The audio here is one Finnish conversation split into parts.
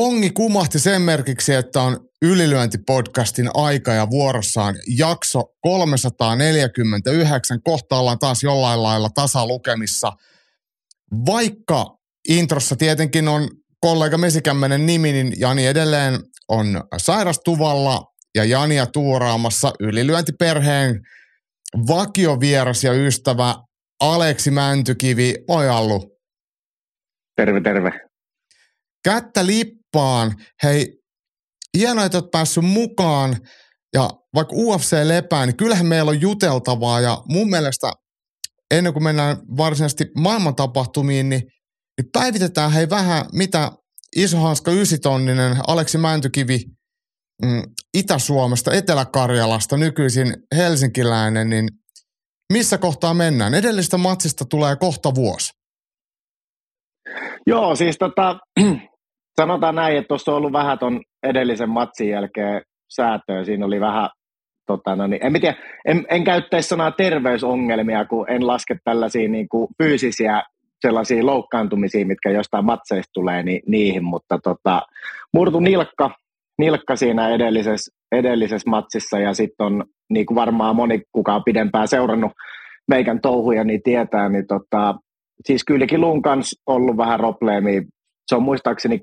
Kongi kumahti sen merkiksi, että on ylilyöntipodcastin aika ja vuorossaan jakso 349. Kohta ollaan taas jollain lailla tasalukemissa. Vaikka introssa tietenkin on kollega Mesikämmenen nimi, niin Jani edelleen on sairastuvalla ja Jania tuuraamassa ylilyöntiperheen vakiovieras ja ystävä Aleksi Mäntykivi. Moi Allu. Terve, terve. Kättä lippaan. Hei, hienoa, että olet päässyt mukaan. Ja vaikka UFC lepää, niin kyllähän meillä on juteltavaa. Ja mun mielestä ennen kuin mennään varsinaisesti maailman tapahtumiin, niin, niin päivitetään hei vähän, mitä isohanska ysitonninen Aleksi Mäntykivi mm, Itä-Suomesta, Etelä-Karjalasta, nykyisin helsinkiläinen, niin missä kohtaa mennään? Edellistä matsista tulee kohta vuosi. Joo, siis tota, sanotaan näin, että tuossa on ollut vähän ton edellisen matsin jälkeen säätöä. Siinä oli vähän, tota, no niin, en, tiedä, en, en käyttäisi sanaa terveysongelmia, kun en laske tällaisia niin kuin fyysisiä sellaisia loukkaantumisia, mitkä jostain matseista tulee, niin niihin, mutta tota, murtu nilkka, nilkka siinä edellisessä, edellisessä matsissa ja sitten on niin kuin varmaan moni, kuka on pidempään seurannut meikän touhuja, niin tietää, niin tota, siis kylläkin Lun kanssa ollut vähän probleemia. Se on muistaakseni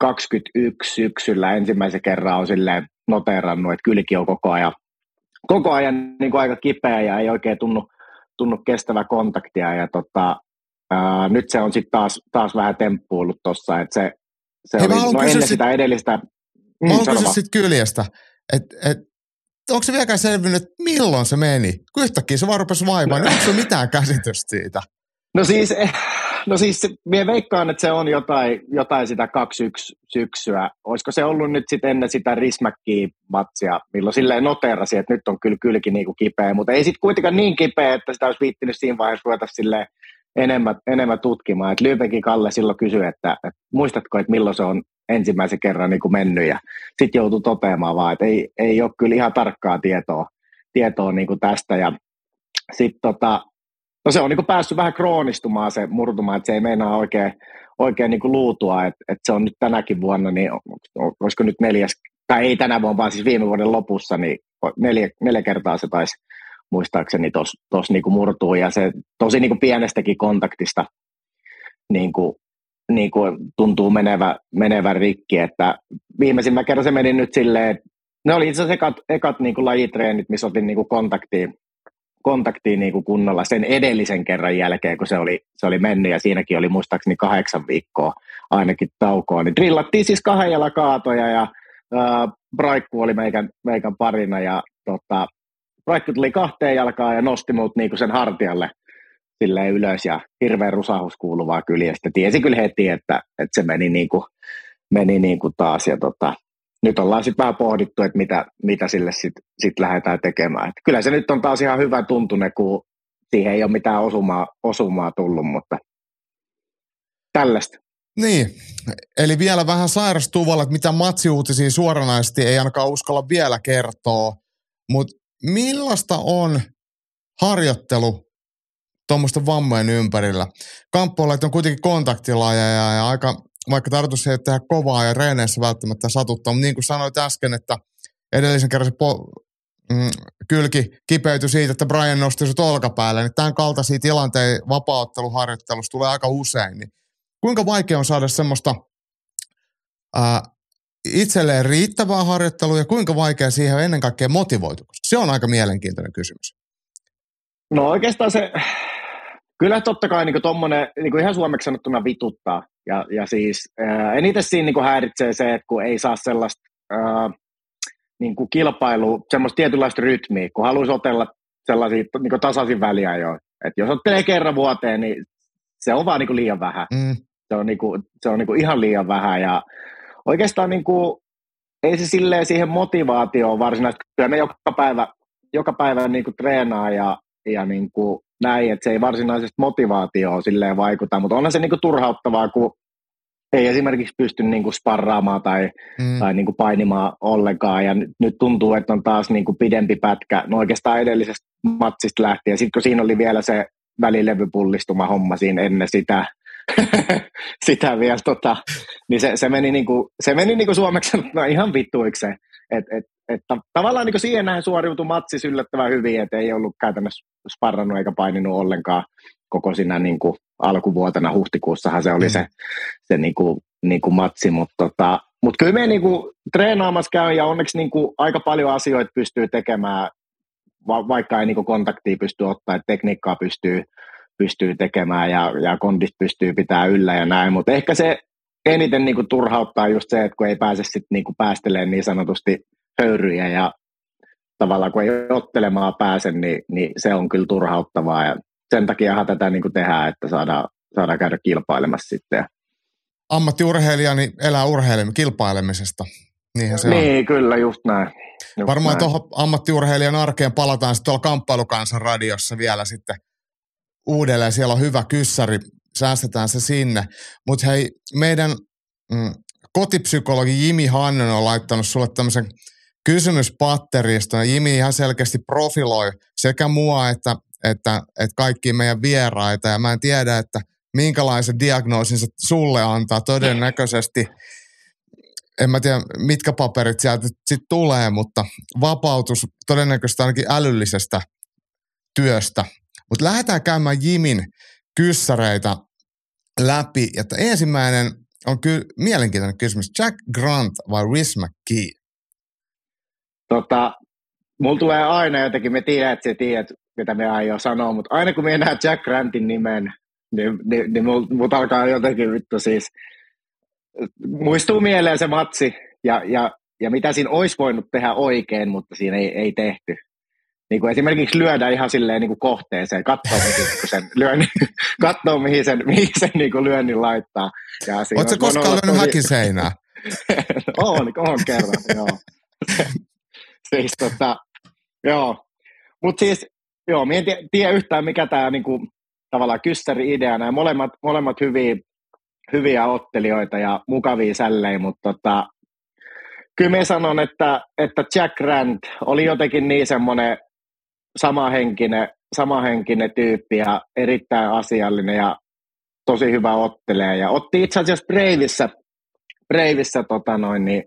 21 syksyllä ensimmäisen kerran on silleen noterannut, että kylki on koko ajan, koko ajan niin kuin aika kipeä ja ei oikein tunnu, tunnu kestävä kontaktia. Ja tota, ää, nyt se on sitten taas, taas vähän temppuillut tuossa, että se, se Hei, oli no ennen sit, sitä edellistä. Mm, mä haluan sitten kyljestä, että et, onko se vieläkään selvinnyt, että milloin se meni? Kun yhtäkkiä se vaan rupesi vaivaan, no. niin onko se mitään käsitystä siitä? No siis, eh, no siis minä veikkaan, että se on jotain, jotain sitä 21 syksyä. Olisiko se ollut nyt sitten ennen sitä rismäkkiä matsia, milloin silleen noterasi, että nyt on kyllä kylki niinku kipeä, mutta ei sitten kuitenkaan niin kipeä, että sitä olisi viittinyt siinä vaiheessa ruveta silleen enemmän, enemmän tutkimaan. Et Lyypekin Kalle silloin kysyi, että, että muistatko, että milloin se on ensimmäisen kerran niin kuin mennyt ja sitten joutui toteamaan vaan, että ei, ei ole kyllä ihan tarkkaa tietoa, tietoa niin kuin tästä ja sitten tota, no se on niin päässyt vähän kroonistumaan se murtumaan, että se ei meinaa oikein, oikein niin luutua, että, että se on nyt tänäkin vuonna, niin olisiko nyt neljäs, tai ei tänä vuonna, vaan siis viime vuoden lopussa, niin neljä, neljä kertaa se taisi muistaakseni tuossa niin murtuu, ja se tosi niin pienestäkin kontaktista niin kuin, niin kuin tuntuu menevä, menevä rikki, että viimeisimmän kerran se meni nyt silleen, ne oli itse asiassa ekat, ekat niin kuin lajitreenit, missä otin niin kuin kontaktiin, kontaktiin niin kuin kunnolla sen edellisen kerran jälkeen, kun se oli, se oli mennyt, ja siinäkin oli muistaakseni kahdeksan viikkoa ainakin taukoa, niin drillattiin siis kahden kaatoja, ja äh, Braikku oli meikän, meikän parina, ja tota, Braikku tuli kahteen jalkaan ja nosti mut niin kuin sen hartialle silleen ylös ja hirveän rusahus kuuluvaa kyljestä. Tiesi kyllä heti, että, että se meni, niin kuin, meni niin kuin taas. Ja tota, nyt ollaan sitten vähän pohdittu, että mitä, mitä sille sitten sit lähdetään tekemään. Et kyllä se nyt on taas ihan hyvä tuntune, kun siihen ei ole mitään osumaa, osumaa tullut, mutta tällaista. Niin, eli vielä vähän sairastuvalla, että mitä matsiuutisia suoranaisesti ei ainakaan uskalla vielä kertoa, mutta millaista on harjoittelu tuommoisten vammojen ympärillä. Kamppuolajat on kuitenkin kontaktilajeja ja aika, vaikka tarkoitus ei tehdä kovaa ja reeneissä välttämättä satuttaa, mutta niin kuin sanoit äsken, että edellisen kerran se po- mm, kylki kipeytyi siitä, että Brian nosti sut olkapäälle, niin tämän kaltaisia tilanteita vapautteluharjoittelussa tulee aika usein. Niin kuinka vaikea on saada semmoista ää, itselleen riittävää harjoittelua ja kuinka vaikea siihen on ennen kaikkea motivoitu? Se on aika mielenkiintoinen kysymys. No oikeastaan se, kyllä totta kai niin tuommoinen niin ihan suomeksi sanottuna vituttaa. Ja, ja siis ää, eniten siinä niin häiritsee se, että kun ei saa sellaista ää, niin kuin kilpailu, semmoista tietynlaista rytmiä, kun haluaisi otella sellaisia niin tasaisin väliajoin. Että jos ottelee kerran vuoteen, niin se on vaan niin kuin liian vähän. Mm. Se on, niin kuin, se on niin kuin ihan liian vähän. Ja oikeastaan niin kuin, ei se silleen siihen motivaatioon varsinaisesti. Kyllä me joka päivä joka päivä niin kuin treenaa ja, ja niin kuin näin, että se ei varsinaisesti motivaatioon silleen vaikuta, mutta onhan se niin kuin turhauttavaa, kun ei esimerkiksi pysty niin kuin sparraamaan tai, mm. tai niin kuin painimaan ollenkaan. Ja nyt, nyt tuntuu, että on taas niin kuin pidempi pätkä, no oikeastaan edellisestä matsista lähtien. Sitten kun siinä oli vielä se välilevypullistuma homma siinä ennen sitä, sitä vielä, tota, niin se, se meni, niin kuin, se meni niin kuin suomeksi no ihan vittuiksi. Et, et, et, tavallaan niin siihen näin suoriutui matsi yllättävän hyvin, että ei ollut käytännössä sparrannut eikä paininut ollenkaan koko siinä niin kuin alkuvuotena huhtikuussahan se oli mm. se, se niin kuin, niin kuin matsi, mutta tota, mut kyllä me niin kuin treenaamassa käy ja onneksi niin kuin aika paljon asioita pystyy tekemään, va- vaikka ei niin kuin kontaktia pysty ottaa, että tekniikkaa pystyy, pystyy tekemään ja, ja kondit pystyy pitää yllä ja näin, mutta ehkä se eniten niin kuin turhauttaa just se, että kun ei pääse sitten niin kuin päästelemään niin sanotusti höyryjä ja tavallaan kun ei ottelemaan pääse, niin, niin se on kyllä turhauttavaa ja sen takia tätä niin kuin tehdään, että saadaan, saadaan käydä kilpailemassa sitten. Ammattiurheilijani elää urheilemme kilpailemisesta. Niinhän se niin, on. kyllä, just näin. Just Varmaan tuohon ammattiurheilijan arkeen palataan sitten tuolla kamppailukansan radiossa vielä sitten uudelleen. Siellä on hyvä kyssäri, säästetään se sinne. Mutta hei, meidän mm, kotipsykologi Jimi Hannon on laittanut sulle tämmöisen kysymyspatteriston. Jimi ihan selkeästi profiloi sekä mua että että, että kaikki meidän vieraita ja mä en tiedä, että minkälaisen diagnoosin se sulle antaa todennäköisesti. En mä tiedä, mitkä paperit sieltä sitten tulee, mutta vapautus todennäköisesti ainakin älyllisestä työstä. Mutta lähdetään käymään Jimin kyssäreitä läpi. Että ensimmäinen on kyllä mielenkiintoinen kysymys. Jack Grant vai Rhys McKee? Tota, mulla tulee aina jotenkin, me tiedät, että tiedät, mitä me aion sanoa, mutta aina kun me näen Jack Grantin nimen, niin, niin, niin mut, mut alkaa jotenkin vittu siis, muistuu mieleen se matsi ja, ja, ja mitä siinä olisi voinut tehdä oikein, mutta siinä ei, ei tehty. Niin kuin esimerkiksi lyödä ihan silleen niin kuin kohteeseen, katsoa mihin sen lyönnin, katsoa, mihin sen, mihin sen niin kuin lyönnin laittaa. Oletko koskaan lyönyt tosi... häkiseinää? on, on kerran, joo. siis tota, joo. Mutta siis Joo, minä en tiedä, tiedä yhtään, mikä tämä niinku, tavallaan kyssäri idea. Nämä molemmat, molemmat hyviä, hyviä ottelijoita ja mukavia sällejä, mutta tota, kyllä minä sanon, että, että Jack Grant oli jotenkin niin semmoinen samahenkinen, samahenkinen tyyppi ja erittäin asiallinen ja tosi hyvä ottelee. Ja otti itse asiassa Breivissä, Breivissä tota noin, niin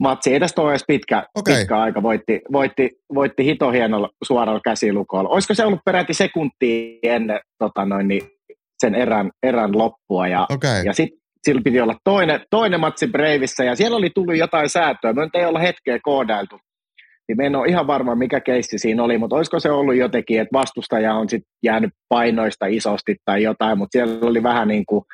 matsi. Ei tästä ole edes pitkä, okay. pitkä aika. Voitti, voitti, voitti hito hienolla suoralla käsilukolla. Olisiko se ollut peräti sekuntia ennen tota noin, niin sen erän, erän loppua. Ja, okay. ja sitten sillä piti olla toinen, toinen matsi Breivissä ja siellä oli tullut jotain säätöä. Me ei olla hetkeä koodailtu. Niin me en ole ihan varma, mikä keissi siinä oli, mutta olisiko se ollut jotenkin, että vastustaja on sitten jäänyt painoista isosti tai jotain, mutta siellä oli vähän niin kuin,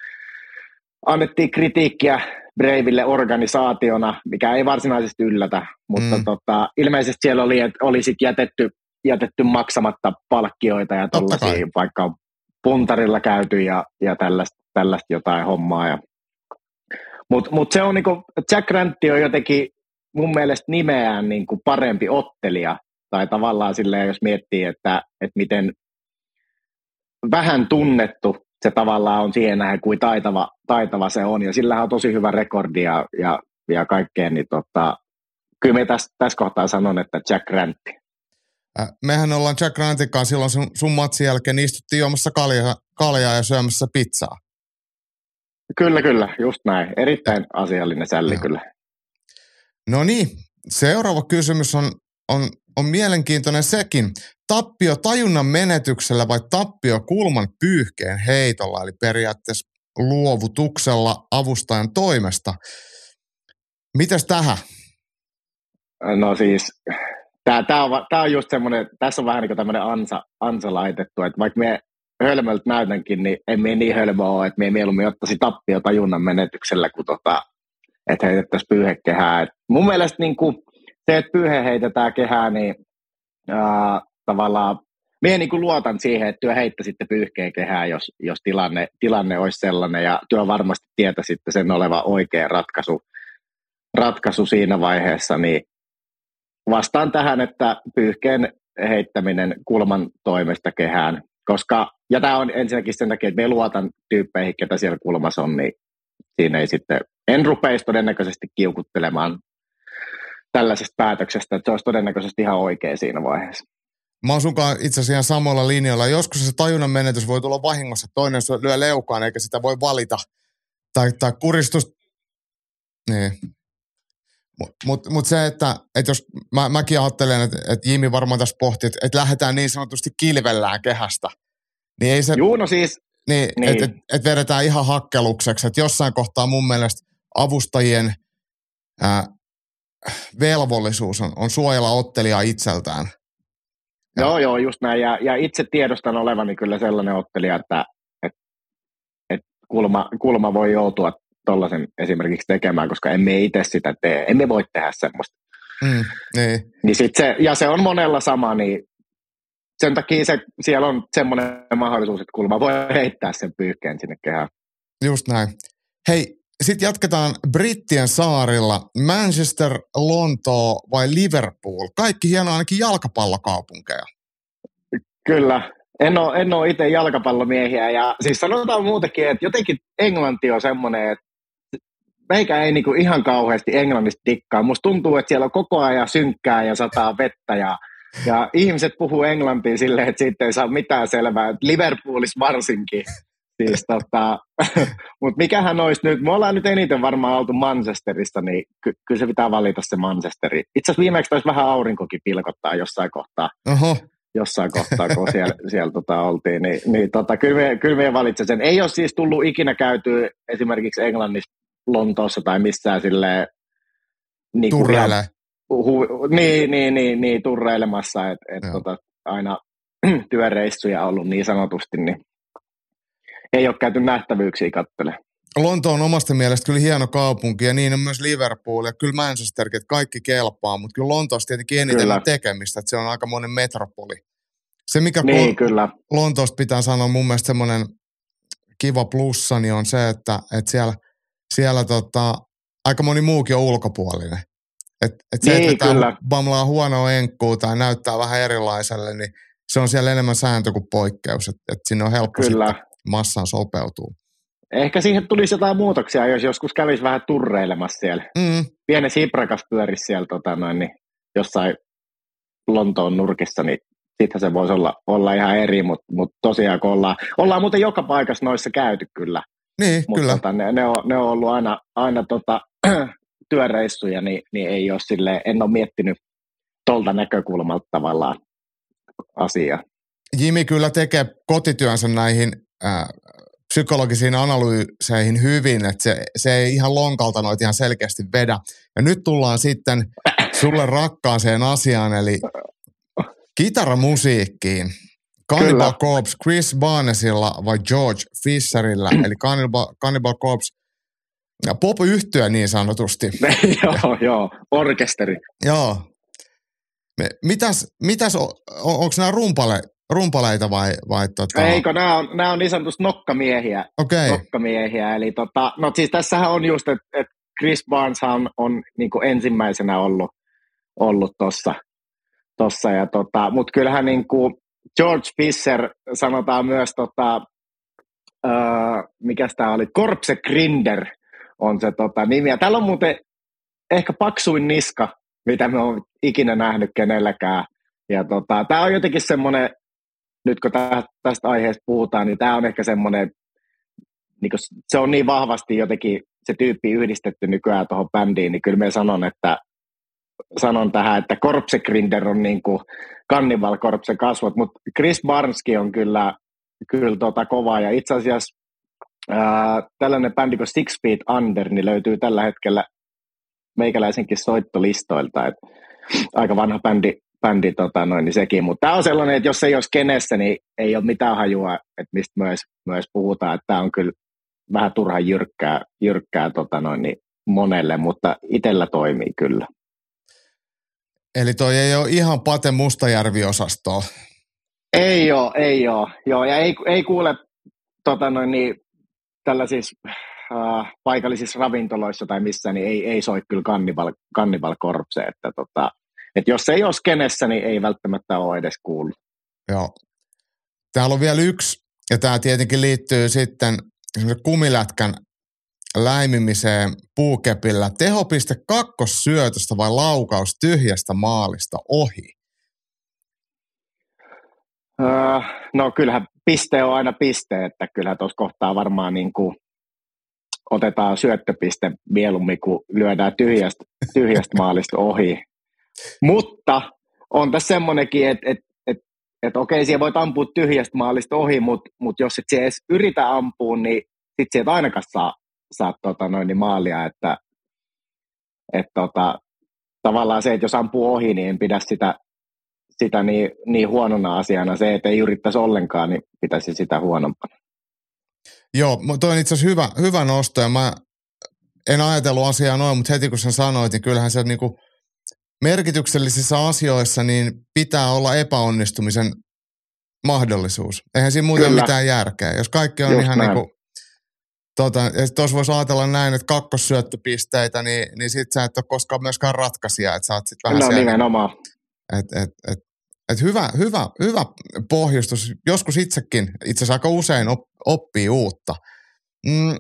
annettiin kritiikkiä Breiville organisaationa, mikä ei varsinaisesti yllätä, mutta mm. tota, ilmeisesti siellä oli, oli sit jätetty, jätetty maksamatta palkkioita ja tuollaisia, vaikka on puntarilla käyty ja, ja tällaista, tällaista jotain hommaa. Ja, mutta mut se on niinku, Jack Grantti on jotenkin mun mielestä nimeään niinku parempi ottelija, tai tavallaan silleen, jos miettii, että, että miten vähän tunnettu se tavallaan on siihen nähden, kuin taitava, taitava se on. Ja sillä on tosi hyvä rekordi ja, ja, ja kaikkea, niin tota, kyllä me tässä, tässä kohtaa sanon, että Jack Grantti. Äh, mehän ollaan Jack Grantin kanssa silloin sun, sun matsin jälkeen istuttiin juomassa kaljaa, kaljaa ja syömässä pizzaa. Kyllä, kyllä, just näin. Erittäin asiallinen sälli ja. kyllä. No niin, seuraava kysymys on, on, on mielenkiintoinen sekin tappio tajunnan menetyksellä vai tappio kulman pyyhkeen heitolla, eli periaatteessa luovutuksella avustajan toimesta. Mitäs tähän? No siis, tämä, tämä, on, tämä on just semmoinen, tässä on vähän niin kuin tämmöinen ansa, ansa laitettu, että vaikka me hölmöltä näytänkin, niin en me niin hölmö ole, että me mieluummin ottaisi tappio tajunnan menetyksellä, kuin tota, että heitettäisiin pyyhekehää. Et mun mielestä niin kuin, se, että pyyhe heitetään kehää, niin ää, tavallaan Mie niin luotan siihen, että työ heittäisitte pyyhkeen kehää, jos, jos tilanne, tilanne olisi sellainen, ja työ varmasti tietäisitte sen olevan oikea ratkaisu, ratkaisu siinä vaiheessa, niin vastaan tähän, että pyyhkeen heittäminen kulman toimesta kehään, koska, ja tämä on ensinnäkin sen takia, että me luotan tyyppeihin, ketä siellä kulmassa on, niin siinä ei sitten, en rupeisi todennäköisesti kiukuttelemaan tällaisesta päätöksestä, että se olisi todennäköisesti ihan oikein siinä vaiheessa. Mä oon sunkaan itse asiassa ihan samalla linjalla. Joskus se tajunnan menetys voi tulla vahingossa, toinen lyö leukaan eikä sitä voi valita. Tai, tai kuristus. Niin. Mutta mut, mut se, että, että jos mä, mäkin ajattelen, että, että Jimi varmaan tässä pohtii, että, että lähdetään niin sanotusti kilvellään kehästä. Niin ei se... Juu, no siis... Niin, niin. että et, et vedetään ihan hakkelukseksi. Että jossain kohtaa mun mielestä avustajien ää, velvollisuus on, on suojella ottelijaa itseltään. Joo, joo, just näin. Ja, ja itse tiedostan olevani kyllä sellainen ottelija, että et, et kulma, kulma voi joutua tuollaisen esimerkiksi tekemään, koska emme itse sitä tee. Emme voi tehdä semmoista. Mm, niin. Niin sit se, ja se on monella sama, niin sen takia se, siellä on semmoinen mahdollisuus, että kulma voi heittää sen pyyhkeen sinne kehään. Just näin. Hei, sitten jatketaan Brittien saarilla. Manchester, Lontoo vai Liverpool? Kaikki hieno ainakin jalkapallokaupunkeja. Kyllä. En ole, en ole itse jalkapallomiehiä. Ja siis sanotaan muutenkin, että jotenkin Englanti on semmoinen, että meikä ei niinku ihan kauheasti englannista dikkaa. Musta tuntuu, että siellä on koko ajan synkkää ja sataa vettä ja, ja ihmiset puhuu englantia silleen, että siitä ei saa mitään selvää. Liverpoolissa varsinkin. Siis tota, mutta mikähän olisi nyt, me ollaan nyt eniten varmaan oltu Manchesterista, niin ky- kyllä se pitää valita se Manchesteri. Itse asiassa viimeksi taisi vähän aurinkokin pilkottaa jossain kohtaa. Oho. Jossain kohtaa, kun siellä, siellä tota, oltiin, niin, niin tota, kyllä, me, kyllä me valitsen sen. Ei ole siis tullut ikinä käyty esimerkiksi Englannissa, Lontoossa tai missään silleen... Niin Turreile. Hu, niin, niin, niin, niin, turreilemassa, että et, tota, aina työreissuja ollut niin sanotusti, niin ei ole käyty nähtävyyksiä kattele. Lonto on omasta mielestä kyllä hieno kaupunki ja niin on myös Liverpool ja kyllä Manchesterkin, että kaikki kelpaa, mutta kyllä Lontoossa tietenkin eniten kyllä. tekemistä, että se on aika monen metropoli. Se, mikä niin, Lon- kyllä. Lontoosta pitää sanoa mun mielestä semmoinen kiva plussa, niin on se, että, että siellä, siellä tota, aika moni muukin on ulkopuolinen. Et, et se, niin, että kyllä. bamlaa huonoa enkkuu tai näyttää vähän erilaiselle, niin se on siellä enemmän sääntö kuin poikkeus. Että et sinne on helppo kyllä. sitten massaan sopeutuu. Ehkä siihen tulisi jotain muutoksia, jos joskus kävisi vähän turreilemassa siellä. Mm. Pieni hiprakas pyörisi siellä tota noin, niin jossain Lontoon nurkissa, niin sittenhän se voisi olla, olla ihan eri, mutta mut tosiaan kun ollaan, ollaan muuten joka paikassa noissa käyty kyllä. Niin, Mut kyllä. Tota, ne, ne, on, ne on ollut aina, aina tota, työreissuja, niin, niin ei ole sille, en ole miettinyt tuolta näkökulmalta tavallaan asiaa. Jimi kyllä tekee kotityönsä näihin psykologisiin analyyseihin hyvin, että se, se ei ihan lonkalta noit ihan selkeästi vedä. Ja nyt tullaan sitten sulle rakkaaseen asiaan, eli kitaramusiikkiin. Cannibal. Corpse Chris Barnesilla vai George Fisherillä, eli Cannibal, Cannibal Corpse pop yhtyä niin sanotusti. joo, joo, orkesteri. Joo. Mitäs, mitäs on, onko nämä rumpale, rumpaleita vai? vai tota... Eikö, nämä on, nämä on niin sanotusti nokkamiehiä. Okay. nokkamiehiä. Eli tota, no siis tässähän on just, että et Chris Barnes on, on niin ensimmäisenä ollut ollut tossa, tossa ja tota, mutta kyllähän niin kuin George Fisher sanotaan myös tota, öö, mikä tämä oli, Korpse Grinder on se tota, nimi. Ja täällä on muuten ehkä paksuin niska, mitä me on ikinä nähnyt kenelläkään. Ja tota, tämä on jotenkin semmoinen nyt kun tästä aiheesta puhutaan, niin tämä on ehkä semmoinen, niin se on niin vahvasti jotenkin se tyyppi yhdistetty nykyään tuohon bändiin, niin kyllä me sanon, että sanon tähän, että Korpse Grinder on niin kuin Cannibal Korpse kasvot, mutta Chris Barnski on kyllä, kyllä tota kova, ja itse asiassa ää, tällainen bändi kuin Six Feet Under, niin löytyy tällä hetkellä meikäläisenkin soittolistoilta, että aika vanha bändi, bändi tota noin, niin sekin. Mutta tämä on sellainen, että jos ei olisi kenessä, niin ei ole mitään hajua, että mistä myös, myös puhutaan. Että tämä on kyllä vähän turhan jyrkkää, jyrkkää tota noin, niin monelle, mutta itsellä toimii kyllä. Eli toi ei ole ihan Pate Mustajärvi-osastoa. Ei ole, ei ole. Joo, ja ei, ei kuule tota noin, niin, tällaisissa äh, paikallisissa ravintoloissa tai missä, niin ei, ei soi kyllä kannibal, kannibal korpse, että tota, että jos ei ole skenessä, niin ei välttämättä ole edes kuullut. Joo. Täällä on vielä yksi, ja tämä tietenkin liittyy sitten kumilätkän läimimiseen puukepillä. Tehopiste kakkossyötöstä vai laukaus tyhjästä maalista ohi? Öö, no kyllähän piste on aina piste, että kyllähän tuossa kohtaa varmaan niin kuin otetaan syöttöpiste mieluummin, kuin lyödään tyhjästä, tyhjästä maalista ohi. Mutta on tässä semmoinenkin, että et, et, et okei, siellä voit ampua tyhjästä maalista ohi, mutta mut jos et edes yritä ampua, niin sit sieltä ainakaan saa, saa tota noin, niin maalia, että et tota, tavallaan se, että jos ampuu ohi, niin en pidä sitä, sitä niin, niin huonona asiana. Se, että ei yrittäisi ollenkaan, niin pitäisi sitä huonompana. Joo, toi on itse asiassa hyvä, hyvä nosto ja mä en ajatellut asiaa noin, mutta heti kun sen sanoit, niin kyllähän se niinku merkityksellisissä asioissa niin pitää olla epäonnistumisen mahdollisuus. Eihän siinä muuten Kyllä. mitään järkeä. Jos kaikki on Just ihan näin. niinku, tota, tuossa voisi ajatella näin, että kakkossyöttöpisteitä, niin, niin sit sä et ole koskaan myöskään ratkaisija, että sä oot sit vähän no, siellä, nimenomaan. Et, et, et, et hyvä, hyvä, hyvä pohjustus. Joskus itsekin, itse asiassa aika usein op, oppii uutta. Mm.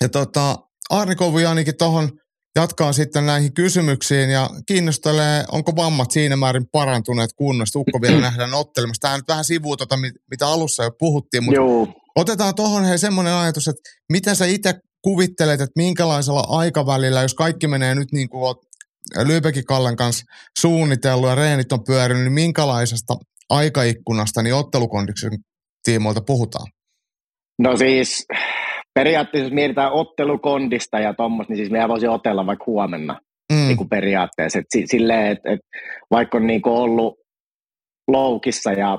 Ja tota, Arni Kovujaanikin tuohon jatkaa sitten näihin kysymyksiin ja kiinnostelee, onko vammat siinä määrin parantuneet kunnosta. Ukko vielä nähdään ottelemassa. Tämä nyt vähän sivuu tota, mitä alussa jo puhuttiin, mutta Joo. otetaan tuohon hei semmoinen ajatus, että mitä sä itse kuvittelet, että minkälaisella aikavälillä, jos kaikki menee nyt niin kuin Lyybekin Kallen kanssa suunnitellut ja reenit on pyörinyt, niin minkälaisesta aikaikkunasta niin ottelukondiksen tiimoilta puhutaan? No siis periaatteessa jos mietitään ottelukondista ja tuommoista, niin siis meidän voisi otella vaikka huomenna mm. niin kuin periaatteessa. Et silleen, että et vaikka on niin kuin ollut loukissa ja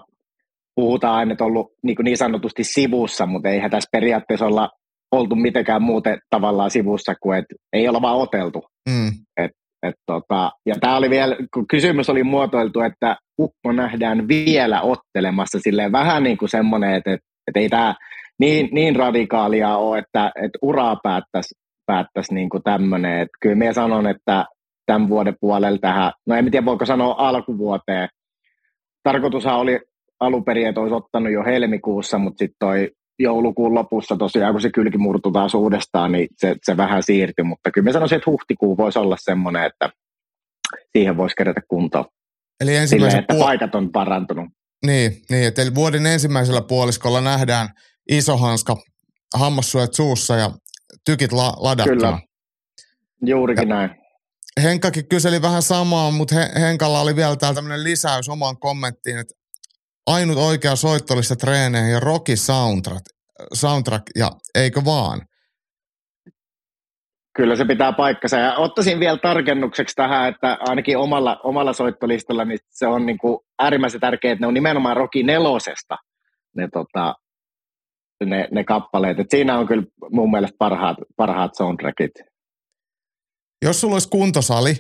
puhutaan aina, että ollut niin, kuin niin sanotusti sivussa, mutta eihän tässä periaatteessa olla oltu mitenkään muuten tavallaan sivussa kuin, että ei olla vaan oteltu. Mm. Et, et tota, ja tämä oli vielä, kun kysymys oli muotoiltu, että Ukko nähdään vielä ottelemassa, silleen vähän niin kuin semmoinen, että, että, että ei tämä niin, niin radikaalia ole, että, että uraa päättäisi päättäisi niin tämmöinen. Että kyllä minä sanon, että tämän vuoden puolella tähän, no en tiedä voiko sanoa alkuvuoteen. Tarkoitushan oli alun perin, että olisi ottanut jo helmikuussa, mutta sitten toi joulukuun lopussa tosiaan, kun se kylki murtu taas uudestaan, niin se, se vähän siirtyi. Mutta kyllä minä sanoisin, että huhtikuu voisi olla semmoinen, että siihen voisi kerätä kuntoon. Eli ensimmäisen Silleen, että puol- paikat on parantunut. Niin, niin että eli vuoden ensimmäisellä puoliskolla nähdään iso hanska, hammassuojat suussa ja tykit la- ladattuna. Kyllä, juurikin ja näin. Henkakin kyseli vähän samaa, mutta Henkalla oli vielä täällä tämmöinen lisäys omaan kommenttiin, että ainut oikea soittolista treeneihin ja Rocky soundtrack, soundtrack ja eikö vaan? Kyllä se pitää paikkansa. Ja ottaisin vielä tarkennukseksi tähän, että ainakin omalla, omalla soittolistalla niin se on niin kuin äärimmäisen tärkeää, että ne on nimenomaan Rocky nelosesta ne, tota, ne, ne kappaleet. Et siinä on kyllä mun mielestä parhaat, parhaat soundtrackit. Jos sulla olisi kuntosali,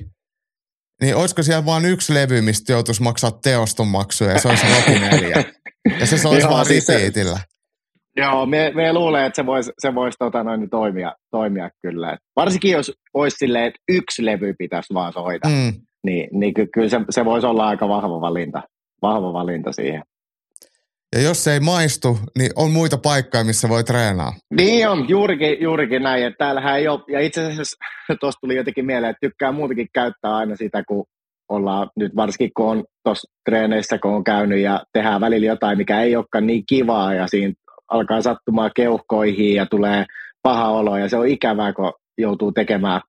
niin olisiko siellä vain yksi levy, mistä joutuisi maksaa teoston maksuja ja se olisi Rocky 4. ja se, se olisi vaan repeatillä. Joo, me, me luulen, että se voisi se vois, tota noin, toimia, toimia kyllä. Et varsinkin jos olisi silleen, että yksi levy pitäisi vaan soida, mm. niin, niin ky, kyllä se, se voisi olla aika vahva valinta, vahva valinta siihen. Ja jos se ei maistu, niin on muita paikkoja, missä voi treenaa. Niin on, juurikin, juurikin näin. Että täällähän ei ole, ja itse asiassa tuosta tuli jotenkin mieleen, että tykkää muutenkin käyttää aina sitä, kun ollaan nyt varsinkin kun on tuossa treeneissä, kun on käynyt ja tehdään välillä jotain, mikä ei olekaan niin kivaa ja siinä alkaa sattumaan keuhkoihin ja tulee paha olo ja se on ikävää, kun joutuu tekemään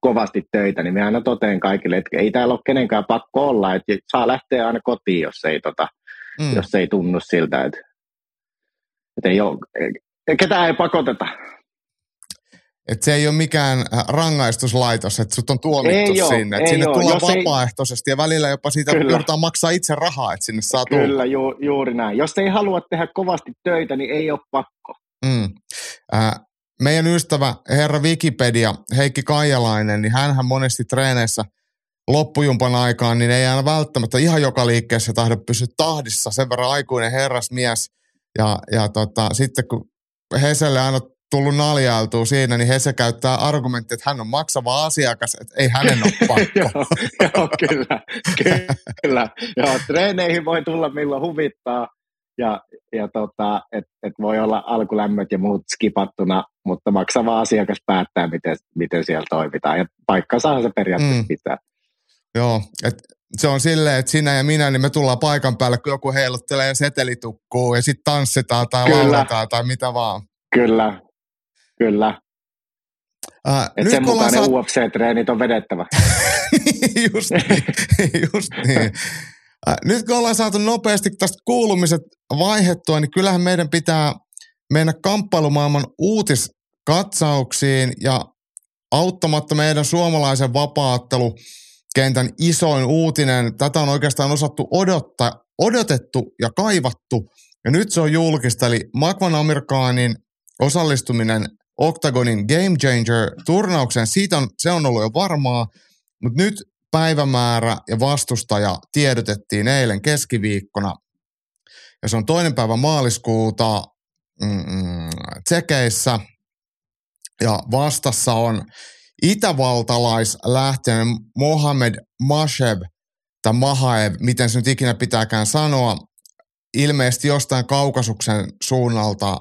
kovasti töitä, niin me aina toteen kaikille, että ei täällä ole kenenkään pakko olla, että saa lähteä aina kotiin, jos ei, tota, mm. jos ei tunnu siltä, että, että ei ole, ketään ei pakoteta. Et se ei ole mikään äh, rangaistuslaitos, että sut on tuomittu ei sinne. Ole, sinne tullaan vapaaehtoisesti ei... ja välillä jopa siitä Kyllä. joudutaan maksaa itse rahaa, että sinne saa tulla. Kyllä, ju, juuri näin. Jos ei halua tehdä kovasti töitä, niin ei ole pakko. Mm. Äh, meidän ystävä herra Wikipedia, Heikki Kaijalainen, niin hän monesti treeneissä loppujumpan aikaan, niin ei aina välttämättä ihan joka liikkeessä tahdo pysyä tahdissa. Sen verran aikuinen herrasmies. Ja, ja tota, sitten kun Heselle aina tullut naljailtua siinä, niin Hese käyttää argumentti, että hän on maksava asiakas, että ei hänen ole pakko. joo, joo, kyllä, kyllä. Joo, treeneihin voi tulla milloin huvittaa ja, ja tota, että et voi olla alkulämmöt ja muut skipattuna, mutta maksava asiakas päättää, miten, miten siellä toimitaan. Ja paikkansahan se periaatteessa mm. pitää. Joo, et se on silleen, että sinä ja minä, niin me tullaan paikan päälle, kun joku heiluttelee setelitukkuu ja sitten tanssitaan tai Kyllä. lauletaan tai mitä vaan. Kyllä, kyllä. Äh, Et sen mukaan saat... ne UFC-treenit on vedettävä. just niin, just niin. Äh, nyt kun ollaan saatu nopeasti tästä kuulumiset vaihettua, niin kyllähän meidän pitää mennä kamppailumaailman uutiskatsauksiin ja auttamatta meidän suomalaisen vapaattelukentän isoin uutinen. Tätä on oikeastaan osattu odottaa, odotettu ja kaivattu. Ja nyt se on julkista, eli Makvan Amerikaanin osallistuminen Octagonin Game Changer-turnauksen, siitä on, se on ollut jo varmaa, mutta nyt päivämäärä ja vastustaja tiedotettiin eilen keskiviikkona. Ja se on toinen päivä maaliskuuta mm, Tsekeissä. Ja vastassa on itävaltalaislähtöinen Mohamed Mashev, tai Mahaev, miten se nyt ikinä pitääkään sanoa, ilmeisesti jostain kaukasuksen suunnalta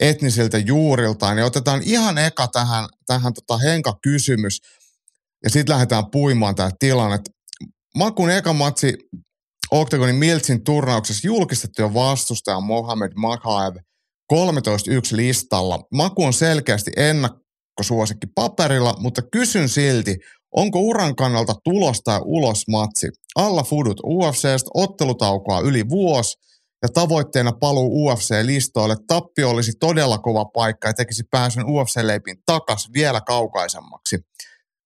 etnisiltä juuriltaan. niin otetaan ihan eka tähän, tähän tota Henka-kysymys, ja sitten lähdetään puimaan tämä tilanne. Makun eka matsi Octagonin Miltsin turnauksessa julkistettu jo vastustaja Mohamed Makhaev 13-1 listalla. Maku on selkeästi ennakkosuosikki paperilla, mutta kysyn silti, onko uran kannalta tulos tai ulos matsi? Alla fudut UFCstä ottelutaukoa yli vuosi ja tavoitteena paluu UFC-listoille. Tappio olisi todella kova paikka ja tekisi pääsyn UFC-leipin takas vielä kaukaisemmaksi.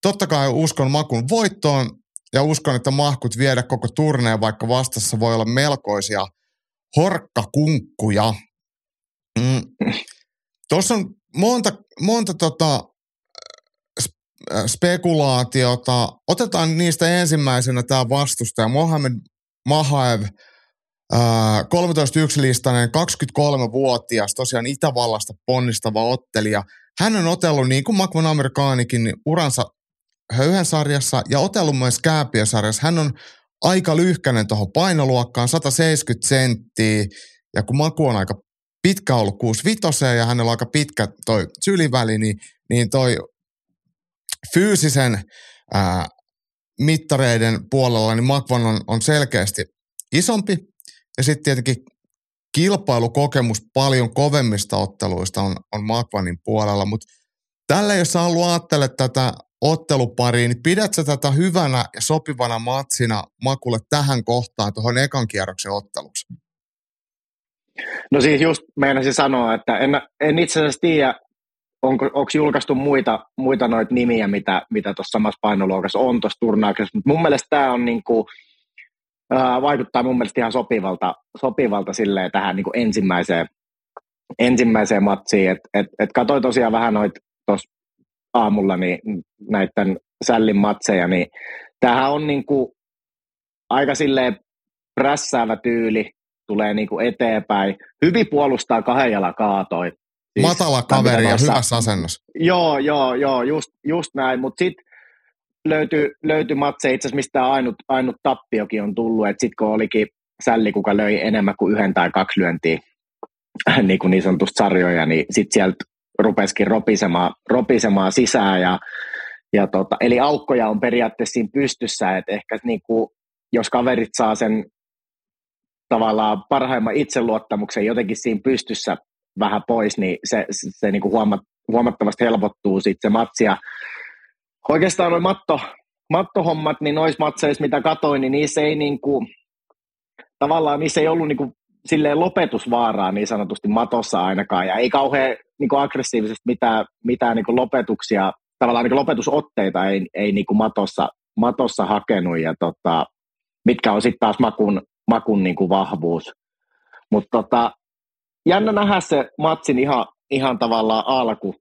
Totta kai uskon Makun voittoon ja uskon, että mahkut viedä koko turneen, vaikka vastassa voi olla melkoisia horkkakunkkuja. Mm. Tuossa on monta, monta tota, spekulaatiota. Otetaan niistä ensimmäisenä tämä vastustaja Mohamed Mahaev, 13-1-listainen, 23-vuotias, tosiaan Itävallasta ponnistava ottelija. Hän on otellut, niin kuin Makvan Amerikaanikin, uransa höyhensarjassa ja otellut myös kääpiösarjassa. Hän on aika lyhkäinen tuohon painoluokkaan, 170 senttiä, ja kun Maku on aika pitkä ollut 65 ja hänellä on aika pitkä toi syliväli, niin, niin toi fyysisen ää, mittareiden puolella, niin Makvan on, on selkeästi isompi. Ja sitten tietenkin kilpailukokemus paljon kovemmista otteluista on, on Makvanin puolella, mutta tällä jos sä haluat ajattele tätä ottelupariin, niin pidätkö tätä hyvänä ja sopivana matsina Makulle tähän kohtaan, tuohon ekan kierroksen otteluksi? No siis just meinasin sanoa, että en, en itse asiassa tiedä, onko, onko julkaistu muita, muita noita nimiä, mitä, mitä samassa painoluokassa on tuossa turnauksessa, mutta mun mielestä tämä on niin kuin, ää, vaikuttaa mun mielestä ihan sopivalta, sopivalta silleen tähän niin kuin ensimmäiseen, ensimmäiseen matsiin, että et, et katsoin tosiaan vähän noita tuossa aamulla niin näiden sällin matseja, niin tämähän on niin kuin aika silleen prässäävä tyyli, tulee niin kuin eteenpäin. Hyvin puolustaa kahden jalan kaatoi. Siis, Matala kaveri ja hyvässä asennossa. Joo, joo, joo, just, just näin. Mutta sitten löytyi, löytyi matse itse asiassa, mistä ainut, ainut tappiokin on tullut. Että sitten kun olikin sälli, kuka löi enemmän kuin yhden tai kaksi lyöntiä niin, kuin niin sanotusti sarjoja, niin sitten sieltä rupesikin ropisemaan, ropisemaan sisään. Ja, ja tota, eli aukkoja on periaatteessa siinä pystyssä, että ehkä niin kuin, jos kaverit saa sen tavallaan parhaimman itseluottamuksen jotenkin siinä pystyssä vähän pois, niin se, se, se niin kuin huomat, huomattavasti helpottuu sitten se matsi. Ja oikeastaan noin matto, mattohommat, niin noissa matseissa, mitä katoin, niin niissä ei niin kuin, tavallaan niissä ei ollut niin kuin silleen lopetusvaaraa niin sanotusti matossa ainakaan, ja ei kauhean niin kuin aggressiivisesti mitään, mitään niin kuin lopetuksia, tavallaan niin kuin lopetusotteita ei, ei niin kuin matossa, matossa hakenut, ja tota, mitkä on sitten taas makun, makun niin kuin vahvuus. Mutta tota, jännä nähdä se matsin ihan, ihan tavallaan alku,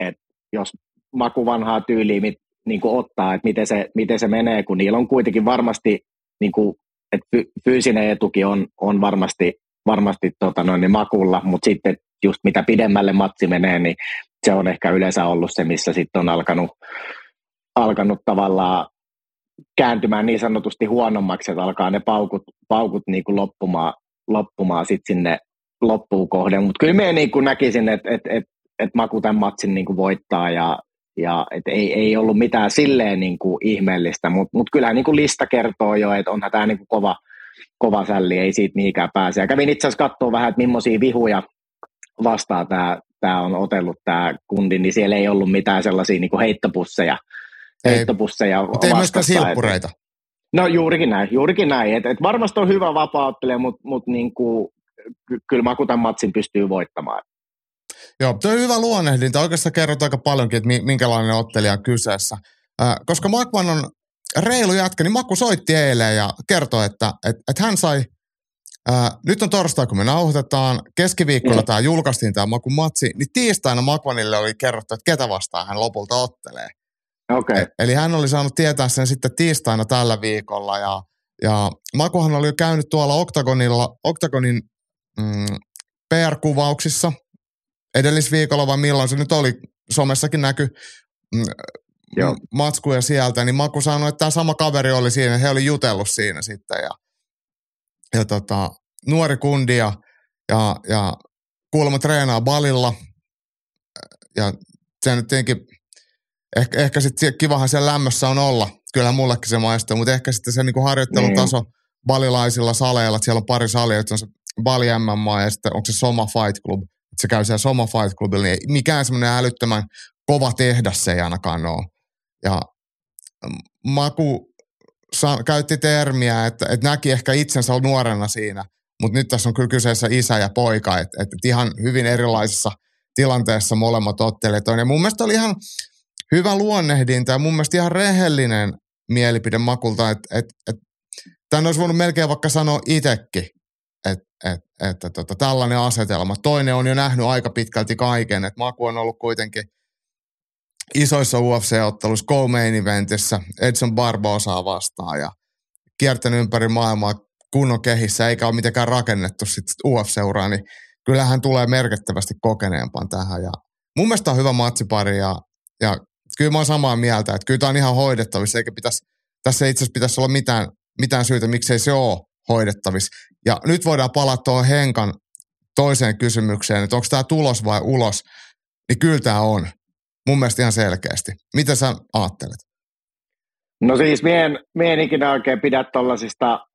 että jos maku vanhaa tyyliä mit, niin kuin ottaa, että miten se, miten se menee, kun niillä on kuitenkin varmasti, niin kuin, että fyysinen etukin on, on varmasti, varmasti tota noin, niin makulla, mutta sitten just mitä pidemmälle matsi menee, niin se on ehkä yleensä ollut se, missä sitten on alkanut, alkanut tavallaan kääntymään niin sanotusti huonommaksi, että alkaa ne paukut, paukut niin kuin loppumaan, loppumaan sit sinne loppuun kohden. Mutta kyllä me niin kuin näkisin, että et, et, et Maku tämän matsin niin kuin voittaa ja, ja et ei, ei ollut mitään silleen niin kuin ihmeellistä, mutta mut kyllähän niin kuin lista kertoo jo, että onhan tämä niin kuin kova, kova sälli, ei siitä mihinkään pääse. Ja kävin itse asiassa katsoa vähän, että millaisia vihuja vastaa tämä, tämä on otellut tämä kundi, niin siellä ei ollut mitään sellaisia niin kuin heittopusseja, Ei. heittopusseja Mutta ei myöskään et- silppureita. No juurikin näin, juurikin näin. Et, et varmasti on hyvä vapauttelija, mutta mut niinku, ky- kyllä Maku tämän matsin pystyy voittamaan. Joo, tuo on hyvä luonnehdinta. Oikeastaan kerrot aika paljonkin, että mi- minkälainen ottelija on kyseessä. Äh, koska Makvan on reilu jätkä, niin Maku soitti eilen ja kertoi, että et, et hän sai, äh, nyt on torstai, kun me nauhoitetaan, keskiviikkona Mm. tämä julkaistiin tämä Makun matsi, niin tiistaina Makvanille oli kerrottu, että ketä vastaan hän lopulta ottelee. Okay. E- Eli hän oli saanut tietää sen sitten tiistaina tällä viikolla ja, ja Makuhan oli jo käynyt tuolla Octagonilla, Octagonin mm, PR-kuvauksissa edellisviikolla vai milloin se nyt oli, somessakin näky mm, Joo. mm, matskuja sieltä, niin Maku sanoi, että tämä sama kaveri oli siinä, he oli jutellut siinä sitten ja, ja tota, nuori kundi ja, ja, ja kuulemma treenaa balilla ja se nyt tietenkin ehkä, ehkä sitten kivahan siellä lämmössä on olla. Kyllähän mullekin se maistuu, mutta ehkä sitten se niinku harjoittelutaso Niin. balilaisilla saleilla, että siellä on pari salia, että on se Bali MMA ja sitten onko se Soma Fight Club, että se käy siellä Soma Fight Clubilla, niin mikään semmoinen älyttömän kova tehdas se ei ainakaan ole. Ja mm, Maku sa- käytti termiä, että, että näki ehkä itsensä nuorena siinä, mutta nyt tässä on kyllä kyseessä isä ja poika, että, että ihan hyvin erilaisessa tilanteessa molemmat ottelijat on. Ja mun mielestä oli ihan hyvä luonnehdinta ja mun mielestä ihan rehellinen mielipide Makulta, että, että, että tämän olisi voinut melkein vaikka sanoa itsekin, että, että, että tota, tällainen asetelma. Toinen on jo nähnyt aika pitkälti kaiken, että Maku on ollut kuitenkin isoissa UFC-otteluissa, co-main eventissä, Edson Barbosaa vastaan ja kiertänyt ympäri maailmaa kunnon kehissä, eikä ole mitenkään rakennettu sit UFC-uraa, niin kyllähän tulee merkittävästi kokeneempaan tähän. Ja mun mielestä on hyvä matsipari ja, ja kyllä mä oon samaa mieltä, että kyllä tämä on ihan hoidettavissa, eikä pitäisi, tässä ei itse asiassa pitäisi olla mitään, mitään syytä, miksei se ole hoidettavissa. Ja nyt voidaan palata tuohon Henkan toiseen kysymykseen, että onko tämä tulos vai ulos, niin kyllä tämä on. Mun mielestä ihan selkeästi. Mitä sä ajattelet? No siis mie en, mie en ikinä oikein pidä tuollaisista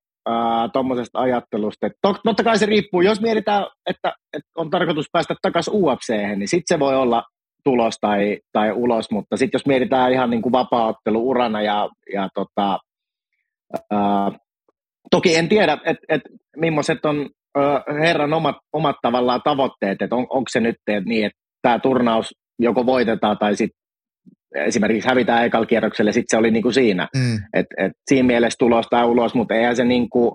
tuommoisesta ajattelusta. Et tot, totta kai se riippuu, jos mietitään, että, että on tarkoitus päästä takaisin ufc niin sitten se voi olla tulos tai, tai ulos, mutta sitten jos mietitään ihan niin kuin vapaa-ottelu urana ja, ja tota, ää, toki en tiedä, että et, millaiset on ää, herran omat, omat tavallaan tavoitteet, että on, onko se nyt et, niin, että tämä turnaus joko voitetaan tai sitten esimerkiksi hävitään ekalla kierrokselle, sitten se oli niin kuin siinä. Mm. Et, et siinä mielessä tulos tai ulos, mutta eihän se niin kuin,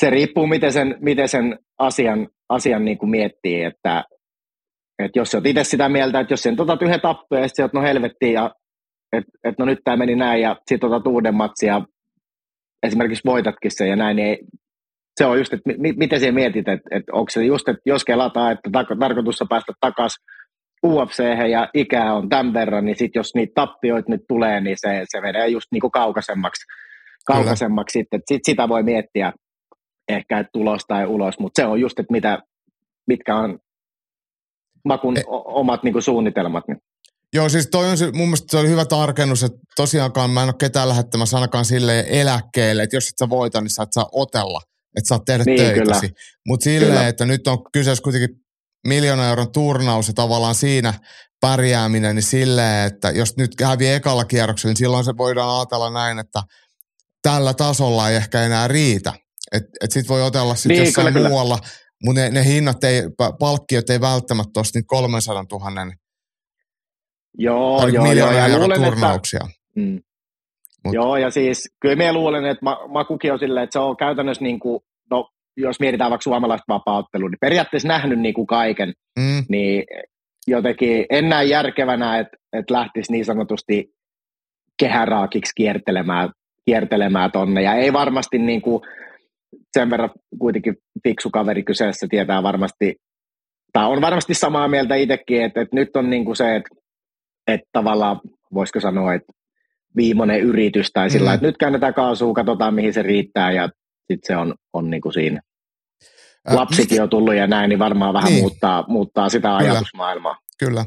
se riippuu miten sen, miten sen asian, asian niin kuin miettii, että et jos sä oot itse sitä mieltä, että jos sen otat yhden tappeen ja sitten no helvettiin ja että et no nyt tämä meni näin ja sitten otat uuden matsin ja esimerkiksi voitatkin sen ja näin, niin ei, se on just, että mi, miten siellä mietit, että, että onko se just, että jos kelataan, että tar- tarkoitus on päästä takaisin UFC ja ikää on tämän verran, niin sitten jos niitä tappioita nyt tulee, niin se, se menee just niinku kaukaisemmaksi, kaukaisemmaksi sitten. Sit sitä voi miettiä ehkä, että tulos tai ulos, mutta se on just, että mitä, mitkä on makun E- omat niinku suunnitelmat. Niin. Joo, siis toi on se, mun mielestä se oli hyvä tarkennus, että tosiaankaan mä en ole ketään lähettämässä ainakaan silleen eläkkeelle, että jos et sä voita, niin sä et saa otella, että saat tehdä Niin, töitäsi. Mutta silleen, Kyllä. että nyt on kyseessä kuitenkin miljoona euron turnaus ja tavallaan siinä pärjääminen, niin silleen, että jos nyt hävii ekalla kierroksella, niin silloin se voidaan ajatella näin, että tällä tasolla ei ehkä enää riitä. Että et sit voi otella sitten Niin, jossain kyllä, kyllä. Mutta ne, ne hinnat ei, pa- palkkiot ei välttämättä ole niitä 300 000 Joo, joo, joo, miljoona ja euron luulen, että, turnauksia. mm, Mut- Joo, ja siis kyllä minä luulen, että ma- Makukin on silleen, että se on käytännössä niin kuin, no jos mietitään vaikka suomalaista vapaa-ottelua, niin periaatteessa nähnyt niin kuin kaiken, Mm, niin jotenkin en näe järkevänä, että, että lähtisi niin sanotusti kehäraakiksi kiertelemään, kiertelemään tonne, ja ei varmasti niin kuin, sen verran kuitenkin fiksu kaveri kyseessä tietää varmasti tai on varmasti samaa mieltä itsekin, että, että nyt on niin kuin se, että, että tavallaan voisiko sanoa, että viimeinen yritys tai sillä mm. että nyt käännetään kaasua, katsotaan mihin se riittää ja sitten se on, on niin kuin siinä. Lapsikin on tullut ja näin, niin varmaan vähän niin. muuttaa, muuttaa sitä Kyllä. ajatusmaailmaa. Kyllä.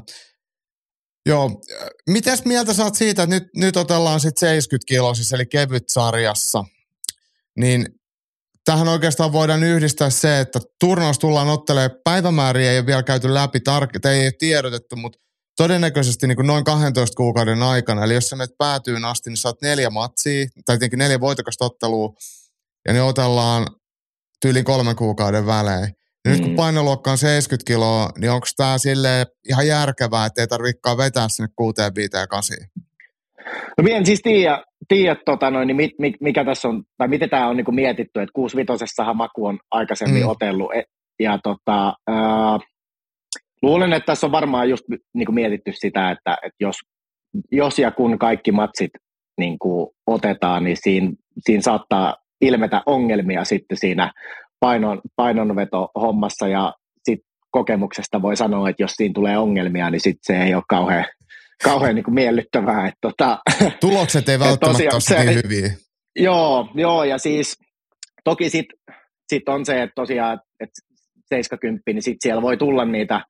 Joo, mitäs mieltä saat siitä, että nyt, nyt otellaan sitten 70 kiloisissa, eli kevyt sarjassa, niin tähän oikeastaan voidaan yhdistää se, että turnaus tullaan ottelemaan, päivämääriä ei ole vielä käyty läpi, tar- ei ole tiedotettu, mutta todennäköisesti niin kuin noin 12 kuukauden aikana, eli jos sä menet päätyyn asti, niin saat neljä matsia, tai tietenkin neljä voitokasta ottelua, ja ne otellaan tyyliin kolmen kuukauden välein. Ja nyt kun mm. painoluokka on 70 kiloa, niin onko tämä sille ihan järkevää, että ei tarvitsekaan vetää sinne 6, 5 ja 8? No minä en siis tiedä, tiedä tota noin, niin mit, mikä tässä on, tai miten tämä on niin mietitty, että 65 maku on aikaisemmin mm. otellut. E, ja tota, ää, luulen, että tässä on varmaan just niin kuin mietitty sitä, että, että jos, jos ja kun kaikki matsit niin kuin otetaan, niin siinä, siinä saattaa ilmetä ongelmia sitten siinä painon, painonveto-hommassa ja sit kokemuksesta voi sanoa, että jos siinä tulee ongelmia, niin sitten se ei ole kauhean, kauhean niin kuin miellyttävää. Että tota, Tulokset ei välttämättä tosiaan, ole se, niin hyviä. Joo, joo, ja siis toki sitten sit on se, että tosiaan, että 70, niin sitten siellä voi tulla niitä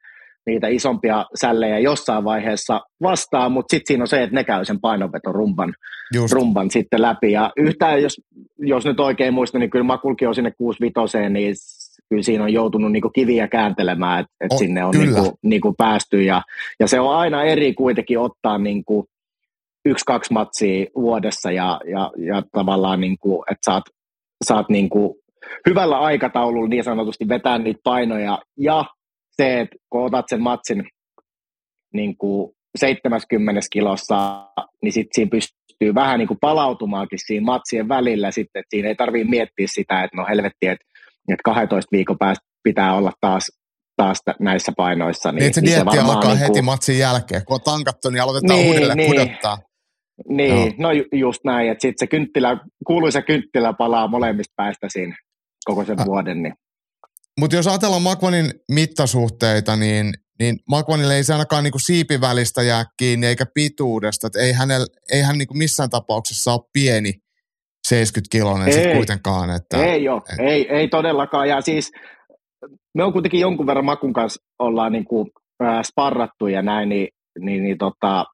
niitä isompia sällejä jossain vaiheessa vastaan, mutta sitten siinä on se, että ne käy sen painonvetorumban rumban sitten läpi. Ja yhtään, jos, jos nyt oikein muistan, niin kyllä Makulki on sinne 65, niin kyllä siinä on joutunut niin kiviä kääntelemään, että et oh, sinne on niin kuin, niin kuin päästy. Ja, ja se on aina eri kuitenkin ottaa niin kuin yksi-kaksi matsia vuodessa ja, ja, ja tavallaan, niin kuin, että saat, saat niin kuin hyvällä aikataululla niin sanotusti vetää niitä painoja. Ja se, että kun otat sen matsin niin kuin 70 kilossa, niin sitten siinä pystyy vähän niin kuin palautumaankin siinä matsien välillä. Sitten, että siinä ei tarvitse miettiä sitä, että no helvetti, että, että 12 viikon päästä pitää olla taas taas näissä painoissa. Niin, niin se niin dietti se alkaa niin kuin... heti matsin jälkeen. Kun on tankattu, niin aloitetaan niin, uudelleen niin. pudottaa. Niin, no, no just näin, että sitten se kynttilä, kuuluisa kynttilä palaa molemmista päästä siinä koko sen ah. vuoden. Niin. Mutta jos ajatellaan Makvanin mittasuhteita, niin, niin Makvanille ei se ainakaan niinku siipivälistä jää kiinni eikä pituudesta. Et ei, hänel, ei hän niinku missään tapauksessa ole pieni 70 kilonen ei, kuitenkaan. Että, ei ole, et... ei, ei todellakaan. Ja siis me on kuitenkin jonkun verran Makun kanssa ollaan niinku, äh, sparrattu ja näin, niin, niin, niin tota,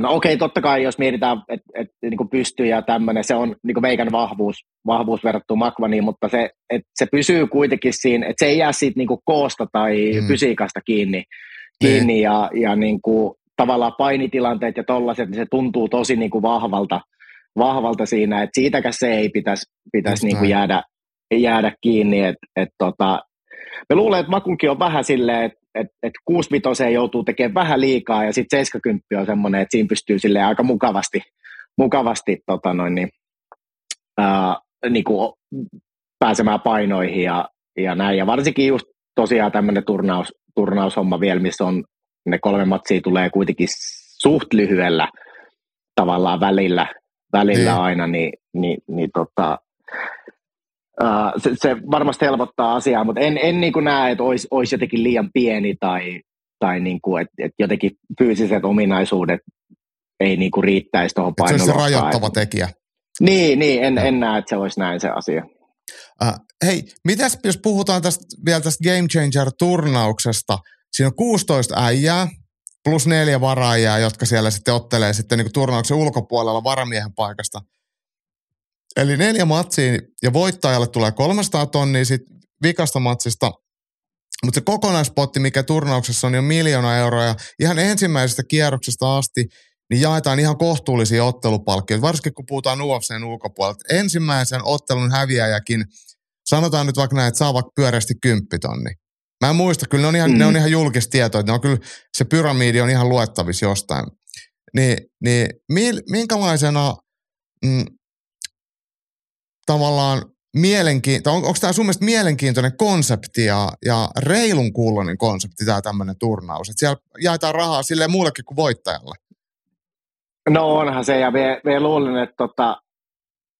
No okei, okay, totta kai jos mietitään, että et, niin pystyy ja tämmöinen, se on niin meikän vahvuus, vahvuus verrattuna Makvaniin, mutta se, et se pysyy kuitenkin siinä, että se ei jää siitä niin koosta tai mm. fysiikasta kiinni, kiinni niin. ja, ja niin kuin, tavallaan painitilanteet ja tollaiset, niin se tuntuu tosi niin kuin vahvalta, vahvalta siinä, että siitäkään se ei pitäisi pitäis niin kuin jäädä, jäädä kiinni, että et tota, me luulen, että Makunkin on vähän silleen, että et, et 65 joutuu tekemään vähän liikaa ja sitten 70 on semmoinen, että siinä pystyy sille aika mukavasti, mukavasti tota noin, niin, ää, niin kuin pääsemään painoihin ja, ja näin. Ja varsinkin just tosiaan tämmöinen turnaus, turnaushomma vielä, missä on ne kolme matsia tulee kuitenkin suht lyhyellä tavallaan välillä, välillä niin. aina, niin, niin, niin tota, Uh, se, se varmasti helpottaa asiaa, mutta en, en niin kuin näe, että olisi, olisi jotenkin liian pieni tai, tai niin kuin, että, että jotenkin fyysiset ominaisuudet ei niin kuin riittäisi tuohon painoluokkaan. Se on se rajoittava tekijä. Niin, niin en, en näe, että se olisi näin se asia. Uh, hei, mitäs jos puhutaan tästä, vielä tästä Game Changer-turnauksesta? Siinä on 16 äijää plus neljä varaajaa, jotka siellä sitten ottelee sitten niin turnauksen ulkopuolella varamiehen paikasta – Eli neljä matsia ja voittajalle tulee 300 tonnia sit vikasta matsista, mutta se kokonaispotti, mikä turnauksessa on jo miljoona euroa ja ihan ensimmäisestä kierroksesta asti, niin jaetaan ihan kohtuullisia ottelupalkkioita, varsinkin kun puhutaan UFCn ulkopuolelta. Ensimmäisen ottelun häviäjäkin, sanotaan nyt vaikka näin, että saa vaikka pyöreästi kymppitonni. Mä en muista, kyllä ne on ihan, mm. ne on ihan julkista tietoa, että ne on kyllä, se pyramidi on ihan luettavissa jostain. Niin, niin minkälaisena mm, tavallaan mielenkiintoinen, on, onko tämä sun mielestä mielenkiintoinen konsepti ja, ja reilun kuulonen konsepti tämä tämmöinen turnaus? Että siellä jaetaan rahaa sille muullekin kuin voittajalle. No onhan se, ja me luulen, että, tota,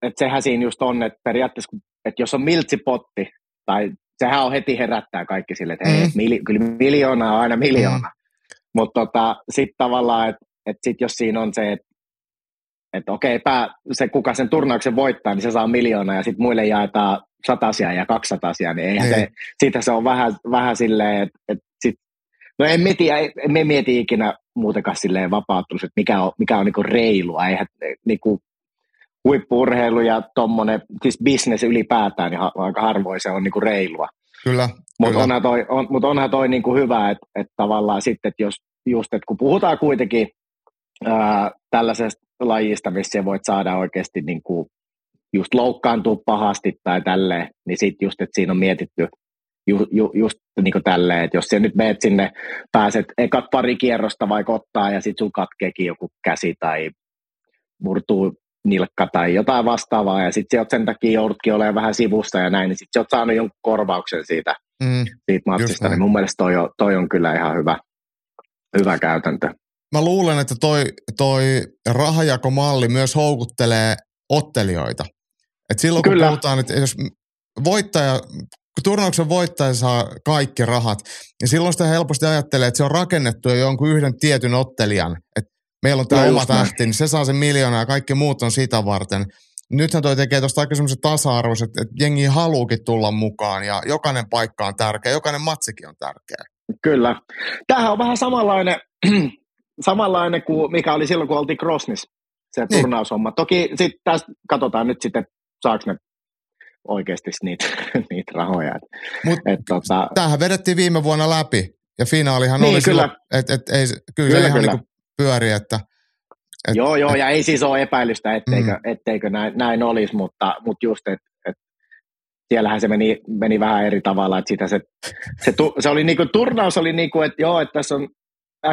että sehän siinä just on, että periaatteessa, että jos on miltsipotti, tai sehän on heti herättää kaikki sille, että hei, mm. mili, kyllä miljoona on aina miljoona. Mm. Mutta tota, sitten tavallaan, että et sit jos siinä on se, että et okei, pää, se kuka sen turnauksen voittaa, niin se saa miljoona ja sitten muille jaetaan satasia ja kaksatasia, niin eihän niin. se, siitä se on vähän, vähän silleen, että et sit, no en mieti, me mieti ikinä muutenkaan silleen vapauttunut, että mikä on, mikä on niinku reilua, eihän niinku, huippuurheilu ja tuommoinen, siis business ylipäätään, niin aika harvoin se on niinku reilua. Kyllä. Mutta onhan toi, on, mut onhan toi niinku hyvä, että et tavallaan sitten, että jos just, että kun puhutaan kuitenkin ää, tällaisesta lajista, missä voit saada oikeasti niinku just loukkaantua pahasti tai tälleen, niin sitten just, että siinä on mietitty ju, ju, just niin tälleen, että jos sä nyt meet sinne, pääset ekat pari kierrosta vaikka ottaa ja sitten sun katkeekin joku käsi tai murtuu nilkka tai jotain vastaavaa ja sitten sä sen takia joudutkin olemaan vähän sivusta ja näin, niin sitten sä oot saanut jonkun korvauksen siitä, mm, siitä matsista, niin mun mielestä toi on, toi on kyllä ihan hyvä, hyvä käytäntö. Mä luulen, että toi, toi rahajakomalli myös houkuttelee ottelijoita. Et silloin kun Kyllä. puhutaan, että jos voittaja, kun turnauksen voittaja saa kaikki rahat, niin silloin sitä helposti ajattelee, että se on rakennettu jo jonkun yhden tietyn ottelijan. Että meillä on tämä oma tähti, niin se saa sen miljoonaa ja kaikki muut on sitä varten. Nythän toi tekee tuosta aika semmoisen tasa-arvoiset, että jengi haluukin tulla mukaan ja jokainen paikka on tärkeä, jokainen matsikin on tärkeä. Kyllä. Tämähän on vähän samanlainen, samanlainen kuin mikä oli silloin, kun oltiin Crossnis, se niin. turnaushomma. Toki sitten tästä katsotaan nyt sitten, saako ne oikeasti niitä, niitä rahoja. Mut et, tota... Tämähän vedettiin viime vuonna läpi ja finaalihan niin, oli kyllä. että et, ei, kyllä, kyllä, ihan kyllä. Niin pyöri, että et, joo, joo, et, ja ei siis ole epäilystä, etteikö, mm. etteikö näin, näin olisi, mutta, mutta just, että et, siellähän se meni, meni vähän eri tavalla, että sitä se, se, tu, se oli niinku, turnaus oli niinku, että joo, että tässä on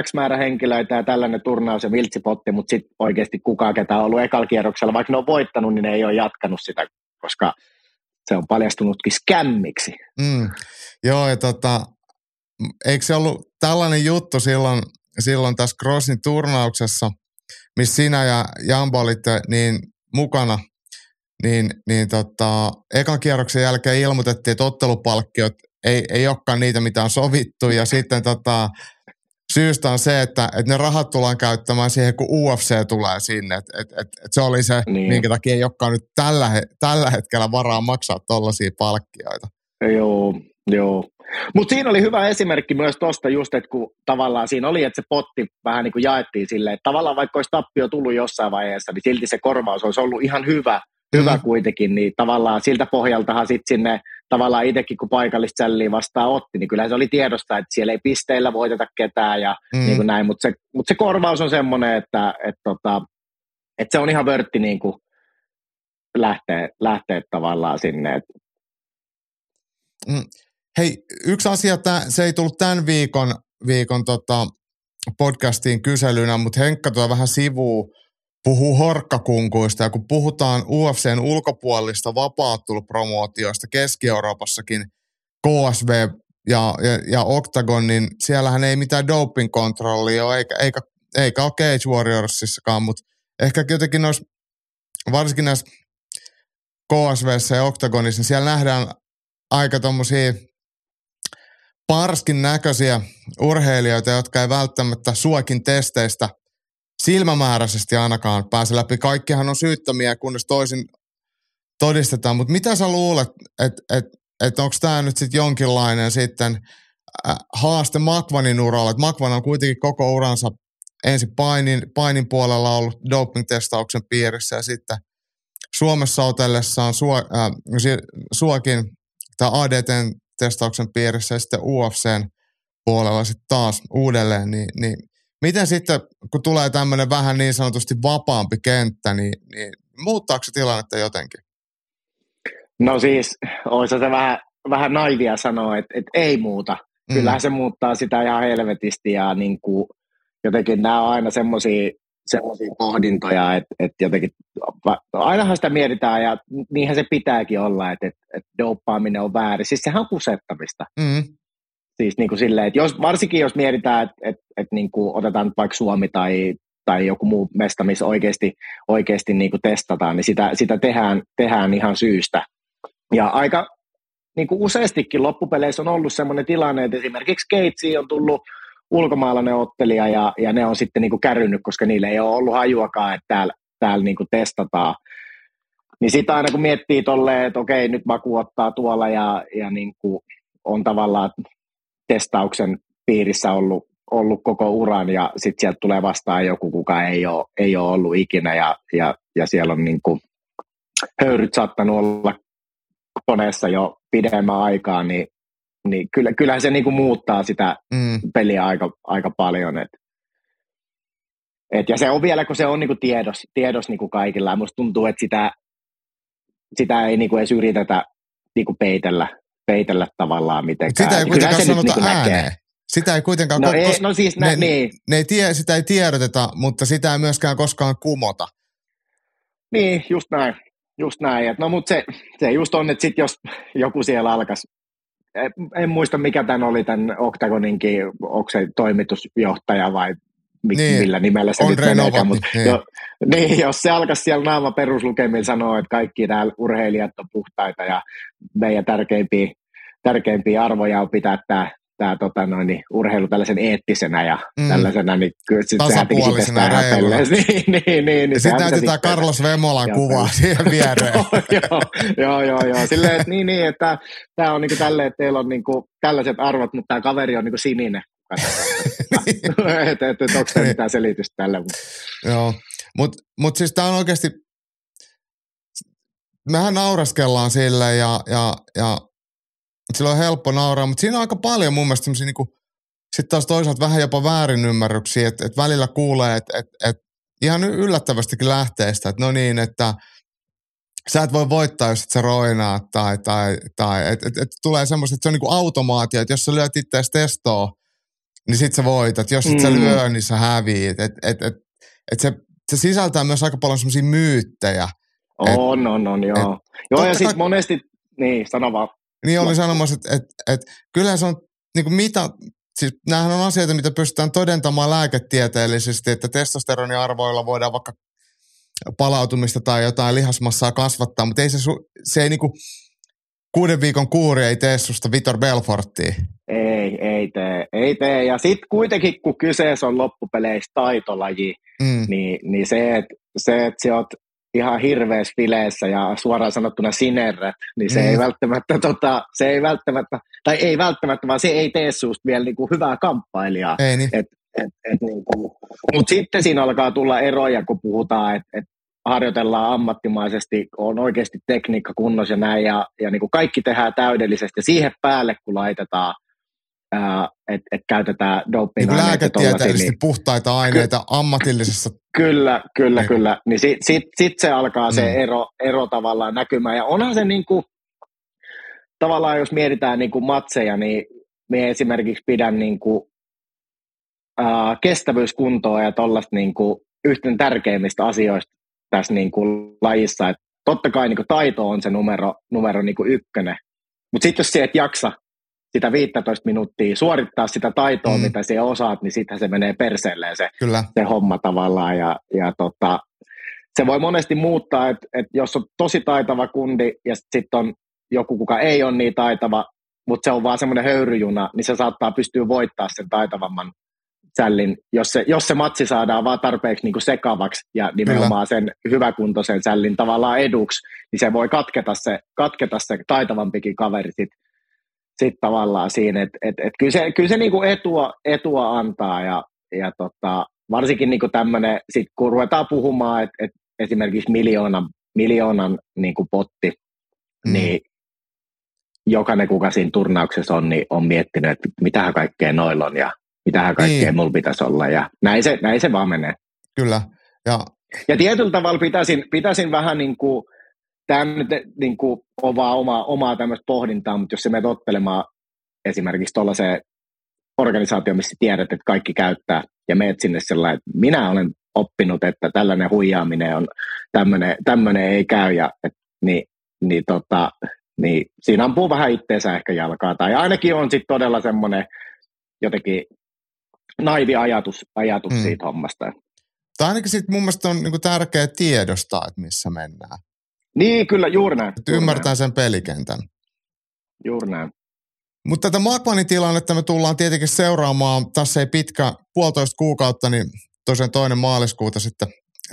X määrä henkilöitä ja tällainen turnaus ja viltsipotti, mutta sitten oikeasti kukaan, ketä on ollut ekalla kierroksella, vaikka ne on voittanut, niin ne ei ole jatkanut sitä, koska se on paljastunutkin skämmiksi. Mm. Joo, ja tota, eikö se ollut tällainen juttu silloin, silloin tässä Crossin turnauksessa, missä sinä ja Jambo olitte niin mukana, niin, niin tota, ekan kierroksen jälkeen ilmoitettiin, että ottelupalkkiot ei, ei olekaan niitä, mitä on sovittu, ja sitten tota, syystä on se, että, että ne rahat tullaan käyttämään siihen, kun UFC tulee sinne. Et, et, et, et se oli se, niin. minkä takia ei olekaan nyt tällä, tällä hetkellä varaa maksaa tollaisia palkkioita. Joo, joo. Mutta siinä oli hyvä esimerkki myös tuosta just, että kun tavallaan siinä oli, että se potti vähän niin kuin jaettiin silleen, että tavallaan vaikka olisi tappio tullut jossain vaiheessa, niin silti se korvaus olisi ollut ihan hyvä, hyvä mm. kuitenkin, niin tavallaan siltä pohjaltahan sitten sinne tavallaan itsekin kun paikallista sälliä vastaan otti, niin kyllä se oli tiedosta, että siellä ei pisteillä voiteta ketään ja mm. niin kuin näin, mutta se, mut se korvaus on semmoinen, että et tota, et se on ihan vörtti niin kuin lähteä, lähteä tavallaan sinne. Mm. Hei, yksi asia, tää, se ei tullut tämän viikon, viikon tota, podcastiin kyselynä, mutta Henkka tuo vähän sivuun puhuu horkkakunkuista. Ja kun puhutaan UFCn ulkopuolista vapaattelupromootioista Keski-Euroopassakin, KSV ja, ja, ja Octagon, niin siellähän ei mitään doping-kontrollia ole, eikä, eikä, eikä ole Cage Warriorsissakaan, mutta ehkä jotenkin noissa, varsinkin näissä KSVssä ja Octagonissa, niin siellä nähdään aika tommosia parskin näköisiä urheilijoita, jotka ei välttämättä suokin testeistä – silmämääräisesti ainakaan pääse läpi. Kaikkihan on syyttömiä, kunnes toisin todistetaan. Mutta mitä sä luulet, että et, et onko tämä nyt sitten jonkinlainen sitten äh, haaste Makvanin uralla? Makvan on kuitenkin koko uransa ensin painin, painin puolella ollut doping-testauksen piirissä ja sitten Suomessa otellessaan suo, äh, suokin tai ADT-testauksen piirissä ja sitten UFCn puolella sitten taas uudelleen, niin, niin Miten sitten, kun tulee tämmöinen vähän niin sanotusti vapaampi kenttä, niin, niin muuttaako se tilannetta jotenkin? No siis, olisi se vähän, vähän naivia sanoa, että, että ei muuta. Mm. Kyllähän se muuttaa sitä ihan helvetisti ja niin kuin, jotenkin nämä on aina semmoisia semmoisia pohdintoja, että, että jotenkin, ainahan sitä mietitään ja niinhän se pitääkin olla, että, että, että dopaaminen on väärin. Siis sehän on kusettamista. Mm. Siis niin kuin silleen, että jos, varsinkin jos mietitään, että, että, että niin kuin otetaan vaikka Suomi tai, tai joku muu mesta, missä oikeasti, oikeasti niin kuin testataan, niin sitä, sitä tehdään, tehdään ihan syystä. Ja aika, niin kuin useastikin loppupeleissä on ollut sellainen tilanne, että esimerkiksi Keitsi on tullut ulkomaalainen ottelija ja, ja ne on sitten niin kuin kärrynyt, koska niille ei ole ollut hajuakaan, että täällä, täällä niin kuin testataan. Niin sitä aina kun miettii tolleen, että okei, nyt Maku ottaa tuolla ja, ja niin kuin on tavallaan testauksen piirissä ollut, ollut koko uran ja sitten sieltä tulee vastaan joku, kuka ei ole, ei ole ollut ikinä ja, ja, ja siellä on niin kuin höyryt saattanut olla koneessa jo pidemmän aikaa, niin, niin kyllä, kyllähän se niin kuin muuttaa sitä mm. peliä aika, aika paljon. Et, et, ja se on vielä, kun se on niin kuin tiedos, tiedos niin kuin kaikilla. Ja musta tuntuu, että sitä, sitä ei niin kuin edes yritetä niin kuin peitellä, peitellä tavallaan mitenkään. Sitä ei kuitenkaan sanota niin ääneen. Näkee. Sitä ei kuitenkaan... No, ei, no siis nä, ne, niin. ne ei tie, sitä ei tiedoteta, mutta sitä ei myöskään koskaan kumota. Niin, just näin. Just näin. Et no, mutta se, se just on, että sit jos joku siellä alkaisi en, muista mikä tämän oli tämän Octagoninkin, onko se toimitusjohtaja vai mi, niin, millä nimellä se on nyt menee, mutta niin. Jo, niin, jos se alkaisi siellä naama peruslukemin sanoa, että kaikki täällä urheilijat on puhtaita ja meidän tärkeimpiä, tärkeimpiä arvoja on pitää tämä tämä tota, noin, niin, urheilu tällaisen eettisenä ja mm. tällaisena, niin kyllä sit sehän tekisi sitä niin, niin, niin, niin, Sitten näytetään Carlos Vemolan kuvaa siihen viereen. joo, joo, joo, joo. Silleen, että niin, niin, että tämä on niin kuin tälleen, että teillä on niin kuin tällaiset arvot, mutta tämä kaveri on niin kuin sininen. että et, et, onko tämä mitään selitystä tälle. Joo, mutta mut siis tämä on oikeasti, mehän nauraskellaan sille ja, ja, ja sillä on helppo nauraa, mutta siinä on aika paljon mun mielestä semmoisia niinku, sitten taas toisaalta vähän jopa väärinymmärryksiä, että, että välillä kuulee, että, että, että ihan yllättävästikin lähteestä, että no niin, että sä et voi voittaa, jos et sä roinaa, tai, tai, tai että et, et tulee semmoista, että se on niinku automaatio, että jos sä lyöt itseäsi testoa, niin sit sä voitat. Jos et mm. sä lyö, niin sä häviit. Et, et, et, et se, se sisältää myös aika paljon semmoisia myyttejä. On, et, on, on, joo. Et, joo, ja sitten monesti, niin, sano vaan. Niin oli sanomassa, että et, et, kyllähän se on niin kuin mitä, siis nämähän on asioita, mitä pystytään todentamaan lääketieteellisesti, että testosteroniarvoilla voidaan vaikka palautumista tai jotain lihasmassaa kasvattaa, mutta ei se, se ei niinku, kuuden viikon kuuri ei tee susta Vitor Belforttia. Ei, ei tee, ei tee. Ja sitten kuitenkin, kun kyseessä on loppupeleissä taitolaji, mm. niin, niin se, että se, et sä oot ihan hirveässä fileessä ja suoraan sanottuna sinerret, niin se mm. ei välttämättä, tota, se ei välttämättä, tai ei välttämättä, vaan se ei tee susta vielä niinku hyvää kamppailijaa. Ei niin. Et, et, et niinku, Mutta sitten siinä alkaa tulla eroja, kun puhutaan, että et harjoitellaan ammattimaisesti, on oikeasti tekniikka kunnossa ja näin, ja, ja niinku kaikki tehdään täydellisesti. Ja siihen päälle, kun laitetaan että et käytetään doping-aineita. Niin lääketieteellisesti niin, puhtaita aineita ky- ammatillisessa. Kyllä, kyllä, niin. kyllä. Niin sitten sit, sit se alkaa mm. se ero, ero tavallaan näkymään. Ja onhan se niin kuin, tavallaan jos mietitään niin kuin matseja, niin me esimerkiksi pidän niin kuin, äh, kestävyyskuntoa ja tuollaista niin kuin, yhten tärkeimmistä asioista tässä niin kuin, lajissa. Et totta kai niin kuin, taito on se numero, numero niin kuin ykkönen. Mutta sitten jos se et jaksa sitä 15 minuuttia suorittaa sitä taitoa, mm. mitä se osaat, niin sittenhän se menee perseelleen se, Kyllä. se homma tavallaan. Ja, ja tota, se voi monesti muuttaa, että, että jos on tosi taitava kundi ja sitten on joku, kuka ei ole niin taitava, mutta se on vaan semmoinen höyryjuna, niin se saattaa pystyä voittaa sen taitavamman sällin, jos se, jos se matsi saadaan vaan tarpeeksi niin kuin sekavaksi ja nimenomaan Kyllä. sen hyväkuntoisen sällin tavallaan eduksi, niin se voi katketa se, katketa se taitavampikin kaveri sit sit tavallaan siinä, että et, et kyllä se, kyllä se niinku etua, etua antaa ja, ja tota, varsinkin niinku tämmöinen, sit kun ruvetaan puhumaan, että et esimerkiksi miljoonan, miljoonan niinku potti, mm. niin jokainen, kuka siinä turnauksessa on, niin on miettinyt, että mitähän kaikkea noilla on ja mitähän kaikkea niin. mulla pitäisi olla ja näin se, näin se vaan menee. Kyllä. Ja, ja tietyllä tavalla pitäisin, pitäisin vähän niin kuin tämä nyt niin kuin, on vaan oma, omaa tämmöistä pohdintaa, mutta jos se menet ottelemaan esimerkiksi tuollaiseen organisaatioon, missä tiedät, että kaikki käyttää, ja meet sinne sellainen, että minä olen oppinut, että tällainen huijaaminen on, tämmöinen, tämmöinen ei käy, ja, et, niin, niin, tota, niin siinä ampuu vähän itteensä ehkä jalkaa, tai ainakin on sitten todella semmoinen jotenkin naivi ajatus, ajatus hmm. siitä hommasta. Tai ainakin sitten mun mielestä on niinku tärkeää tiedostaa, että missä mennään. Niin, kyllä, juuri näin. Että ymmärtää näin. sen pelikentän. juuri näin. Mutta tätä Magmanin tilannetta me tullaan tietenkin seuraamaan. Tässä ei pitkä puolitoista kuukautta, niin tosiaan toinen maaliskuuta sitten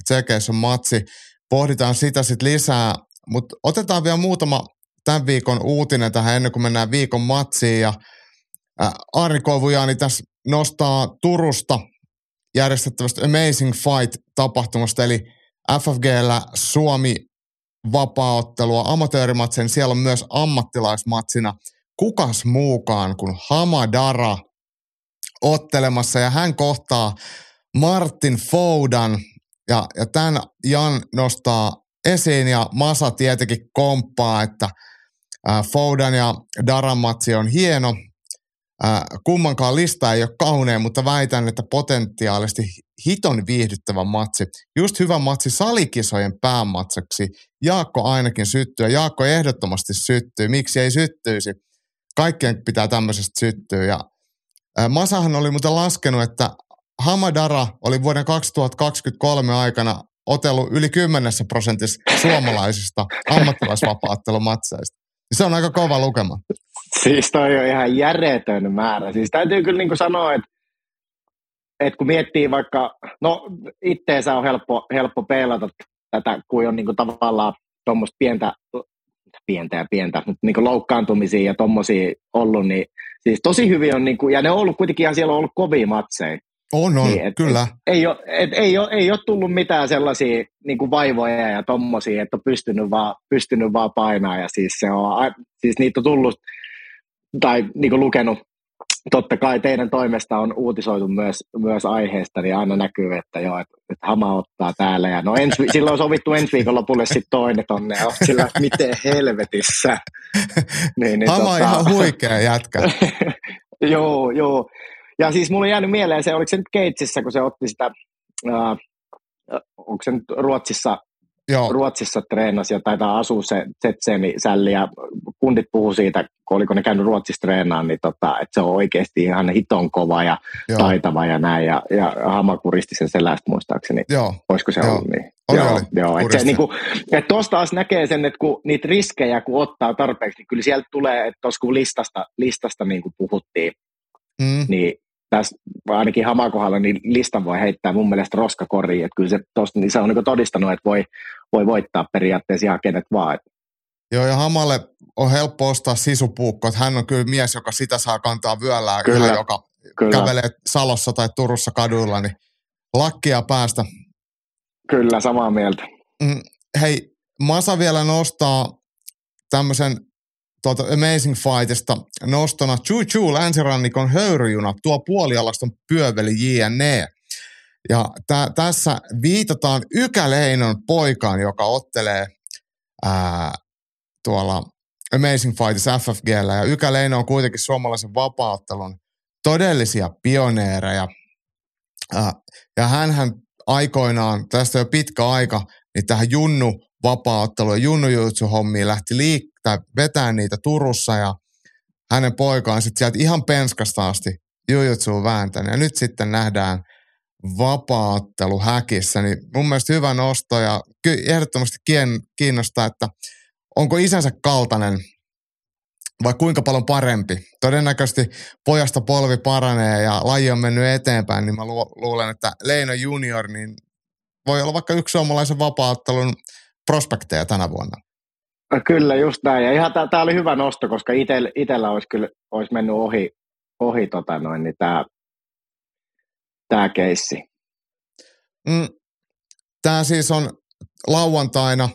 Tsekeissä on matsi. Pohditaan sitä sitten lisää, mutta otetaan vielä muutama tämän viikon uutinen tähän ennen kuin mennään viikon matsiin. Ja Arni Koivujaani tässä nostaa Turusta järjestettävästä Amazing Fight-tapahtumasta, eli FFGllä Suomi vapaaottelua amatöörimatsen. Siellä on myös ammattilaismatsina kukas muukaan kuin Hamadara ottelemassa ja hän kohtaa Martin Foudan ja, ja tämän Jan nostaa esiin ja Masa tietenkin komppaa, että Foudan ja Daran matsi on hieno. Kummankaan lista ei ole kaunein, mutta väitän, että potentiaalisesti hiton viihdyttävä matsi. Just hyvä matsi salikisojen päämatsaksi. Jaakko ainakin syttyy ja Jaakko ehdottomasti syttyy. Miksi ei syttyisi? Kaikkien pitää tämmöisestä syttyä. Ja Masahan oli muuten laskenut, että Hamadara oli vuoden 2023 aikana otellut yli 10 prosentissa suomalaisista ammattilaisvapaattelumatseista. Se on aika kova lukema. Siis toi on ihan järjetön määrä. Siis täytyy kyllä niin sanoa, että, että kun miettii vaikka, no itteensä on helppo, helppo peilata tätä, kun on niin kuin tavallaan tuommoista pientä, pientä ja pientä, mutta niin kuin loukkaantumisia ja tuommoisia ollut, niin siis tosi hyvin on, niin kuin, ja ne on ollut kuitenkin ihan siellä on ollut kovia matseja. On, on, niin, et, kyllä. Et, ei, ole, et, ei, ole, ei ole tullut mitään sellaisia niin kuin vaivoja ja tommosia, että on pystynyt vaan, pystynyt vaan painaa ja siis, se on, siis niitä on tullut tai niin kuin lukenut totta kai teidän toimesta on uutisoitu myös, myös aiheesta, niin aina näkyy, että joo, että, että Hama ottaa täällä. Ja no ensi, silloin on sovittu ensi viikon lopulle sitten toinen tonne, ja sillä miten helvetissä. niin, niin, Hama tota... ihan huikea jätkä. joo, joo. Ja siis mulla on jäänyt mieleen se, oliko se nyt Keitsissä, kun se otti sitä, äh, onko se nyt Ruotsissa, Joo. Ruotsissa treenasi ja taitaa asua se Zetsemi-sälli ja kundit puhuu siitä, kun oliko ne käynyt Ruotsissa treenaan, niin tota, että se on oikeasti ihan hiton kova ja Joo. taitava ja näin ja, ja Hama kuristi sen selästä muistaakseni. Joo. Olisiko se Joo. ollut niin? Oli, joo, oli. joo. Että niinku, et tuosta taas näkee sen, että kun niitä riskejä kun ottaa tarpeeksi, niin kyllä sieltä tulee, että tuossa kun listasta, listasta niin kuin puhuttiin, mm. niin tässä ainakin Hamakohdalla niin listan voi heittää mun mielestä roskakoriin, että kyllä se, tosta, niin se on niin todistanut, että voi, voi voittaa periaatteessa ihan kenet vaan. Joo, ja Hamalle on helppo ostaa sisupuukko, että hän on kyllä mies, joka sitä saa kantaa vyöllään, kyllä, ihan, joka kyllä. kävelee Salossa tai Turussa kaduilla, niin lakkia päästä. Kyllä, samaa mieltä. Mm, hei, Masa vielä nostaa tämmöisen tuolta Amazing Fightista nostona Choo Choo länsirannikon höyryjuna, tuo puolialaston pyöveli JNE. Ja tä, tässä viitataan Ykäleinon poikaan, joka ottelee ää, tuolla Amazing Fightissa FFGllä. Ja Ykäleino on kuitenkin suomalaisen vapauttelun todellisia pioneereja. Ää, ja hän aikoinaan, tästä jo pitkä aika, niin tähän Junnu vapaaottelu ja Junnu hommiin lähti liik- tai vetää niitä Turussa ja hänen poikaan sitten sieltä ihan penskasta asti jujutsuun vääntänyt. Ja nyt sitten nähdään vapaattelu häkissä, niin mun mielestä hyvä nosto ja ehdottomasti kiinnostaa, että onko isänsä kaltainen vai kuinka paljon parempi. Todennäköisesti pojasta polvi paranee ja laji on mennyt eteenpäin, niin mä luulen, että Leino Junior niin voi olla vaikka yksi suomalaisen vapaattelun prospekteja tänä vuonna. Kyllä, just näin. Ja ihan tämä oli hyvä nosto, koska itellä, itellä olisi kyllä olisi mennyt ohi, ohi tota noin, niin tämä tää keissi. Mm, tämä siis on lauantaina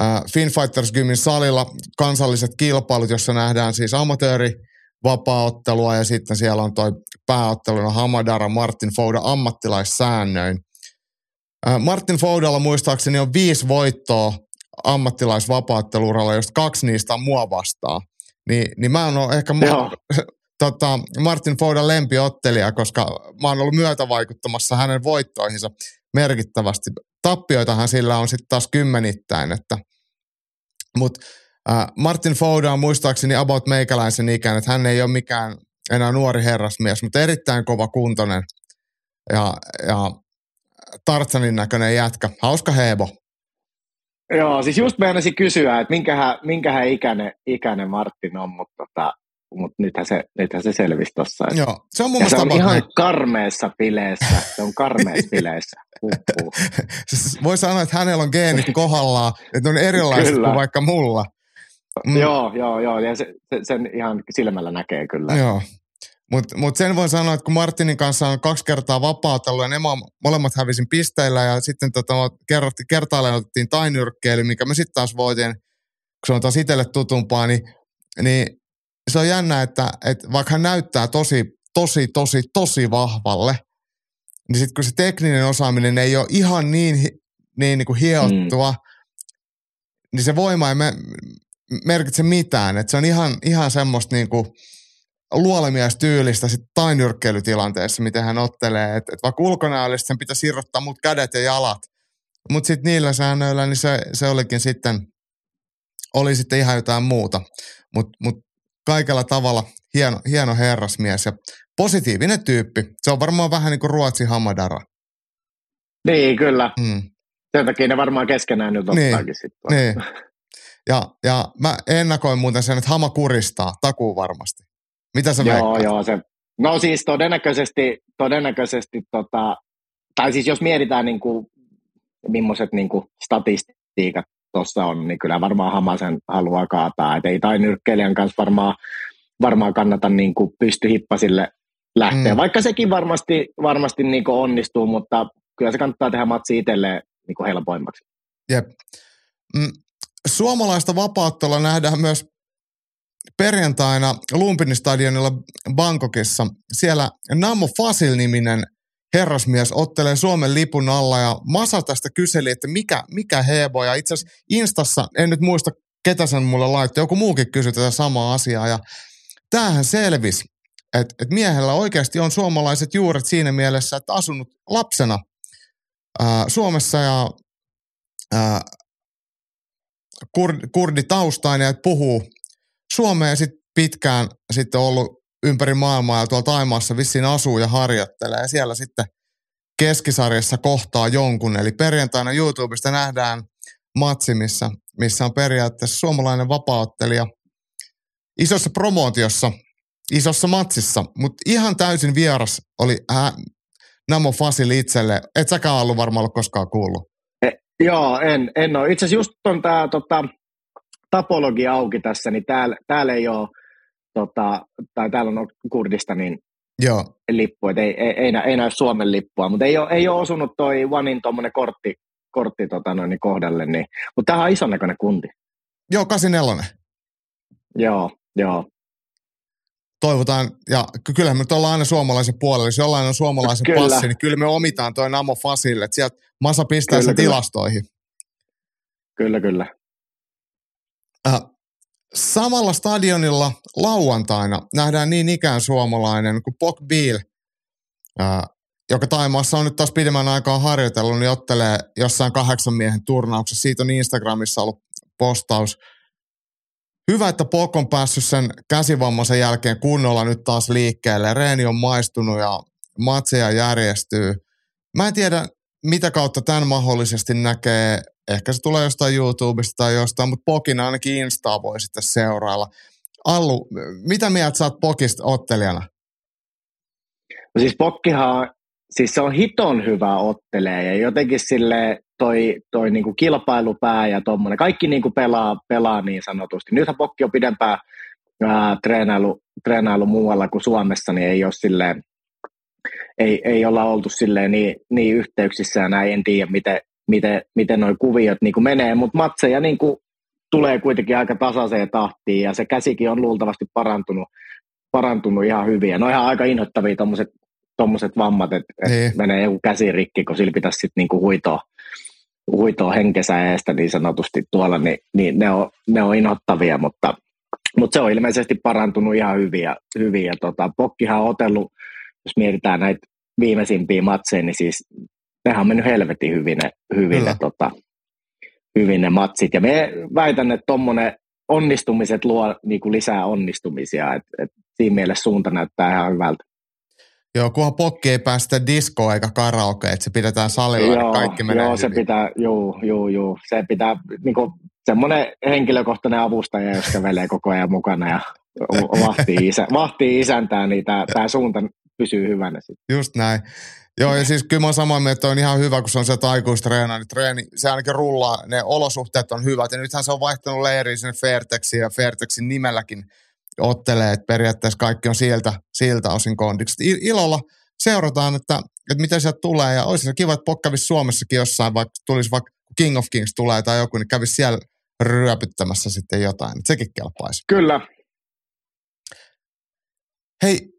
äh, Finfighters Gymin salilla kansalliset kilpailut, jossa nähdään siis amatööri vapaaottelua ja sitten siellä on toi pääotteluna Hamadara Martin Fouda ammattilaissäännöin. Äh, Martin Foudalla muistaakseni on viisi voittoa ammattilaisvapaatteluuralla, josta kaksi niistä on mua vastaan. Niin, niin mä oon ehkä ma- tota, Martin Foudan lempiottelija, koska mä oon ollut myötävaikuttamassa hänen voittoihinsa merkittävästi. Tappioitahan sillä on sitten taas kymmenittäin, että mutta äh, Martin Fouda on muistaakseni about meikäläisen ikään, että hän ei ole mikään enää nuori herrasmies, mutta erittäin kova kuntoinen ja, ja Tartsanin näköinen jätkä. Hauska hebo. Joo, siis just meinasin kysyä, että minkähän, minkähän ikäinen, ikäinen Martin on, mutta tota, mutta nythän se, nythän se selvisi tuossa. Joo, se on mun se on ihan näin. karmeessa bileessä. Se on karmeessa bileissä. Huhhuh. Siis voi sanoa, että hänellä on geenit kohdallaan, että on erilaiset Kyllä. kuin vaikka mulla. Mm. Joo, joo, joo. Ja se, sen ihan silmällä näkee kyllä. Joo. Mutta mut sen voin sanoa, että kun Martinin kanssa on kaksi kertaa vapautellut ja ne mo- molemmat hävisin pisteillä ja sitten tota, kerrottiin, kertaalleen otettiin tainyrkkeily, mikä me sitten taas voitin, kun se on taas itselle tutumpaa, niin, niin se on jännä, että, että vaikka hän näyttää tosi, tosi, tosi, tosi vahvalle, niin sitten kun se tekninen osaaminen ei ole ihan niin, niin, niin kuin hiottua, mm. niin se voima ei me, merkitse mitään. Että se on ihan, ihan semmoista niin kuin luolemiestyylistä sit tainyrkkeilytilanteessa, miten hän ottelee. Että et vaikka ulkonäöllisesti sen pitäisi irrottaa mut kädet ja jalat, mutta sitten niillä säännöillä niin se, se olikin sitten, oli sitten ihan jotain muuta. Mutta mut kaikella tavalla hieno, hieno herrasmies ja positiivinen tyyppi. Se on varmaan vähän niin kuin Ruotsi Hamadara. Niin, kyllä. Mm. Sen takia ne varmaan keskenään nyt Niin, ottaakin sitten. Niin. Ja, ja mä ennakoin muuten sen, että Hama kuristaa, takuu varmasti. Mitä sä Joo, veikkaat? joo. Se, no siis todennäköisesti, todennäköisesti tota, tai siis jos mietitään niin kuin, millaiset niin kuin statistiikat tuossa on, niin kyllä varmaan Hamasen haluaa kaataa. Et ei tai nyrkkeilijän kanssa varmaan, varmaan kannata niin kuin pystyhippasille lähteä, Mm. mm. vaikka sekin varmasti, varmasti niin kuin onnistuu, mutta kyllä se kannattaa tehdä matsi itselleen niin kuin helpoimmaksi. Jep. Mm, suomalaista vapauttelua nähdään myös perjantaina Lumpinin stadionilla Bangkokissa. Siellä Namo Fasil-niminen herrasmies ottelee Suomen lipun alla ja Masa tästä kyseli, että mikä, mikä hebo. Ja itse asiassa Instassa, en nyt muista ketä sen mulle laittoi, joku muukin kysyi tätä samaa asiaa ja tämähän selvisi, että, että miehellä oikeasti on suomalaiset juuret siinä mielessä, että asunut lapsena ää, Suomessa ja ää, kur, kurditaustainen ja puhuu suomea ja sitten pitkään sitten ollut ympäri maailmaa ja tuolla Taimaassa vissiin asuu ja harjoittelee. Siellä sitten keskisarjassa kohtaa jonkun. Eli perjantaina YouTubesta nähdään matsi, missä, missä on periaatteessa suomalainen vapauttelija isossa promootiossa, isossa matsissa, mutta ihan täysin vieras oli ää, Namo Fasil itselle. Et säkään ollut varmaan ollut koskaan kuullut. Joo, en, en ole. Itse asiassa just on tämä tota, tapologia auki tässä, niin täällä, täällä ei ole, tota, tai täällä on Kurdistanin Joo, lippu, että ei, ei, ei, nä, ei näy Suomen lippua, mutta ei ole, ei ole osunut toi Vanin tuommoinen kortti, kortti tota noin, niin kohdalle, niin, mutta tämä on ison näköinen kunti. joo 84. Joo, joo. toivotaan, ja ky- kyllähän me nyt ollaan aina suomalaisen puolella, jos jollain on suomalaisen Kyllä. passi, niin kyllä me omitaan toi Namo Fasille, että sieltä Masa pistää Kyllä, sen kyllä. tilastoihin. Kyllä, kyllä. Äh, samalla stadionilla lauantaina nähdään niin ikään suomalainen kuin Pok Biel, äh, joka Taimaassa on nyt taas pidemmän aikaa harjoitellut, niin ottelee jossain kahdeksan miehen turnauksessa. Siitä on Instagramissa ollut postaus. Hyvä, että Pok on päässyt sen käsivammaisen jälkeen kunnolla nyt taas liikkeelle. Reeni on maistunut ja matseja järjestyy. Mä en tiedä, mitä kautta tämän mahdollisesti näkee. Ehkä se tulee jostain YouTubesta tai jostain, mutta Pokin ainakin Instaa voi sitten seurailla. Allu, mitä mieltä sä oot Pokista ottelijana? No siis Pokkihan, siis se on hiton hyvä ottelee ja jotenkin sille toi, toi niinku kilpailupää ja tommonen, kaikki niinku pelaa, pelaa niin sanotusti. Nythän Pokki on pidempään ää, treenailu, treenailu muualla kuin Suomessa, niin ei ole silleen, ei, ei olla oltu silleen niin, niin yhteyksissä ja näin, en tiedä miten, miten, miten noi kuviot niinku menee, mutta matseja niinku tulee kuitenkin aika tasaiseen tahtiin ja se käsikin on luultavasti parantunut, parantunut ihan hyvin. Ja ne on ihan aika inhottavia tommoset vammat, että et Niin. menee joku käsi rikki, kun sillä pitäisi sitten niinku huitoa, huitoa henkensä eestä niin sanotusti tuolla, niin, niin ne, on, ne on inhottavia, mutta, mutta se on ilmeisesti parantunut ihan hyvin. Ja, hyvin ja tota, Pokkihan on otellut, jos mietitään näitä viimeisimpiä matseja, niin siis nehän on mennyt helvetin hyvin ne, hyvin ne, tota, hyvin ne matsit. Ja me väitän, että tuommoinen onnistumiset luo niin kuin lisää onnistumisia. Et, et siinä mielessä suunta näyttää ihan hyvältä. Joo, kunhan pokki ei päästä diskoa eikä karaoke, että se pidetään salilla joo, kaikki menee Joo, se hyvin. pitää, joo, joo, joo. Se pitää, niin kuin, semmoinen henkilökohtainen avustaja, jos kävelee koko ajan mukana ja vahtii, isä, vahtii isäntää, niin tämä suunta pysyy hyvänä sitten. Just näin. Joo, ja siis kyllä mä oon samaa mieltä, että on ihan hyvä, kun se on se taikuistreena, niin treeni, se ainakin rullaa, ne olosuhteet on hyvät, ja nythän se on vaihtanut leiriin sinne Fairtexin, ja Fairtexin nimelläkin ottelee, että periaatteessa kaikki on sieltä, sieltä osin kondiksi. Ilolla seurataan, että, että mitä sieltä tulee, ja olisi se kiva, että Pok kävisi Suomessakin jossain, vaikka tulisi vaikka King of Kings tulee tai joku, niin kävisi siellä ryöpyttämässä sitten jotain. Sekin kelpaisi. Kyllä. Hei,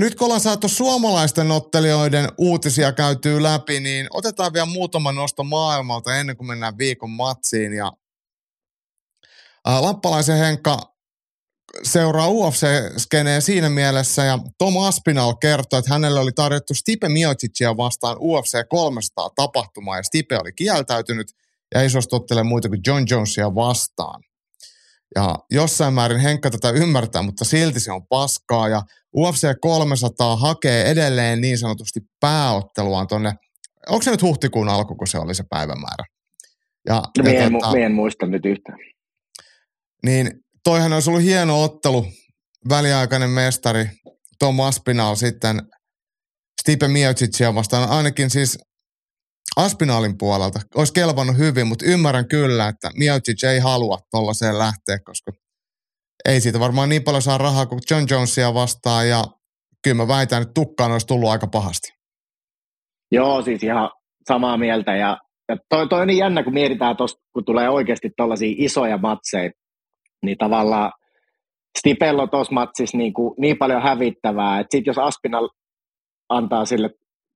nyt kun ollaan saatu suomalaisten ottelijoiden uutisia käytyy läpi, niin otetaan vielä muutama nosto maailmalta ennen kuin mennään viikon matsiin. Ja Lappalaisen Henkka seuraa UFC-skeneen siinä mielessä, ja Tom Aspinall kertoi, että hänelle oli tarjottu Stipe Miocicia vastaan UFC 300 tapahtumaa, ja Stipe oli kieltäytynyt, ja ei suostu muita kuin John Jonesia vastaan. Ja jossain määrin Henkka tätä ymmärtää, mutta silti se on paskaa, ja UFC 300 hakee edelleen niin sanotusti pääotteluaan tonne, onko se nyt huhtikuun alku, kun se oli se päivämäärä? Ja, no, ja en, tota, en muista nyt yhtään. Niin toihan olisi ollut hieno ottelu, väliaikainen mestari Tom Aspinall sitten Stipe Miocicia vastaan, ainakin siis Aspinalin puolelta. Olisi kelvannut hyvin, mutta ymmärrän kyllä, että Miocic ei halua tuollaiseen lähteä, koska ei siitä varmaan niin paljon saa rahaa kuin John Jonesia vastaan ja kyllä mä väitän, että tukkaan olisi tullut aika pahasti. Joo, siis ihan samaa mieltä ja, ja toi, toi on niin jännä, kun mietitään tosta, kun tulee oikeasti tällaisia isoja matseja, niin tavallaan Stipello tuossa matsissa niin, kuin, niin paljon hävittävää, että sit jos Aspinal antaa sille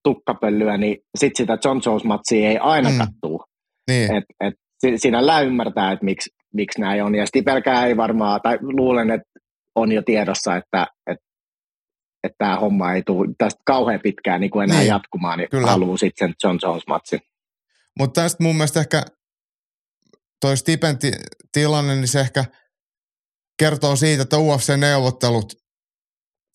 tukkapöllyä, niin sit sitä John Jones-matsia ei aina mm. kattuu. Niin. Et, et, sinällään ymmärtää, että miksi, miksi näin on. Ja Stipelkää ei varmaan, tai luulen, että on jo tiedossa, että, että, että tämä homma ei tule tästä kauhean pitkään niin kuin enää niin. jatkumaan, niin Kyllä. haluaa sitten sen John Jones-matsin. Mutta tästä mun mielestä ehkä toi Stipen tilanne, niin se ehkä kertoo siitä, että UFC-neuvottelut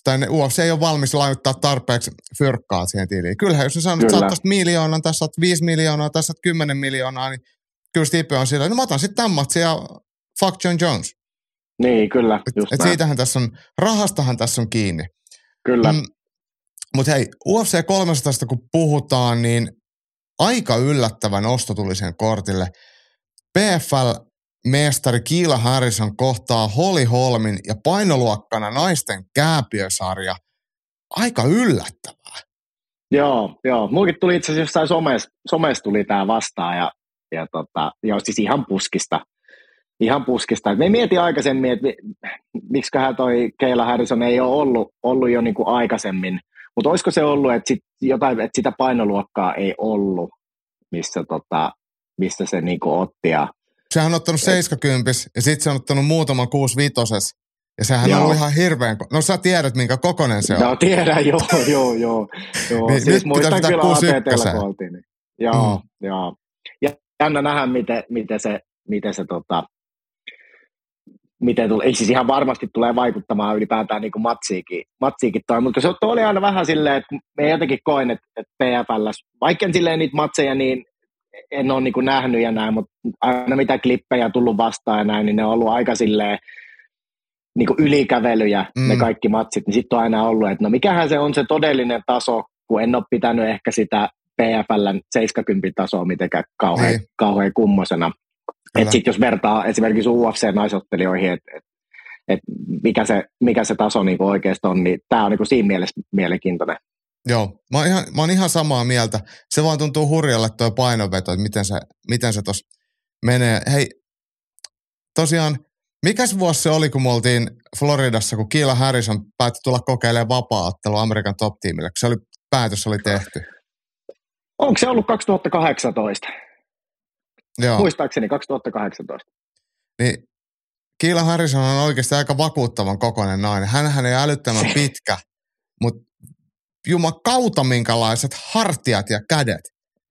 tai ne UFC ei ole valmis laittaa tarpeeksi fyrkkaa siihen tiliin. Kyllähän jos ne sanoo, että sä miljoonan, tässä saat viisi miljoonaa, tässä saat kymmenen miljoonaa, niin kyllä Stipe on sillä, no mä otan sitten tämän matsin ja fuck John Jones. Niin, kyllä. Just et, et siitähän tässä on, rahastahan tässä on kiinni. Kyllä. Mm, Mutta hei, UFC 300 kun puhutaan, niin aika yllättävän osto tuli sen kortille. PFL mestari Kiila Harrison kohtaa Holly Holmin ja painoluokkana naisten kääpiösarja. Aika yllättävää. Joo, joo. Mullakin tuli itse asiassa jossain somessa, somessa tuli tämä vastaan ja, ja tota, joo, siis ihan puskista. Ihan puskista. Me mietin aikaisemmin, että miksiköhän toi Keila Harrison ei ole ollut, ollut jo niinku aikaisemmin. Mutta olisiko se ollut, että, sit jotain, että sitä painoluokkaa ei ollut, missä, tota, missä se niinku otti. Ja sehän on ottanut 70 ja sitten se on ottanut muutaman 65 ja sehän joo. on ollut ihan hirveän, no sä tiedät minkä kokonen se on. Joo, tiedän, joo, joo, joo. joo. niin, siis nyt muistan kyllä ATTllä kun oltiin. Niin. Joo, mm. joo. Jännä nähdä, miten, miten se, miten se tota, miten tuli, ei siis ihan varmasti tulee vaikuttamaan ylipäätään niin matsiikin, matsiikin toi, mutta se oli aina vähän silleen, että me jotenkin koin, että, että PFL, vaikka en silleen niitä matseja niin en ole niin kuin nähnyt ja näin, mutta aina mitä klippejä tullut vastaan ja näin, niin ne on ollut aika silleen niin kuin ylikävelyjä mm. ne kaikki matsit, niin sitten on aina ollut, että no mikähän se on se todellinen taso, kun en ole pitänyt ehkä sitä PFLn 70 tasoa mitenkään kauhean, niin. kauhean kummosena. Että sitten jos vertaa esimerkiksi UFC-naisottelijoihin, että et, et mikä, se, mikä se taso niinku oikeasti on, niin tämä on niinku siinä mielessä mielenkiintoinen. Joo, mä oon, ihan, mä oon ihan samaa mieltä. Se vaan tuntuu hurjalle tuo painoveto, että miten se, miten se tuossa menee. Hei, tosiaan, mikäs vuosi se oli, kun me oltiin Floridassa, kun Kiila Harrison päätti tulla kokeilemaan vapaa Amerikan top-tiimille, kun se oli, päätös oli tehty? Onko se ollut 2018? Joo. Muistaakseni 2018. Niin Kiila Harrison on oikeasti aika vakuuttavan kokoinen nainen. Hänhän ei älyttömän pitkä, mutta jumakauta minkälaiset hartiat ja kädet.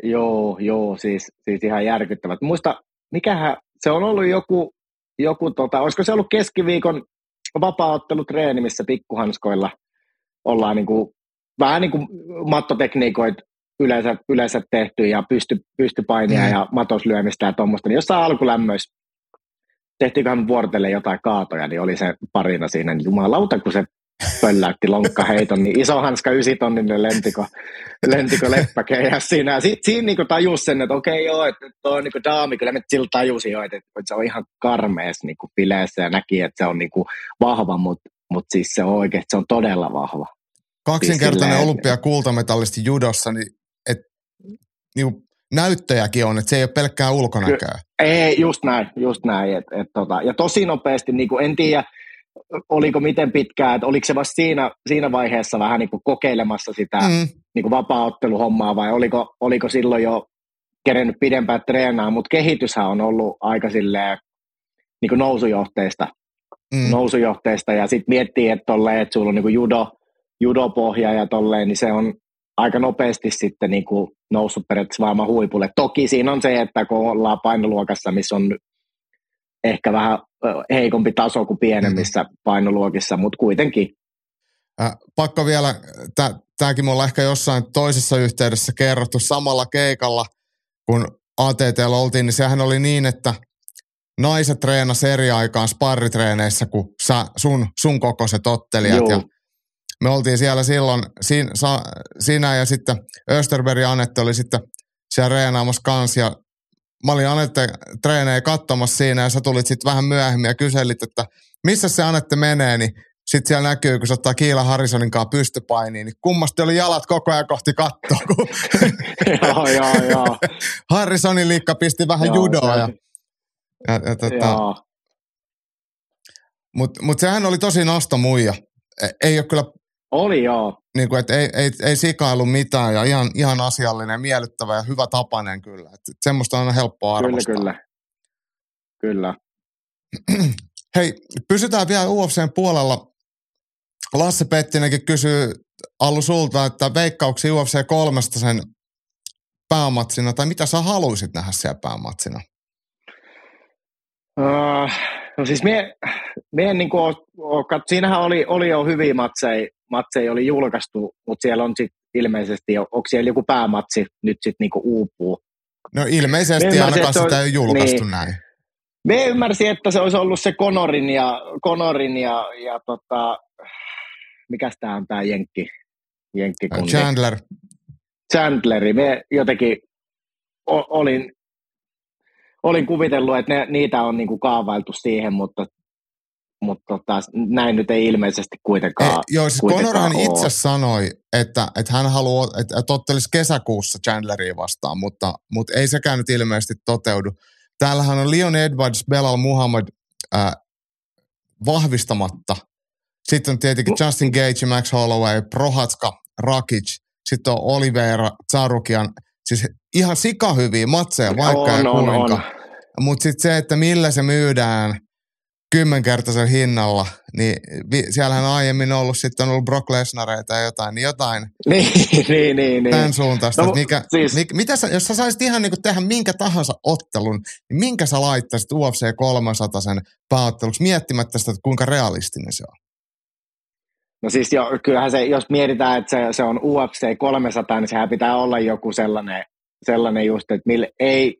Joo, joo, siis, siis ihan järkyttävät. Muista, mikähän, se on ollut joku, joku tota, olisiko se ollut keskiviikon vapaaottelutreeni, missä pikkuhanskoilla ollaan niin kuin vähän niin kuin mattotekniikoita yleensä, yleensä tehty ja pysty, pystypainia mm. ja matoslyömistä ja tuommoista, niin jossain alkulämmöissä tehtiinköhän vuorotelle jotain kaatoja, niin oli se parina siinä, niin jumalauta, kun se pölläytti lonkkaheiton, niin iso hanska ysitonninen lentiko, lentiko leppäkeihä siinä. Ja sitten siinä niinku tajus sen, että okei joo, että tuo on niinku daami, kyllä me sillä tajusin jo, että, että se on ihan karmees niinku bileissä ja näki, että se on niinku vahva, mutta mut siis se on oikein, se on todella vahva. Kaksinkertainen siis olympiakultametallisti judossa, niin et, niinku näyttöjäkin on, että se ei ole pelkkää ulkonäköä. Ei, just näin, just näin. Et, et, tota, ja tosi nopeasti, niin kuin, en tiedä, oliko miten pitkään, että oliko se vasta siinä, siinä vaiheessa vähän niin kuin kokeilemassa sitä mm. niin kuin vapaa-otteluhommaa vai oliko, oliko silloin jo kerennyt pidempään treenaa, mutta kehityshän on ollut aika silleen niin kuin nousujohteista, mm. nousujohteista ja sitten miettii, että, tolleen, että sulla on niin kuin judo, judopohja ja tolleen, niin se on aika nopeasti sitten niin kuin noussut periaatteessa maailman huipulle. Toki siinä on se, että kun ollaan painoluokassa, missä on ehkä vähän heikompi taso kuin pienemmissä mm. painoluokissa, mutta kuitenkin. Äh, pakko vielä, tämäkin me ollaan ehkä jossain toisessa yhteydessä kerrottu samalla keikalla, kun ATT oltiin, niin sehän oli niin, että naiset treenas eri aikaan sparritreeneissä kuin sä, sun, sun kokoiset ottelijat. Joo. Ja me oltiin siellä silloin, siinä, sa, sinä ja sitten Österberg ja Anette oli sitten siellä reenaamassa kanssa ja mä olin Anette treenejä katsomassa siinä ja sä tulit sitten vähän myöhemmin ja kyselit, että missä se Anette menee, niin sitten siellä näkyy, kun se ottaa Kiila Harrisonin kanssa pystypainiin, niin kummasti oli jalat koko ajan kohti kattoa, kun joo, joo, joo. Harrisonin liikka pisti vähän joo, judoa. Ja, ja, ja tota, Mutta mut sehän oli tosi muija. E, ei ole kyllä oli joo. Niin kuin, että ei, ei, ei sikailu mitään ja ihan, ihan asiallinen, miellyttävä ja hyvä tapainen kyllä. Että semmoista on aina helppo arvostaa. Kyllä, kyllä. Kyllä. Hei, pysytään vielä UFCn puolella. Lasse Pettinenkin kysyy Allu sulta, että veikkauksia UFC kolmesta sen päämatsina, tai mitä sä haluaisit nähdä siellä päämatsina? Uh, no siis mie, mie niin kuin, siinähän oli, oli jo hyviä matseja matseja oli julkaistu, mutta siellä on sitten ilmeisesti, onko siellä joku päämatsi nyt sitten niinku uupuu. No ilmeisesti ymmärsin, ainakaan sitä ei julkaistu niin. näin. Me ymmärsin, että se olisi ollut se Conorin ja, Conorin ja, ja tota, mikä tämä on tämä Jenkki? Jenkki kun Chandler. Chandleri. Me jotenkin o, olin, olin kuvitellut, että ne, niitä on niinku kaavailtu siihen, mutta mutta tota, näin nyt ei ilmeisesti kuitenkaan ei, Joo, siis kuitenkaan Conorhan itse sanoi, että, että hän haluaa, että, että ottelisi kesäkuussa Chandleria vastaan, mutta, mutta ei sekään nyt ilmeisesti toteudu. Täällähän on Leon Edwards, Belal Muhammad äh, vahvistamatta. Sitten on tietenkin no. Justin Gage, Max Holloway, Prohatska, Rakic, sitten on Oliveira, Tsarukian. Siis ihan sikahyviä matseja, vaikka on, ja kuinka. Mutta sitten se, että millä se myydään – kymmenkertaisen hinnalla, niin vi, siellähän on aiemmin ollut sitten ollut Brock Lesnareita ja jotain, niin jotain niin, niin, niin, niin. tämän suuntaista. No, mikä, siis... mikä, mitä sä, jos sä saisit ihan niin tehdä minkä tahansa ottelun, niin minkä sä laittaisit UFC 300 sen pääotteluksi miettimättä sitä, että kuinka realistinen se on? No siis jo, kyllähän se, jos mietitään, että se, se on UFC 300, niin sehän pitää olla joku sellainen, sellainen just, että mille ei,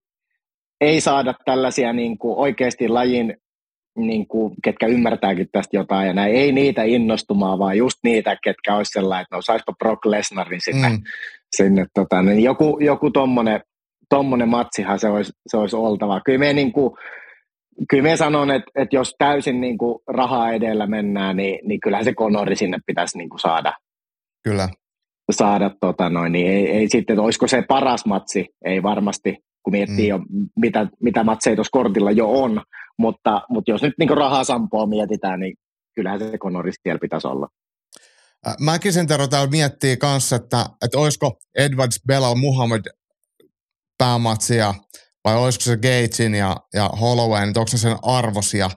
ei saada tällaisia niin kuin oikeasti lajin niin kuin, ketkä ymmärtääkin tästä jotain ja näin, ei niitä innostumaan, vaan just niitä, ketkä olisi sellainen, että no saispa Brock Lesnarin sinne, mm. sinne tota, niin joku, joku tommonen, tommonen matsihan se olisi, se olisi oltava. Kyllä me, niin kuin, kyllä me sanon, että, että jos täysin niin kuin rahaa edellä mennään, niin, niin kyllähän se konori sinne pitäisi niin kuin saada. Kyllä. Saada, tota noin, niin ei, ei sitten, että olisiko se paras matsi, ei varmasti, kun miettii mm. jo, mitä, mitä matseja tuossa kortilla jo on, mutta, mutta jos nyt niin rahaa sampoa mietitään, niin kyllähän se Conoristiel pitäisi olla. Mäkisen Tero täällä miettii kanssa, että, että olisiko Edwards Belal Muhammad päämatsia vai olisiko se Gatesin ja, ja Holloway, että onko se sen arvosia.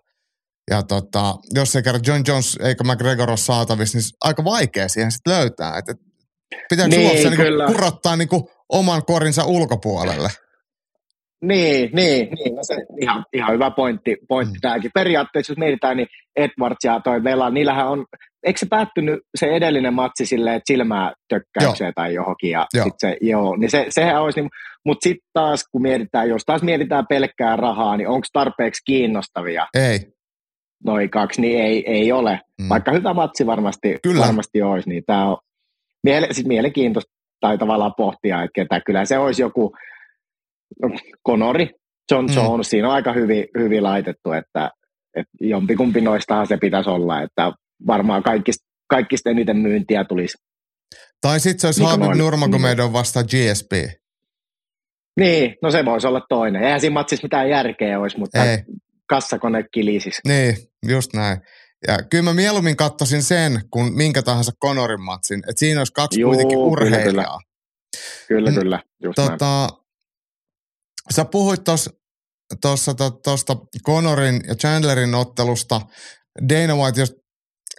Ja tota, jos se kerran John Jones eikä McGregor ole saatavissa, niin aika vaikea siihen sitten löytää. Et, et, pitääkö niin, niin kurottaa niin kuin oman korinsa ulkopuolelle? Niin, niin, niin no se ihan, ihan hyvä pointti, pointti mm. tämäkin. Periaatteessa jos mietitään, niin Edwards ja toi Vela, niillähän on, eikö se päättynyt se edellinen matsi silleen, että silmää tökkäykseen joo. tai johonkin, ja joo. Sit se, joo, niin se, sehän olisi, niin, mutta sitten taas kun mietitään, jos taas mietitään pelkkää rahaa, niin onko tarpeeksi kiinnostavia? Ei. Noin kaksi, niin ei, ei ole. Mm. Vaikka hyvä matsi varmasti, Kyllä. varmasti olisi, niin tämä on miele, siis mielenkiintoista tai tavallaan pohtia, että ketä kyllä se olisi joku, Konori, John mm. Jones, mm. siinä on aika hyvin, hyvin laitettu, että, että jompikumpi noistahan se pitäisi olla, että varmaan kaikista, kaikista eniten myyntiä tulisi. Tai sitten se olisi niin Habib Nurmagomedov vasta GSP. Niin, no se voisi olla toinen. Eihän siinä matsissa mitään järkeä olisi, mutta Ei. kassakone kilisisi. Niin, just näin. Ja kyllä mä mieluummin katsoisin sen, kuin minkä tahansa Conorin matsin. Että siinä olisi kaksi Juu, kuitenkin urheilijaa. Kyllä, kyllä. kyllä just tota, Sä puhuit tuossa tuosta Conorin ja Chandlerin ottelusta. Dana White jos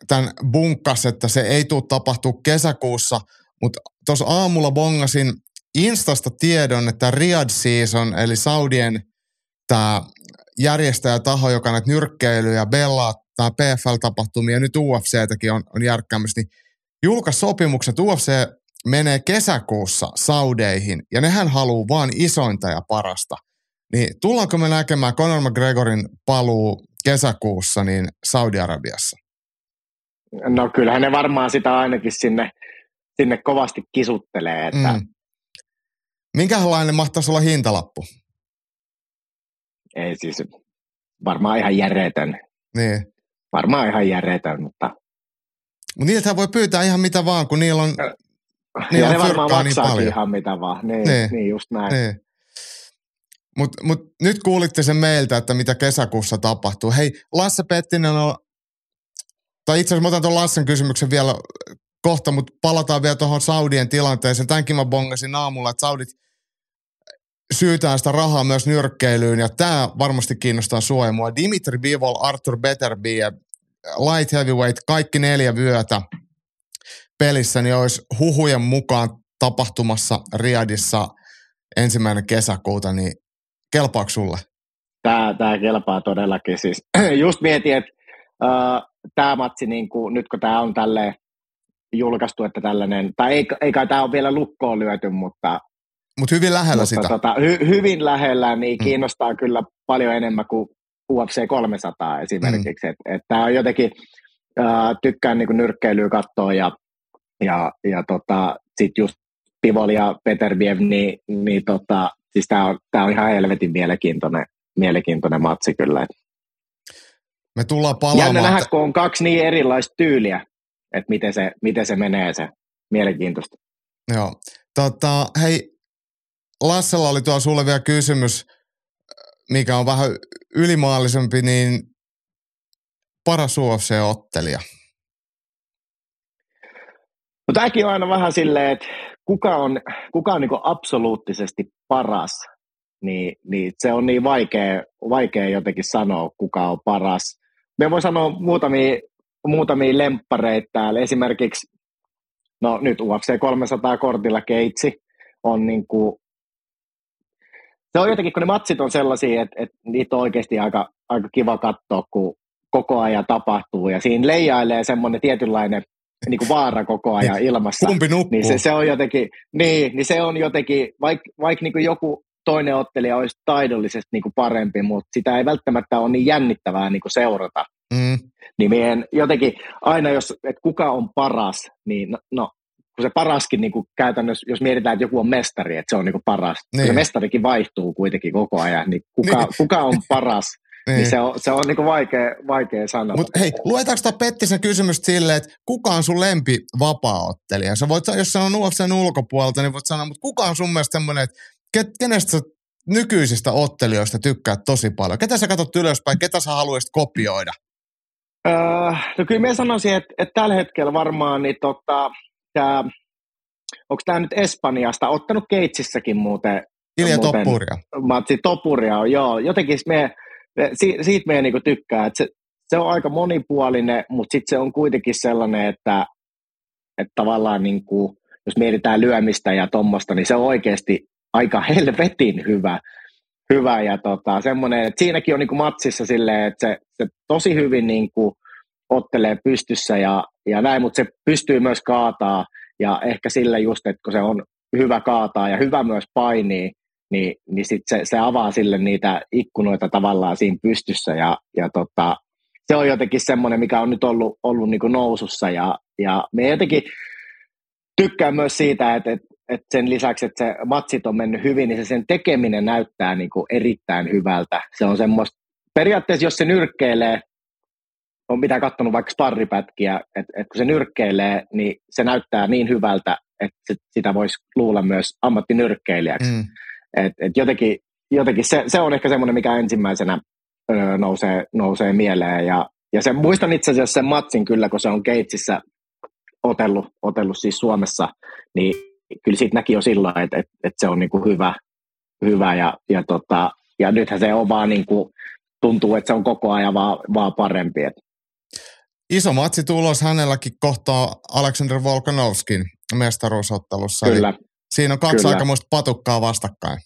tämän bunkkas, että se ei tule tapahtua kesäkuussa, mutta tuossa aamulla bongasin Instasta tiedon, että Riyadh Season, eli Saudien tämä järjestäjätaho, joka näitä nyrkkeilyjä, Bella tai PFL-tapahtumia, nyt UFCtäkin on, on järkkäämässä, niin julkaisi sopimukset. UFC menee kesäkuussa Saudeihin, ja nehän haluaa vaan isointa ja parasta. Niin tullaanko me näkemään Conor McGregorin paluu kesäkuussa niin Saudi-Arabiassa? No kyllähän ne varmaan sitä ainakin sinne, sinne kovasti kisuttelee. Että... Mm. Minkälainen mahtaisi olla hintalappu? Ei siis, varmaan ihan järjetön. Niin. Varmaan ihan järjetön, mutta... Mutta niiltä voi pyytää ihan mitä vaan, kun niillä on niin, ja ne varmaan niin paljon. ihan mitä vaan. Niin, niin. niin just näin. Niin. Mutta mut nyt kuulitte sen meiltä, että mitä kesäkuussa tapahtuu. Hei, Lasse Pettinen on, tai itse asiassa mä otan tuon Lassen kysymyksen vielä kohta, mutta palataan vielä tuohon Saudien tilanteeseen. Tämänkin mä bongasin aamulla, että Saudit syytään sitä rahaa myös nyrkkeilyyn, ja tämä varmasti kiinnostaa sua mua. Dimitri Bivol, Arthur Betterby ja Light Heavyweight, kaikki neljä vyötä – pelissä, niin olisi huhujen mukaan tapahtumassa Riadissa ensimmäinen kesäkuuta, niin kelpaako sulle? Tämä, tämä kelpaa todellakin. Siis, just mietin, että uh, tämä matsi, niin kuin, nyt kun tämä on tälle julkaistu, että tällainen, tai ei, ei kai tämä ole vielä lukkoon lyöty, mutta Mut hyvin lähellä mutta sitä. Tota, hy, hyvin lähellä, niin mm. kiinnostaa kyllä paljon enemmän kuin UFC 300 esimerkiksi. Mm. Että et tämä on jotenkin, uh, tykkään niin nyrkkeilyä katsoa ja ja, ja tota, sitten just Pivol ja Peterbiev, niin, niin tota, siis tämä on, tää on ihan helvetin mielenkiintoinen, mielenkiintoinen matsi kyllä. Me tullaan palaamaan. Jännä nähdä, kun on kaksi niin erilaista tyyliä, että miten se, miten se menee se. Mielenkiintoista. Joo. Tota, hei, Lassella oli tuo sulle vielä kysymys, mikä on vähän ylimaallisempi, niin paras UFC-ottelija. No tämäkin on aina vähän silleen, että kuka on, kuka on niin absoluuttisesti paras, niin, niin se on niin vaikea, vaikea jotenkin sanoa, kuka on paras. Me voi sanoa muutamia, muutamia lemppareita täällä. Esimerkiksi, no nyt UFC 300 kortilla keitsi on niin kuin, se on jotenkin, kun ne matsit on sellaisia, että, että niitä on oikeasti aika, aika kiva katsoa, kun koko ajan tapahtuu. Ja siinä leijailee semmoinen tietynlainen niin kuin vaara koko ajan niin, ilmassa. Kumpi nukkuu? Niin se, se on jotenkin, niin, niin se on jotenkin, vaikka vaik niin joku toinen ottelija olisi taidollisesti niin kuin parempi, mutta sitä ei välttämättä ole niin jännittävää niin kuin seurata. Mm. Niin meidän jotenkin aina, jos, että kuka on paras, niin no, no kun se paraskin niin kuin käytännössä, jos mietitään, että joku on mestari, että se on niin kuin paras. Niin. Se mestarikin vaihtuu kuitenkin koko ajan, niin kuka, niin. kuka on paras, niin. niin se on, se on niinku vaikea, vaikea sanoa. Mutta hei, luetaanko tämä Pettisen kysymys silleen, että kuka on sun lempi vapaa-ottelija? Sä voit, jos on UFCn ulkopuolelta, niin voit sanoa, mutta kuka on sun mielestä semmoinen, että kenestä sä nykyisistä ottelijoista tykkäät tosi paljon? Ketä sä katsot ylöspäin, ketä sä haluaisit kopioida? Öö, no kyllä mä sanoisin, että, että tällä hetkellä varmaan niin tota, tää, onko tämä nyt Espanjasta, ottanut Keitsissäkin muuten. Ilja muuten, Toppuria. Matsi Topuria, joo. Jotenkin me si, siitä meidän niin tykkää, että se, se on aika monipuolinen, mutta sitten se on kuitenkin sellainen, että, että tavallaan niin kuin, jos mietitään lyömistä ja tuommoista, niin se on oikeasti aika helvetin hyvä, hyvä ja tota, semmoinen, että siinäkin on niin kuin matsissa silleen, että se, se tosi hyvin niin kuin ottelee pystyssä ja, ja näin, mutta se pystyy myös kaataa ja ehkä sillä just, että kun se on hyvä kaataa ja hyvä myös painii, niin, niin sit se, se avaa sille niitä ikkunoita tavallaan siinä pystyssä ja, ja tota, se on jotenkin semmoinen, mikä on nyt ollut, ollut niin kuin nousussa ja, ja me jotenkin tykkään myös siitä, että, että, että sen lisäksi, että se matsit on mennyt hyvin, niin se sen tekeminen näyttää niin kuin erittäin hyvältä. Se on semmoista, periaatteessa jos se nyrkkeilee, on mitä katsonut vaikka sparripätkiä, että, että kun se nyrkkeilee, niin se näyttää niin hyvältä, että sitä voisi luulla myös ammattinyrkkeilijäksi. Mm. Et, et jotenkin, jotenkin se, se on ehkä semmoinen, mikä ensimmäisenä öö, nousee, nousee mieleen. Ja, ja se, muistan itse asiassa sen matsin kyllä, kun se on Keitsissä otellut, otellut siis Suomessa, niin kyllä siitä näki jo silloin, että, että, että se on niin kuin hyvä, hyvä ja, ja, tota, ja nythän se on vaan niin kuin, tuntuu, että se on koko ajan vaan, vaan parempi. Et. Iso matsi tulos hänelläkin kohtaa Aleksander Volkanovskin mestaruusottelussa. Kyllä. Eli siinä on kaksi aikamoista patukkaa vastakkain.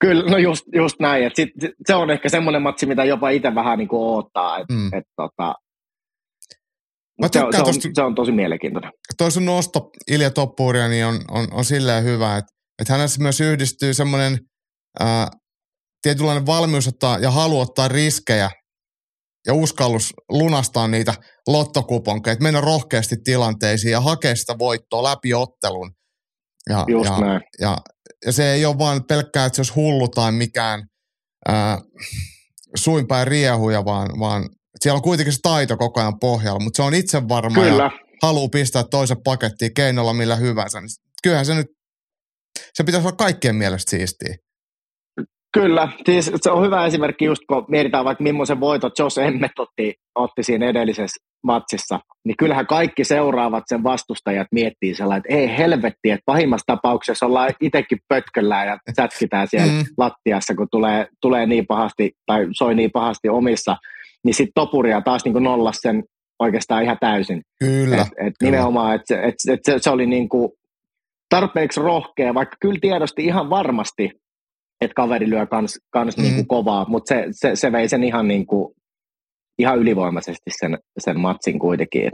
Kyllä, no just, just näin. Et sit, se on ehkä semmoinen matsi, mitä jopa itse vähän niin kuin odottaa. Et, mm. et, tota, Mä se, on, tosta, se on tosi mielenkiintoinen. Toi sun nosto Ilja Toppuuria niin on, on, on silleen hyvä, että, että hänessä myös yhdistyy semmoinen tietynlainen valmius ottaa ja halu ottaa riskejä ja uskallus lunastaa niitä lottokuponkeja, että mennä rohkeasti tilanteisiin ja hakea sitä voittoa läpi ottelun. Ja, Just ja, näin. Ja, ja se ei ole vain pelkkää, että se olisi hullu tai mikään ää, suinpäin riehuja, vaan, vaan siellä on kuitenkin se taito koko ajan pohjalla, mutta se on itse varma Kyllä. ja haluaa pistää toisen pakettiin keinolla millä hyvänsä. Niin kyllähän se nyt, se pitäisi olla kaikkien mielestä siistiä. Kyllä, siis se on hyvä esimerkki just kun mietitään vaikka millaisen voitot Jos Emmet otti, otti siinä edellisessä matsissa, niin kyllähän kaikki seuraavat sen vastustajat miettii sellainen, että ei helvetti, että pahimmassa tapauksessa ollaan itsekin pötköllään ja sätkitään siellä mm. lattiassa, kun tulee, tulee niin pahasti tai soi niin pahasti omissa, niin sitten Topuria taas niin nollas sen oikeastaan ihan täysin. Kyllä. Et, et kyllä. Nimenomaan, että et, et se, se oli niin kuin tarpeeksi rohkea, vaikka kyllä tiedosti ihan varmasti, että kaveri lyö kans, kans mm. niin kuin kovaa, mutta se, se, se vei sen ihan, niin kuin, ihan ylivoimaisesti sen, sen matsin kuitenkin.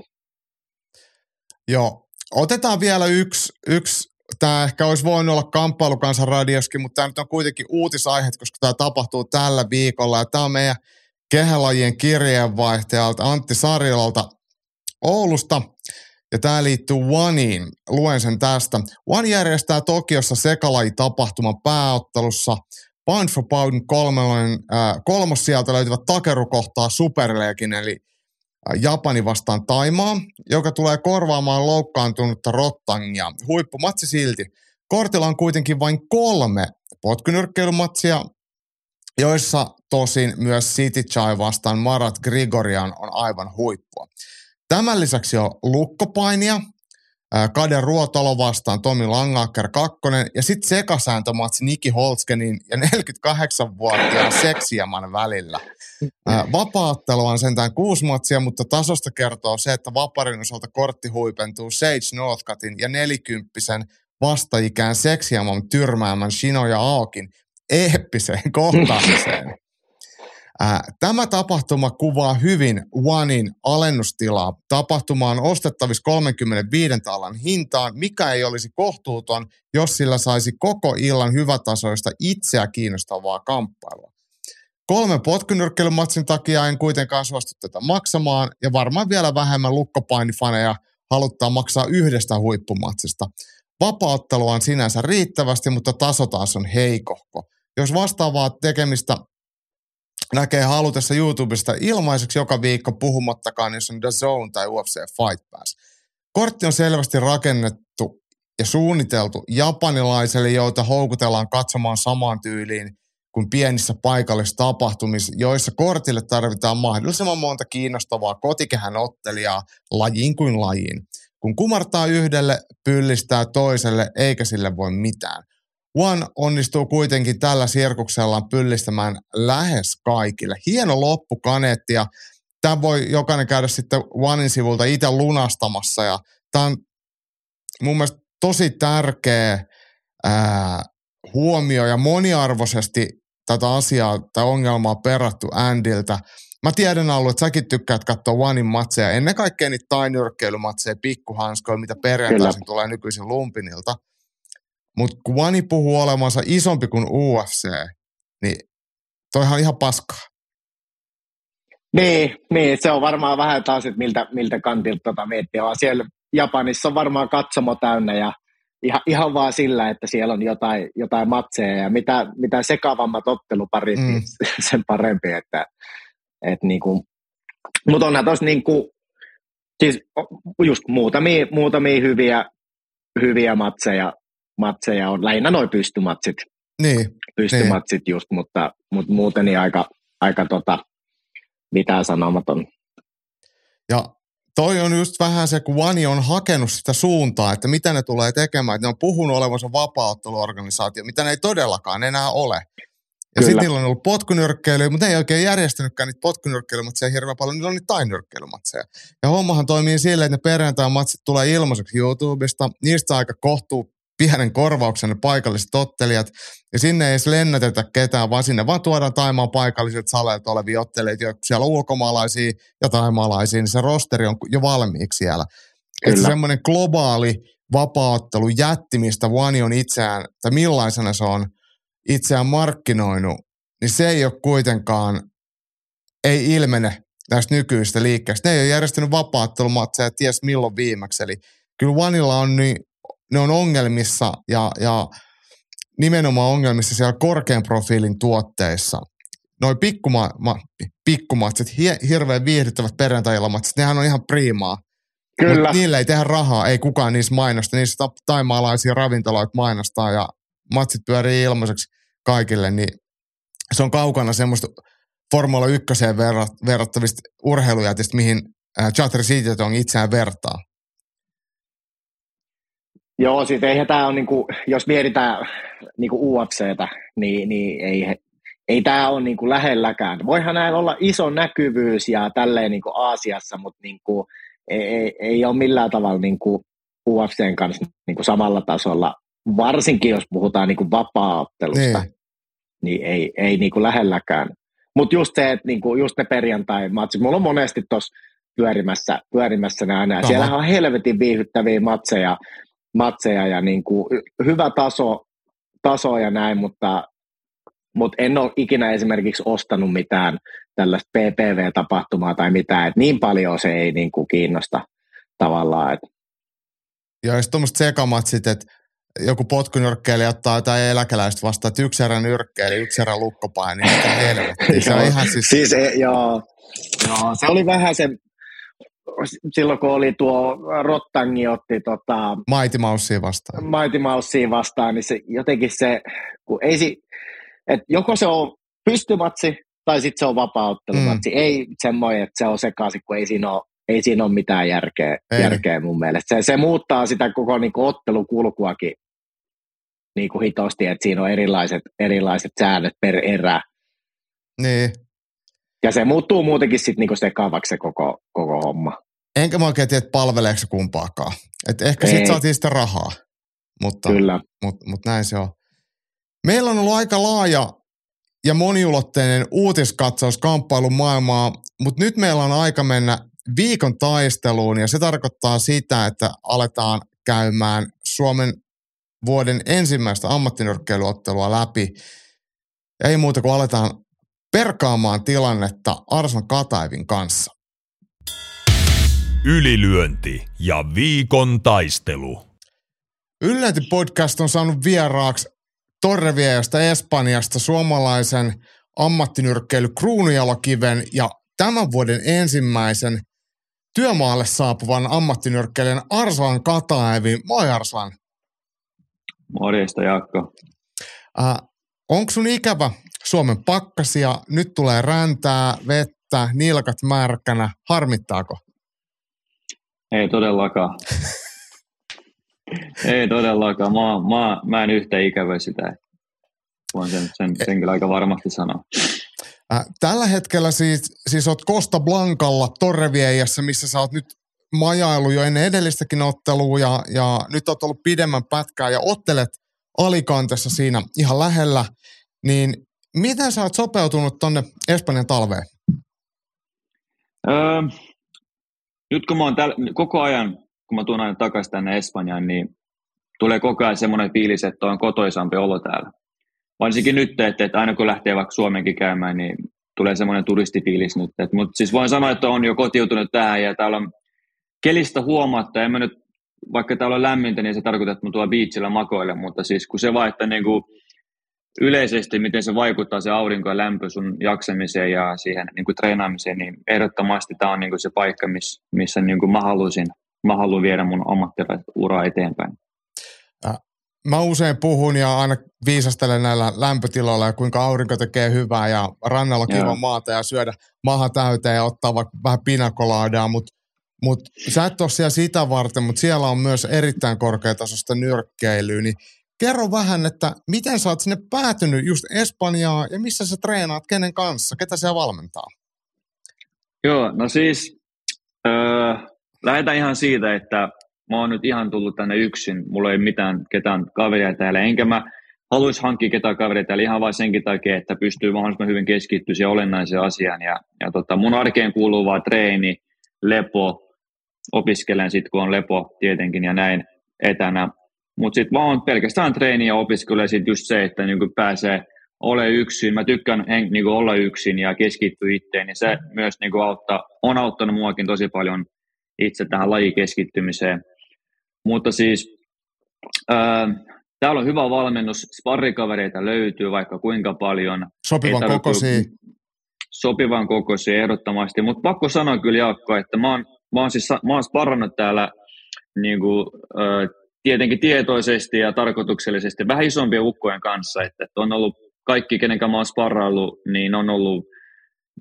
Joo, otetaan vielä yksi, yksi tämä ehkä olisi voinut olla kamppailukansan radioskin, mutta tämä nyt on kuitenkin uutisaihe, koska tämä tapahtuu tällä viikolla ja tämä on meidän kehälajien kirjeenvaihtajalta Antti Sarjolalta Oulusta. Ja tämä liittyy Oneiin. Luen sen tästä. One järjestää Tokiossa sekalajitapahtuman pääottelussa. Pound for Pound kolmonen, äh, kolmos sieltä löytyvät takerukohtaa Superlegin, eli äh, Japani vastaan Taimaa, joka tulee korvaamaan loukkaantunutta Rottangia. Huippumatsi silti. Kortilla on kuitenkin vain kolme potkunyrkkeilymatsia, joissa tosin myös City Chai vastaan Marat Grigorian on aivan huippua. Tämän lisäksi on lukkopainia, Kaden Ruotalo vastaan Tomi Langaker 2 ja sitten sekasääntömatsi Niki Holskenin ja 48-vuotiaan seksiaman välillä. Vapaattelu on sentään kuusi matsia, mutta tasosta kertoo se, että vaparin osalta kortti huipentuu Sage Northcutin ja nelikymppisen vastaikään seksiaman tyrmäämän Shino ja Aokin eeppiseen kohtaamiseen. Tämä tapahtuma kuvaa hyvin Onein alennustilaa. Tapahtuma on ostettavissa 35 alan hintaan, mikä ei olisi kohtuuton, jos sillä saisi koko illan hyvätasoista itseä kiinnostavaa kamppailua. Kolme potkunyrkkeilymatsin takia en kuitenkaan suostu tätä maksamaan, ja varmaan vielä vähemmän lukkopainifaneja haluttaa maksaa yhdestä huippumatsista. Vapauttelu on sinänsä riittävästi, mutta taso taas on heikohko. Jos vastaavaa tekemistä näkee halutessa YouTubesta ilmaiseksi joka viikko puhumattakaan, jos on The Zone tai UFC Fight Pass. Kortti on selvästi rakennettu ja suunniteltu japanilaiselle, joita houkutellaan katsomaan samaan tyyliin kuin pienissä paikallisissa tapahtumissa, joissa kortille tarvitaan mahdollisimman monta kiinnostavaa kotikehän ottelijaa lajiin kuin lajiin. Kun kumartaa yhdelle, pyllistää toiselle, eikä sille voi mitään. One onnistuu kuitenkin tällä sirkuksellaan pyllistämään lähes kaikille. Hieno loppukaneetti ja tämä voi jokainen käydä sitten Onein sivulta itse lunastamassa ja tämä on mun mielestä tosi tärkeä ää, huomio ja moniarvoisesti tätä asiaa tai ongelmaa perattu Andiltä. Mä tiedän ollut, että säkin tykkäät katsoa Onein matseja, ennen kaikkea niitä tainyrkkeilymatseja, pikkuhanskoja, mitä perjantaisin tulee nykyisin Lumpinilta. Mutta kun One puhuu olevansa isompi kuin UFC, niin toihan ihan paskaa. Niin, niin, se on varmaan vähän taas, että miltä, miltä kantilta tota miettiä, vaan siellä Japanissa on varmaan katsomo täynnä ja ihan, ihan vaan sillä, että siellä on jotain, jotain matseja ja mitä, mitä sekavammat otteluparit, mm. niin sen parempi, että, että niinku, mutta onhan tuossa niinku, siis just muutamia, muutamia hyviä, hyviä matseja, matseja on, lähinnä noin pystymatsit, niin, pystymatsit niin. just, mutta, mutta muuten niin aika, aika tota, mitään sanomaton. Ja toi on just vähän se, kun Vani on hakenut sitä suuntaa, että mitä ne tulee tekemään. Että ne on puhunut olevansa vapautteluorganisaatio, mitä ne ei todellakaan enää ole. Ja sitten niillä on ollut potkunyrkkeilyä, mutta ne ei oikein järjestänytkään niitä potkunyrkkeilymatseja hirveän paljon, niillä on niitä tainyrkkeilymatseja. Ja hommahan toimii silleen, että ne perjantai-matsit tulee ilmaiseksi YouTubesta, niistä aika kohtuu pienen korvauksen paikalliset ottelijat, ja sinne ei edes lennätetä ketään, vaan sinne vaan tuodaan Taimaan paikalliset saleet olevia ottelijoita, jotka siellä on ulkomaalaisia ja taimaalaisia, niin se rosteri on jo valmiiksi siellä. Kyllä. Että semmoinen globaali vapaaottelu jättimistä One on itseään, tai millaisena se on itseään markkinoinut, niin se ei ole kuitenkaan, ei ilmene näistä nykyistä liikkeistä. Ne ei ole järjestänyt vapaattelumatseja ties milloin viimeksi, eli kyllä Vanilla on niin ne on ongelmissa ja, ja nimenomaan ongelmissa siellä korkean profiilin tuotteissa. Noin pikkuma, ma, pikkumatsit, hi, hirveän viihdyttävät perjantai-ilmatsit, nehän on ihan priimaa. Kyllä. Mut niillä ei tehdä rahaa, ei kukaan niissä mainosta. Niissä taimaalaisia ravintoloita mainostaa ja matsit pyörii ilmaiseksi kaikille, niin se on kaukana semmoista Formula 1 verrattavista urheilujätistä, mihin Chatter City on itseään vertaa. Joo, siis eihän tämä ole, niinku, jos mietitään niinku UFCtä, niin, niin ei, ei tämä ole niinku lähelläkään. Voihan näin olla iso näkyvyys ja tälleen niinku Aasiassa, mutta niinku, ei, ei, ei ole millään tavalla niinku UFCn kanssa niinku samalla tasolla, varsinkin jos puhutaan niinku vapaa-ottelusta, niin, niin ei, ei niinku lähelläkään. Mutta just se, että niinku, just ne perjantai-matsit, mulla on monesti tuossa pyörimässä, pyörimässä nämä. Siellä on helvetin viihyttäviä matseja, matseja ja niin kuin hyvä taso, taso ja näin, mutta, mutta en ole ikinä esimerkiksi ostanut mitään tällaista PPV-tapahtumaa tai mitään, että niin paljon se ei niin kuin kiinnosta tavallaan. Että. Ja jos tuommoiset sekamatsit, että joku potkunyrkkeili ottaa jotain eläkeläistä vastaan, että yksi erä nyrkkeili, yksi erä lukkopaini, niin se on ihan siis... siis e, joo, joo, se oli vähän se silloin kun oli tuo Rottangi otti tota, Mighty Mousea vastaan. Mighty Mousea vastaan, niin se jotenkin se, kun ei si, että joko se on pystymatsi tai sitten se on vapauttelumatsi. Mm. Ei semmoinen, että se on sekaisin, kun ei siinä ole, ei siinä ole mitään järkeä, järkeä mun mielestä. Se, se muuttaa sitä koko niin kuin, ottelukulkuakin niin kuin hitosti, että siinä on erilaiset, erilaiset säännöt per erä. Niin. Ja se muuttuu muutenkin sitten niinku sekavaksi se koko, koko homma. Enkä mä oikein tiedä, palveleeko se kumpaakaan. Et ehkä sitten saatiin sitä rahaa. Mutta, Kyllä. Mutta, mutta näin se on. Meillä on ollut aika laaja ja moniulotteinen uutiskatsaus kamppailun maailmaa, mutta nyt meillä on aika mennä viikon taisteluun ja se tarkoittaa sitä, että aletaan käymään Suomen vuoden ensimmäistä ammattinyrkkeilyottelua läpi. Ei muuta kuin aletaan perkaamaan tilannetta Arsan Kataivin kanssa. Ylilyönti ja viikon taistelu. Ylilyönti podcast on saanut vieraaksi Torreviejosta Espanjasta suomalaisen ammattinyrkkeily kruunujalokiven ja tämän vuoden ensimmäisen työmaalle saapuvan ammattinyrkkeilijän Arslan Kataevin. Moi Arslan. Morjesta Jaakko. Äh, onko sun ikävä Suomen pakkasia, nyt tulee räntää, vettä, nilkat märkänä. Harmittaako? Ei todellakaan. Ei todellakaan. Mä, mä, mä en yhtä ikävä sitä. Voin sen, sen, sen kyllä aika varmasti sanoa. Äh, tällä hetkellä siis, siis oot Costa Blancalla Torreviejassa, missä sä oot nyt majailu jo ennen edellistäkin ottelua ja, ja nyt oot ollut pidemmän pätkää ja ottelet Alicantessa siinä ihan lähellä, niin miten sä oot sopeutunut tonne Espanjan talveen? Öö, nyt kun mä oon täl, koko ajan, kun mä tuun aina takaisin tänne Espanjaan, niin tulee koko ajan semmoinen fiilis, että on kotoisampi olo täällä. Varsinkin nyt, että, että aina kun lähtee vaikka Suomenkin käymään, niin tulee semmoinen turistifiilis nyt. Mutta siis voin sanoa, että on jo kotiutunut tähän ja täällä on kelistä huomatta, en mä nyt, vaikka täällä on lämmintä, niin se tarkoittaa, että mä tuon beachillä makoille, mutta siis kun se vaan, että niin kuin yleisesti, miten se vaikuttaa se aurinko ja lämpö sun jaksamiseen ja siihen niin kuin treenaamiseen, niin ehdottomasti tämä on niin kuin se paikka, missä, missä niin kuin mä haluaisin, mä haluan viedä mun ammattilaista uraa eteenpäin. Mä usein puhun ja aina viisastelen näillä lämpötiloilla ja kuinka aurinko tekee hyvää ja rannalla kiva maata ja syödä maha täyteen ja ottaa vaikka vähän pinakolaadaa, mutta mut sä et ole siellä sitä varten, mutta siellä on myös erittäin korkeatasosta nyrkkeilyä, niin kerro vähän, että miten sä oot sinne päätynyt just Espanjaa ja missä sä treenaat, kenen kanssa, ketä siellä valmentaa? Joo, no siis öö, lähdetään ihan siitä, että mä oon nyt ihan tullut tänne yksin, mulla ei mitään ketään kaveria täällä, enkä mä haluaisi hankkia ketään kaveria täällä ihan vain senkin takia, että pystyy mahdollisimman hyvin keskittyä siihen olennaiseen asiaan. Ja, ja tota, mun arkeen kuuluu vaan treeni, lepo, opiskelen sitten kun on lepo tietenkin ja näin etänä. Mutta sitten vaan pelkästään treeni ja opiskelu sitten just se, että niin pääsee ole yksin. Mä tykkään niin olla yksin ja keskittyä itteen, niin se myös niin auttaa, on auttanut muakin tosi paljon itse tähän lajikeskittymiseen. Mutta siis ää, täällä on hyvä valmennus, sparrikavereita löytyy vaikka kuinka paljon. Sopivan kokoisia. Sopivan kokoisia ehdottomasti, mutta pakko sanoa kyllä Jaakko, että mä oon, mä oon, siis, mä oon sparrannut täällä niin kuin, ää, tietenkin tietoisesti ja tarkoituksellisesti vähän isompien ukkojen kanssa, että, että on ollut kaikki, kenen mä oon sparraillut, niin on ollut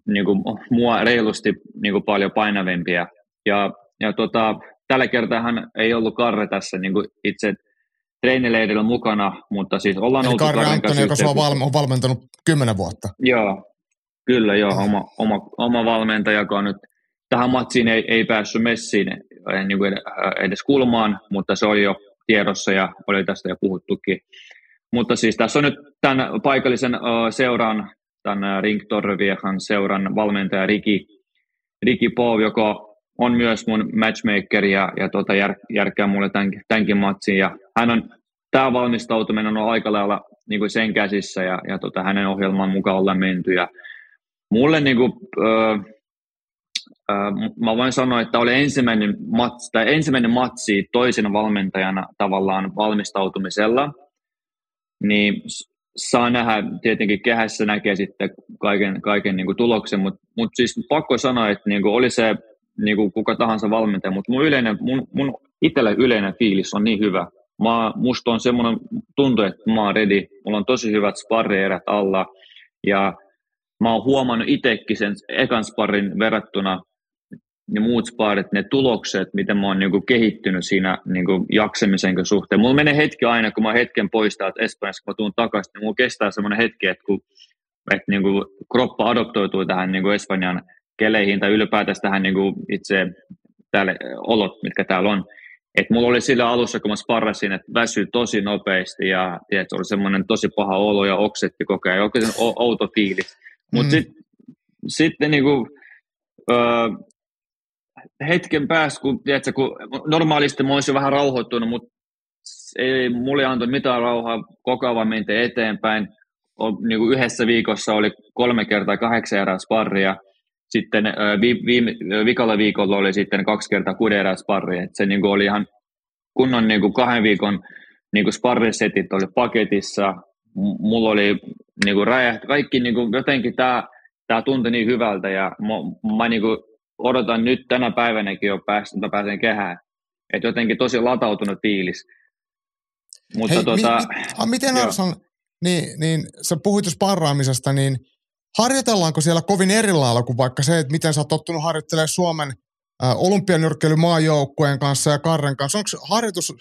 niin kuin, mua reilusti niin kuin paljon painavempia. Ja, ja tota, tällä kertaa hän ei ollut Karre tässä niin kuin itse treenileirillä mukana, mutta siis ollaan Eli oltu Karre Antoni, joka on, valme, on valmentanut kymmenen vuotta. Joo, kyllä joo, oma, oma, oma valmentaja, joka on nyt tähän matsiin ei, ei päässyt messiin niin kuin edes kulmaan, mutta se oli jo tiedossa ja oli tästä jo puhuttukin. Mutta siis tässä on nyt tämän paikallisen seuran, tämän Ring seuran valmentaja Riki, Riki Pov, joka on myös mun matchmaker ja, ja tota, jär, järkkää mulle tämän, tämänkin matsin. Ja hän on, tämä valmistautuminen on aika lailla niin kuin sen käsissä ja, ja tota, hänen ohjelman mukaan ollaan menty. Ja mulle niin kuin, mä voin sanoa, että oli ensimmäinen, matsi, tai ensimmäinen matsi toisena valmentajana tavallaan valmistautumisella, niin saa nähdä, tietenkin kehässä näkee sitten kaiken, kaiken niin kuin tuloksen, mutta mut siis pakko sanoa, että niin kuin oli se niin kuin kuka tahansa valmentaja, mutta mun, yleinen, mun, mun itsellä yleinen fiilis on niin hyvä. Mä, musta on semmoinen tuntu, että mä oon ready. Mulla on tosi hyvät sparrierät alla ja mä oon huomannut itsekin sen ekan sparrin verrattuna ja muut sparrit, ne tulokset, miten mä oon niinku kehittynyt siinä niinku jaksamisen suhteen. Mulla menee hetki aina, kun mä hetken poistaa, että Espanjassa, kun mä tuun takaisin, niin mulla kestää semmoinen hetki, että kun että niinku kroppa adoptoituu tähän niinku Espanjan keleihin tai ylipäätään tähän niin kuin itse täällä olot, mitkä täällä on. Et mulla oli sillä alussa, kun mä sparrasin, että väsyi tosi nopeasti ja tiedät, oli semmoinen tosi paha olo ja oksetti koko ajan, oikein outo fiilis. Mutta mm. sitten sit, niin kuin, ö, hetken päästä, kun, tiedätkö, kun normaalisti mä olisin vähän rauhoittunut, mutta ei mulle antanut mitään rauhaa, koko ajan eteenpäin. O, niin kuin yhdessä viikossa oli kolme kertaa kahdeksan erää sparria, sitten viime, vikalla viikolla oli sitten kaksi kertaa kuuden sparri, että se niin kuin oli ihan kunnon niin kuin kahden viikon niin kuin sparrisetit oli paketissa, mulla oli niin kuin räjäht, kaikki niin kuin, jotenkin tämä, tämä tuntui niin hyvältä ja mä, mä niin kuin odotan nyt tänä päivänäkin jo päästä, että pääsen kehään. Että jotenkin tosi latautunut fiilis. Mutta Hei, tuota, mi, mi, miten Arson, niin, niin sä puhuit sparraamisesta, niin – harjoitellaanko siellä kovin eri lailla kuin vaikka se, että miten sä oot tottunut harjoittelemaan Suomen olympianyrkkeilymaajoukkueen kanssa ja Karren kanssa? Onko harjoitus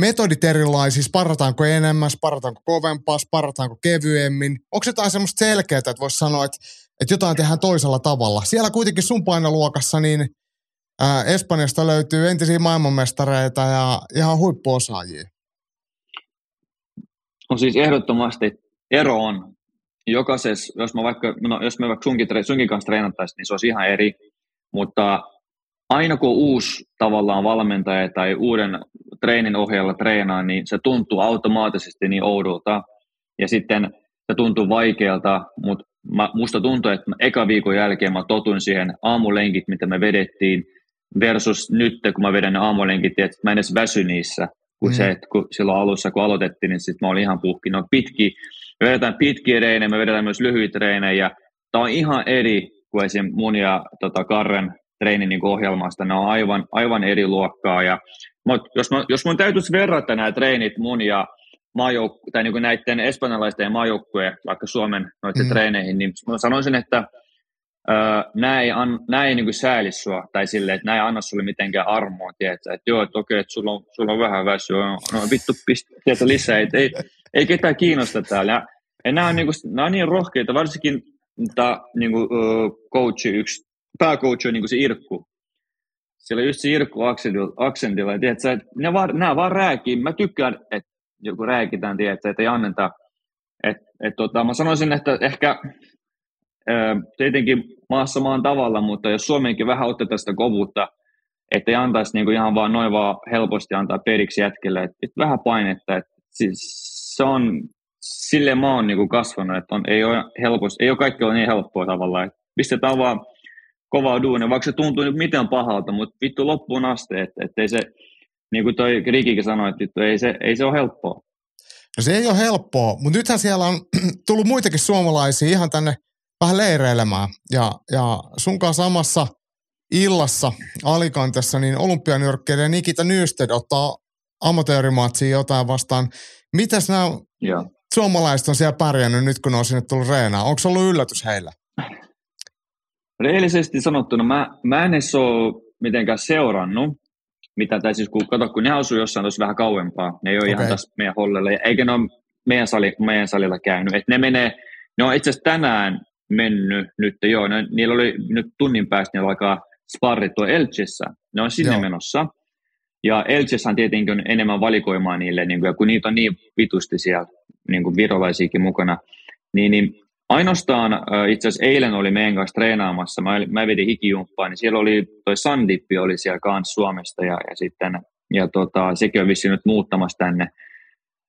metodit erilaisia, sparrataanko enemmän, sparrataanko kovempaa, sparrataanko kevyemmin? Onko jotain semmoista selkeää, että voisi sanoa, että, että jotain tehdään toisella tavalla? Siellä kuitenkin sun painoluokassa niin ää, Espanjasta löytyy entisiä maailmanmestareita ja ihan huippuosaajia. No siis ehdottomasti ero on jokaisessa, jos, mä vaikka, no, jos me vaikka sunkin, sunkin kanssa treenattaisiin, niin se olisi ihan eri, mutta aina kun uusi tavallaan valmentaja tai uuden treenin ohjalla treenaa, niin se tuntuu automaattisesti niin oudolta ja sitten se tuntuu vaikealta, mutta mä, musta tuntuu, että eka viikon jälkeen mä totun siihen aamulenkit, mitä me vedettiin, versus nyt, kun mä vedän ne aamulenkit, että mä en edes väsy niissä, kun mm. se, että kun silloin alussa, kun aloitettiin, niin sitten mä olin ihan puhki. No pitki, me vedetään pitkiä reinejä, me vedetään myös lyhyitä reinejä, ja tämä on ihan eri kuin esim. mun ja tota, Karren treenin niin ohjelmasta, ne on aivan, aivan eri luokkaa, ja mut jos, mä, jos mun täytyisi verrata nämä treenit mun ja maajouk- tai niin näiden espanjalaisten maajoukkueen, vaikka Suomen noiden mm. treeneihin, niin mä sanoisin, että öö, nämä ei, an, nämä ei niin sääli sua, tai silleen, että nämä ei anna sulle mitenkään armoa, tiedätkö? että joo, että okei, että sulla on, sulla on vähän väsyä, no, no vittu, pistä lisää, että ei, ei ketään kiinnosta täällä. Ja, nämä, on, niin kuin, nämä on niin rohkeita, varsinkin tämä niin kuin, coachi, yksi pääcoach on niin kuin se Irkku, siellä just se Irkku aksentilla, tiedätkö, että nämä vaan, nämä vaan rääkii. Mä tykkään, että joku rääkitään, tiedätkö, että ei anneta. Et, et, tota, mä sanoisin, että ehkä tietenkin maassa maan tavalla, mutta jos Suomenkin vähän otetaan sitä kovuutta, ei antaisi niinku ihan vaan noin vaan helposti antaa periksi jätkelle, että et vähän painetta, että siis se on, sille mä oon niinku kasvanut, että ei, ole helposti, ei ole kaikki ole niin helppoa tavallaan, että pistetään vaan kovaa duunia, vaikka se tuntuu nyt miten pahalta, mutta vittu loppuun asti, että ei se, niin kuin toi Rikikin sanoi, että vittu, ei se, ei se ole helppoa. No se ei ole helppoa, mutta nythän siellä on tullut muitakin suomalaisia ihan tänne vähän leireilemään. Ja, ja sun kanssa samassa illassa Alicantessa, niin olympianyrkkeiden Nikita Nysted ottaa amatöörimatsiin jotain vastaan. Mitäs nämä ja. suomalaiset on siellä pärjännyt nyt, kun on sinne tullut reenaan? Onko se ollut yllätys heillä? Rehellisesti sanottuna mä, mä en edes ole mitenkään seurannut, mitä, tai siis kun, kato, kun ne asuu jossain tuossa vähän kauempaa, ne ei ole okay. ihan tässä meidän hollella, eikä ne ole meidän, sali, meidän salilla käynyt, että ne menee, ne on itse asiassa tänään mennyt nyt, joo, ne, niillä oli nyt tunnin päästä, niillä alkaa sparrit tuo Elchissä, ne on sinne joo. menossa, ja Elchissä on tietenkin enemmän valikoimaa niille, niin kuin, ja kun niitä on niin vitusti siellä, niin kuin virolaisiakin mukana, niin, niin Ainoastaan itse asiassa eilen oli meidän kanssa treenaamassa, mä, mä vedin hikijumppaa, niin siellä oli toi Sandippi oli siellä kanssa Suomesta ja, ja sitten ja tota, sekin on vissiin nyt muuttamassa tänne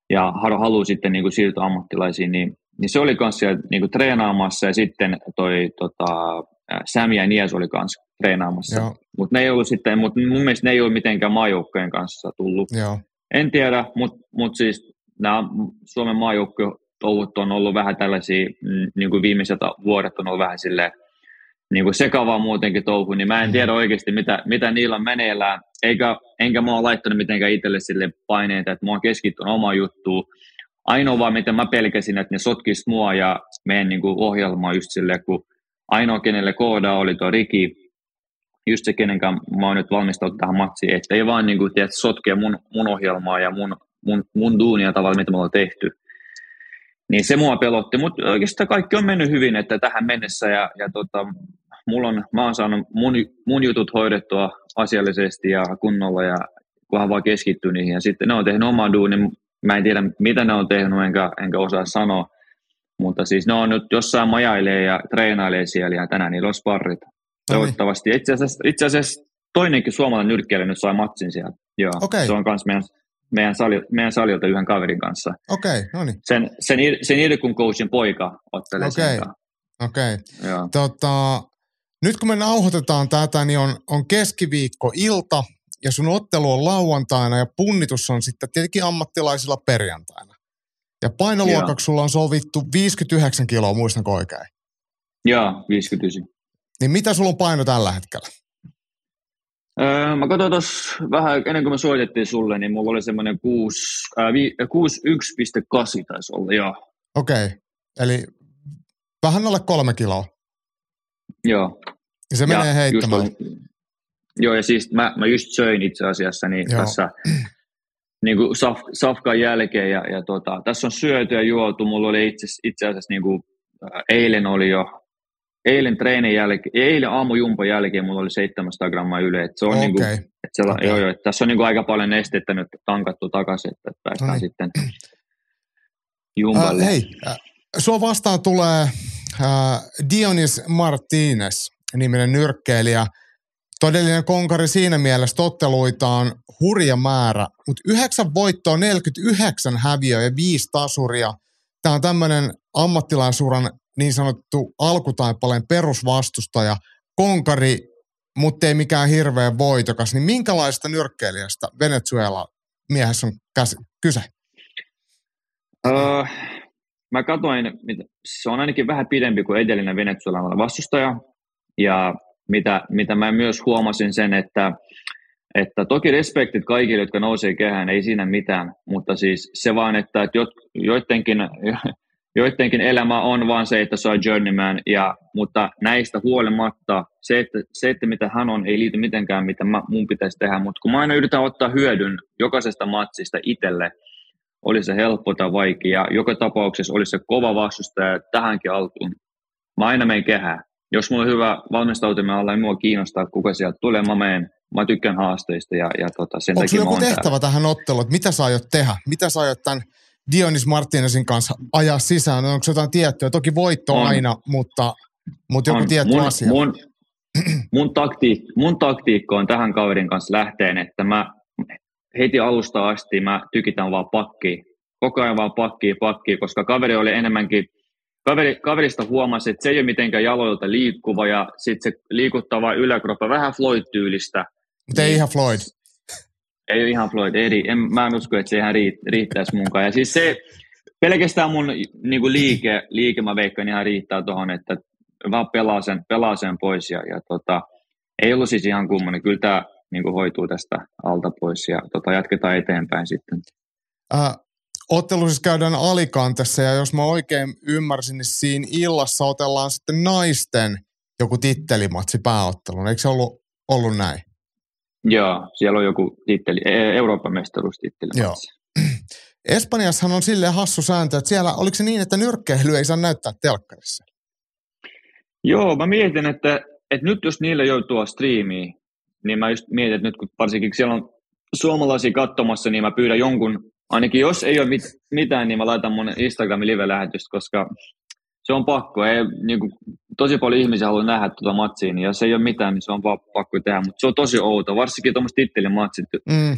ja haluaa sitten niin kuin siirtyä ammattilaisiin, niin, niin se oli kanssa siellä niin kuin treenaamassa ja sitten toi tota, Sam ja Nies oli kanssa treenaamassa. Mutta ne ei ollut sitten, mutta mun mielestä ne ei ollut mitenkään maajoukkojen kanssa tullut. Joo. En tiedä, mutta mut siis nämä Suomen maajoukkojen touhut on ollut vähän tällaisia, mm, niin kuin viimeiset vuodet on ollut vähän silleen, niin kuin sekavaa muutenkin touhu, niin mä en tiedä oikeasti, mitä, mitä niillä on meneillään, eikä, enkä mä ole laittanut mitenkään itselle sille paineita, että mä oon keskittynyt omaan juttuun. Ainoa vaan, mitä mä pelkäsin, että ne sotkis mua ja meidän niin kuin ohjelmaa just silleen, kun ainoa, kenelle kooda oli tuo Riki, just se, kenen mä oon nyt valmistautunut tähän matsiin, että ei vaan niin kuin, tiedät, sotkea mun, mun ohjelmaa ja mun, mun, mun duunia tavalla, mitä me ollaan tehty. Niin se mua pelotti, mutta oikeastaan kaikki on mennyt hyvin, että tähän mennessä ja, ja tota, mulla on, mä oon saanut mun, mun jutut hoidettua asiallisesti ja kunnolla ja kunhan vaan keskittyy niihin. Ja sitten ne on tehnyt oman duunin, mä en tiedä mitä ne on tehnyt enkä, enkä osaa sanoa, mutta siis ne on nyt jossain majailee ja treenailee siellä ja tänään niillä on sparrit. No niin. Toivottavasti. Itse asiassa, itse asiassa toinenkin suomalainen nyrkkeilijä nyt sai matsin siellä. Joo, okay. se on myös meidän meidän, sali, meidän salilta yhden kaverin kanssa. Okei, okay, no niin. Sen, sen, sen Irkun coachin poika ottelee okay. sen Okei. Okay. Tota, nyt kun me nauhoitetaan tätä, niin on, on keskiviikko ilta ja sun ottelu on lauantaina ja punnitus on sitten tietenkin ammattilaisilla perjantaina. Ja painoluokaksi sulla on sovittu 59 kiloa, muistanko oikein? Joo, 59. Niin mitä sulla on paino tällä hetkellä? Öö, mä katsoin tuossa vähän, ennen kuin me soitettiin sulle, niin mulla oli semmoinen 61,8 taisi olla, joo. Okei, okay. eli vähän alle kolme kiloa. Joo. Ja se ja menee heittämään. Oli, joo, ja siis mä, mä just söin itse asiassa niin joo. tässä niin kuin saf, safkan jälkeen, ja, ja tota, tässä on syöty ja juotu. Mulla oli itse, itse asiassa niin kuin, eilen oli jo eilen treenin jälkeen, eilen aamujumpan jälkeen mulla oli 700 grammaa yle. Että se on okay. niin kuin, että siellä, okay. joo, joo, että tässä on niin kuin aika paljon nestettä nyt tankattu takaisin, että päästään no niin. sitten jumpalle. Äh, hei, äh, sua vastaan tulee äh, Dionis Martinez, niminen nyrkkeilijä. Todellinen konkari siinä mielessä totteluita on hurja määrä, mutta yhdeksän voittoa, 49 häviöä ja viisi tasuria. Tämä on tämmöinen ammattilaisuran niin sanottu alkutaipaleen perusvastustaja, konkari, mutta ei mikään hirveän voitokas. Niin minkälaista nyrkkeilijästä Venezuela miehessä on käsi, kyse? Öö, mä katsoin, se on ainakin vähän pidempi kuin edellinen venezuelalainen vastustaja. Ja mitä, mitä mä myös huomasin sen, että, että toki respektit kaikille, jotka nousee kehään, ei siinä mitään, mutta siis se vaan, että joidenkin, joidenkin elämä on vaan se, että se on journeyman, ja, mutta näistä huolimatta se että, se, että mitä hän on, ei liity mitenkään, mitä mä, mun pitäisi tehdä, mutta kun mä aina yritän ottaa hyödyn jokaisesta matsista itselle, oli se helppo tai vaikea, joka tapauksessa oli se kova vastustaja tähänkin alkuun. Mä aina menen kehään. Jos mulla on hyvä valmistautuminen alla, niin mua kiinnostaa, kuka sieltä tulee, mä menen. Mä tykkään haasteista ja, ja tota, sen Onko takia joku tehtävä tähän otteluun, mitä sä aiot tehdä? Mitä sä aiot tämän Dionis Martinezin kanssa ajaa sisään? Onko jotain tiettyä? Toki voitto On. aina, mutta, mutta joku on. tietty mun, asia. Mun, mun, taktiik, mun taktiikka on tähän kaverin kanssa lähteen, että mä heti alusta asti mä tykitän vaan pakkiin. Koko ajan vaan pakkiin, pakkiin, koska kaveri oli enemmänkin, kaveri, kaverista huomasi, että se ei ole mitenkään jaloilta liikkuva ja sitten se liikuttaa vain yläkroppa, vähän Floyd-tyylistä. Mutta ei ihan Floyd. Ei ole ihan Floyd, eri. En, mä en usko, että se ihan riitt, riittäisi munkaan. Ja siis se, pelkästään mun niin kuin liike, liike, mä veikkaan, ihan riittää tuohon, että vaan pelaa sen, pelaa sen pois. Ja, ja tota, ei ollut siis ihan kummonen. Kyllä tämä niin kuin hoituu tästä alta pois ja tota, jatketaan eteenpäin sitten. Äh, ottelu siis käydään alikantessa ja jos mä oikein ymmärsin, niin siinä illassa otellaan sitten naisten joku tittelimatsi pääottelun. Eikö se ollut, ollut näin? Joo, siellä on joku titteli, e- Euroopan mestaruustitteli. Joo. Espanjassahan on silleen hassu sääntö, että siellä, oliko se niin, että nyrkkeily ei saa näyttää telkkarissa? Joo, mä mietin, että, että nyt jos niille joutuu striimiin, niin mä just mietin, että nyt kun varsinkin siellä on suomalaisia katsomassa, niin mä pyydän jonkun, ainakin jos ei ole mit, mitään, niin mä laitan mun Instagramin live-lähetystä, koska se on pakko. Ei, niin kuin, tosi paljon ihmisiä haluaa nähdä tuota matsia, niin jos ei ole mitään, niin se on vaan pakko tehdä. Mutta se on tosi outo, varsinkin tuommoiset tittelimatsit. Mm.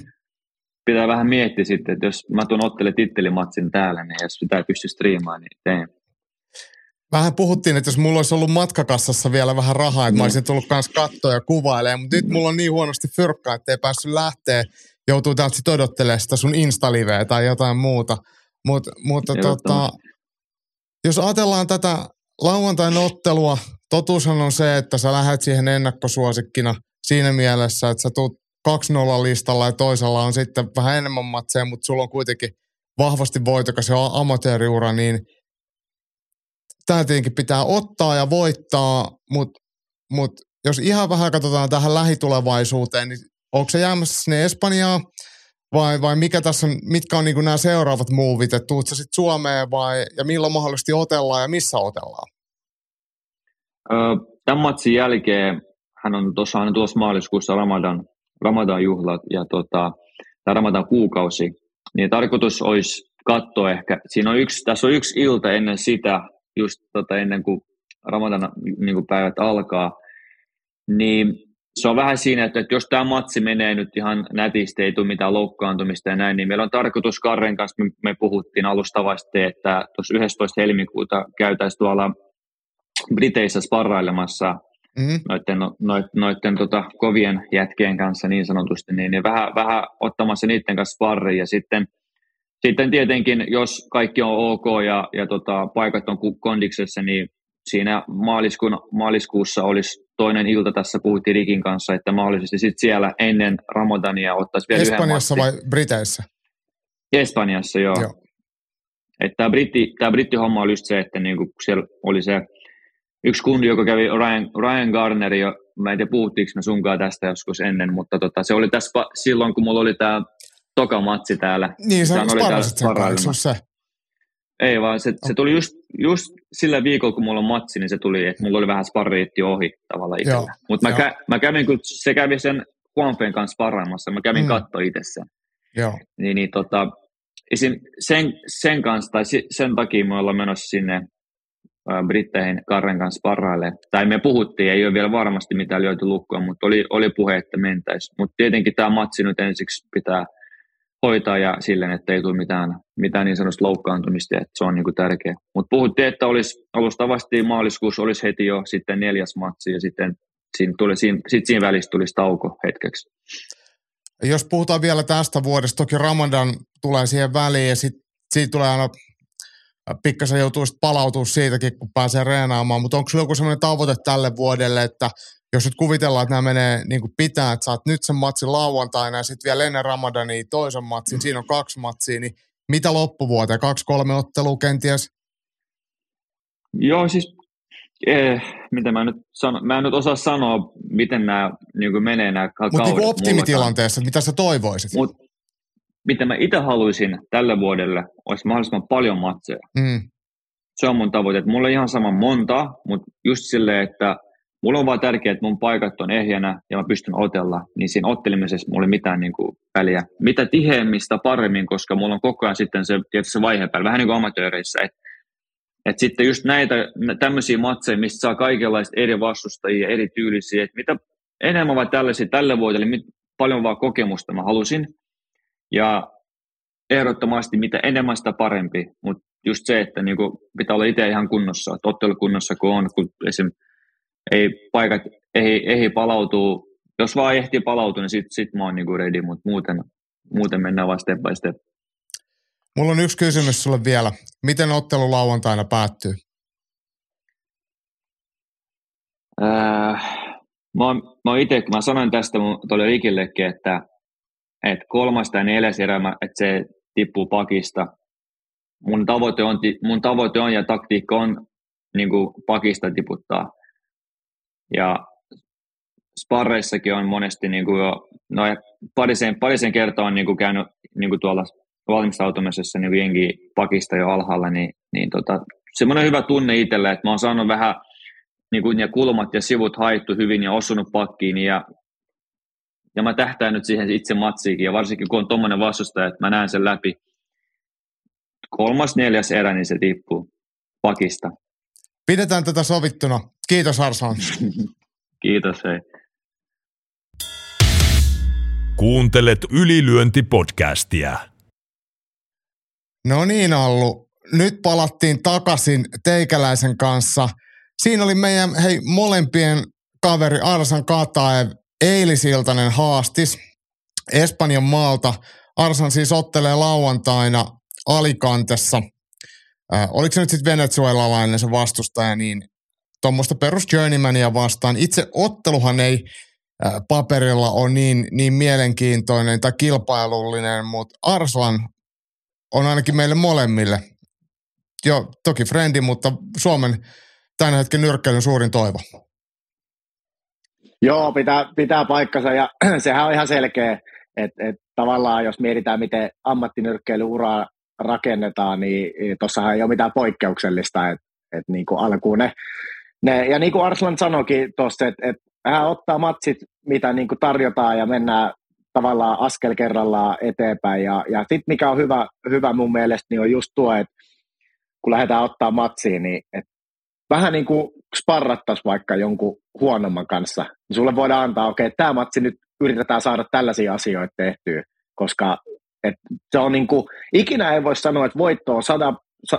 Pitää vähän miettiä sitten, että jos mä tuun ottele tittelimatsin täällä, niin jos sitä ei pysty striimaamaan, niin teen. Vähän puhuttiin, että jos mulla olisi ollut matkakassassa vielä vähän rahaa, että mä Mm. olisin tullut kanssa kattoa ja kuvailemaan, mutta nyt mulla on niin huonosti fyrkkaa, että ei päässyt lähteä. Joutuu täältä sitten odottelemaan sitä sun instaliveä tai jotain muuta. Mut, mutta tota. Jos ajatellaan tätä lauantain ottelua, totuushan on se, että sä lähdet siihen ennakkosuosikkina siinä mielessä, että sä tuut 2-0 listalla ja toisella on sitten vähän enemmän matseja, mutta sulla on kuitenkin vahvasti voitokas ja amatööriura, niin tämä tietenkin pitää ottaa ja voittaa, mutta mut jos ihan vähän katsotaan tähän lähitulevaisuuteen, niin onko se jäämässä sinne Espanjaan vai, vai mikä tässä on, mitkä on niin nämä seuraavat muuvit, että tuut sä sitten Suomeen vai, ja milloin mahdollisesti otellaan ja missä otellaan? Tämän matsin jälkeen hän on tuossa on tuossa maaliskuussa Ramadan, Ramadan juhlat ja tota, tämä Ramadan kuukausi, niin tarkoitus olisi katsoa ehkä, siinä on yksi, tässä on yksi ilta ennen sitä, just tota, ennen kuin Ramadan niin kuin päivät alkaa, niin se on vähän siinä, että, että jos tämä matsi menee nyt ihan nätisti, ei tule mitään loukkaantumista ja näin, niin meillä on tarkoitus Karren kanssa, me, me puhuttiin alustavasti, että tuossa 11. helmikuuta käytäisiin tuolla Briteissä sparrailemassa Mm-hmm. noiden, noiden, noiden tota, kovien jätkien kanssa niin sanotusti, niin, niin vähän, vähän ottamassa niiden kanssa sparriin ja sitten, sitten tietenkin, jos kaikki on ok ja, ja tota, paikat on kondiksessa, niin siinä maaliskuun, maaliskuussa olisi toinen ilta, tässä puhuttiin Rikin kanssa, että mahdollisesti sitten siellä ennen Ramadania ottaisi vielä Espanjassa vai. Briteissä? Espanjassa, joo. Joo. tämä britti, tämä brittihomma oli just se, että niinku, siellä oli se yksi kundi, joka kävi Ryan, Ryan Garner, jo, mä en tiedä puhuttiinko me sunkaan tästä joskus ennen, mutta tota, se oli tässä silloin, kun mulla oli tämä toka matsi täällä. Niin, sä Sehän oli täällä sen kanssa, se se? Ei vaan, se, se tuli just, just sillä viikolla, kun mulla on matsi, niin se tuli, että mulla oli vähän sparriitti ohi tavallaan itsellä. Mutta mä, kä, mä kävin, kun se kävi sen Juanfen kanssa sparraamassa, mä kävin Mm. katsoa itse sen. Joo. Niin, niin tota, esim. Sen, sen kanssa, tai sen takia me ollaan menossa sinne Britteihin Karren kanssa parhaille. Tai me puhuttiin, ei ole vielä varmasti mitään löyty lukkoa, mutta oli, oli puhe, että mentäisiin. Mutta tietenkin tämä matsi nyt ensiksi pitää hoitaa ja silleen, että ei tule mitään, mitään niin sanotusta loukkaantumista, että se on niin kuin tärkeä. Mutta puhuttiin, että olisi alustavasti maaliskuussa olisi heti jo sitten neljäs matsi ja sitten siinä, tuli, siinä, sit siinä välissä tulisi tauko hetkeksi. Jos puhutaan vielä tästä vuodesta, toki Ramadan tulee siihen väliin ja sitten siitä tulee aina pikkasen joutuu palautua siitäkin, kun pääsee reenaamaan, mutta onko joku sellainen tavoite tälle vuodelle, että jos nyt kuvitellaan, että nämä menee niin kuin pitää, että saat nyt sen matsin lauantaina ja sitten vielä ennen Ramadania toisen matsin, siinä on kaksi matsia, niin mitä loppuvuoteen? Kaksi-kolme ottelua kenties? Joo, siis eh, mitä mä nyt sano, mä en nyt osaa sanoa, miten nämä niin menee nämä kaudet. Mutta niin optimitilanteessa, mitä sä toivoisit? Mut, mitä mä itse haluaisin tälle vuodelle, olisi mahdollisimman paljon matseja. Mm. Se on mun tavoite. Että mulla on ihan sama monta, mutta just silleen, että mulla on vaan tärkeää, että mun paikat on ehjänä ja mä pystyn otella, niin siinä ottelemisessa mulla ei mitään niin kuin väliä. Mitä tiheämmistä paremmin, koska mulla on koko ajan sitten se, se vaihe päällä, vähän niin kuin amatööreissä, että et sitten just näitä tämmöisiä matseja, mistä saa kaikenlaista eri vastustajia, eri tyylisiä, että mitä enemmän vaan tällaisia tälle vuodelle, mit, paljon vaan kokemusta mä halusin. Ja ehdottomasti mitä enemmän sitä parempi, mutta just se, että niinku pitää olla itse ihan kunnossa, että ottelukunnossa kun on, kun esim. Ei paikat ei, ei palautuu, jos vaan ehtii palautua, niin sitten sit mä oon niinku ready, mutta muuten, muuten mennään vaan step by step. Mulla on yksi kysymys sulle vielä. Miten ottelu lauantaina päättyy? Äh, mä mä itse, kun mä sanoin tästä tuolle Rikillekin, että, että kolmas tai neljäs erä, että se tippuu pakista. Mun tavoite on, mun tavoite on ja taktiikka on niin pakista tiputtaa. Ja sparreissakin on monesti niin kuin jo, no parisen, parisen kertaa on niin kuin käynyt niin kuin tuolla valmistautumisessa niin jengi pakista jo alhaalla, niin, niin tota, semmoinen hyvä tunne itselle, että mä oon saanut vähän niin kuin ne kulmat ja sivut haittu hyvin ja osunut pakkiin ja, ja mä tähtään nyt siihen itse matsiikin ja varsinkin kun on tuommoinen vastustaja, että mä näen sen läpi. Kolmas, neljäs erä, niin se tippuu pakista. Pidetään tätä sovittuna. Kiitos Arslan. Kiitos, hei. Kuuntelet ylilyöntipodcastia. No niin, Allu. Nyt palattiin takaisin teikäläisen kanssa. Siinä oli meidän hei, molempien kaveri Arsan Kataev eilisiltainen haastis Espanjan maalta. Arsan siis ottelee lauantaina Alicantessa. Äh, oliko se nyt sitten venezuelalainen se vastustaja, niin tuommoista perus journeymania vastaan. Itse otteluhan ei paperilla ole niin, niin mielenkiintoinen tai kilpailullinen, mutta Arslan on ainakin meille molemmille. Jo, toki frendi, mutta Suomen tämän hetken nyrkkeilyn suurin toivo. Joo, pitää, pitää paikkansa ja sehän on ihan selkeä, että et tavallaan jos mietitään, miten ammattinyrkkeilyuraa rakennetaan, niin, niin tuossahan ei ole mitään poikkeuksellista, että et niin kuin alkuun ne, ne, ja niin kuin Arslan sanoikin tuossa, että et hän ottaa matsit, mitä niin kuin tarjotaan ja mennään tavallaan askel kerrallaan eteenpäin. Ja, ja sitten mikä on hyvä, hyvä mun mielestä, niin on just tuo, että kun lähdetään ottaa matsiin, niin että vähän niin kuin sparrattaisiin vaikka jonkun huonomman kanssa, niin sulle voidaan antaa, okei, okay, tämä matsi nyt yritetään saada tällaisia asioita tehtyä, koska et se on niin kuin, ikinä ei voi sanoa, että voitto on 100,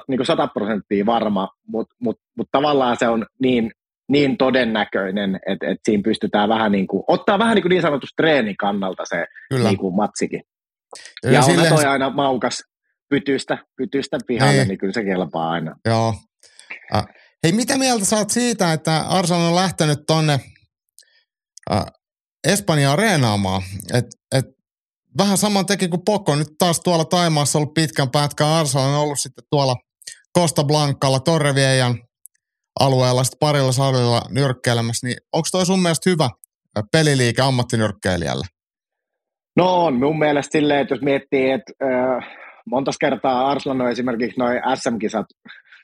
niin kuin 100 prosenttia varma, mutta mut, mut tavallaan se on niin niin todennäköinen, että, että siinä pystytään vähän niin kuin, ottaa vähän niin, kuin niin sanotusti treenin kannalta se niin kuin matsikin. Ja, ja on toi aina maukas pytystä, pytystä pihalle, niin. niin kyllä se kelpaa aina. Joo. Äh. Hei, mitä mieltä saat siitä, että Arsenal on lähtenyt tonne äh, Espanjaan reenaamaan? Et, et, vähän saman teki kuin Pokko. Nyt taas tuolla Taimaassa ollut pitkän pätkän. Arsenal on ollut sitten tuolla Costa Blancalla, Torreviejan alueella sitten parilla salilla nyrkkeilemässä, niin onko toi sun mielestä hyvä peliliike ammattinyrkkeilijälle? No on mun mielestä silleen, että jos miettii, että äh, monta kertaa Arslan on esimerkiksi noin SM-kisat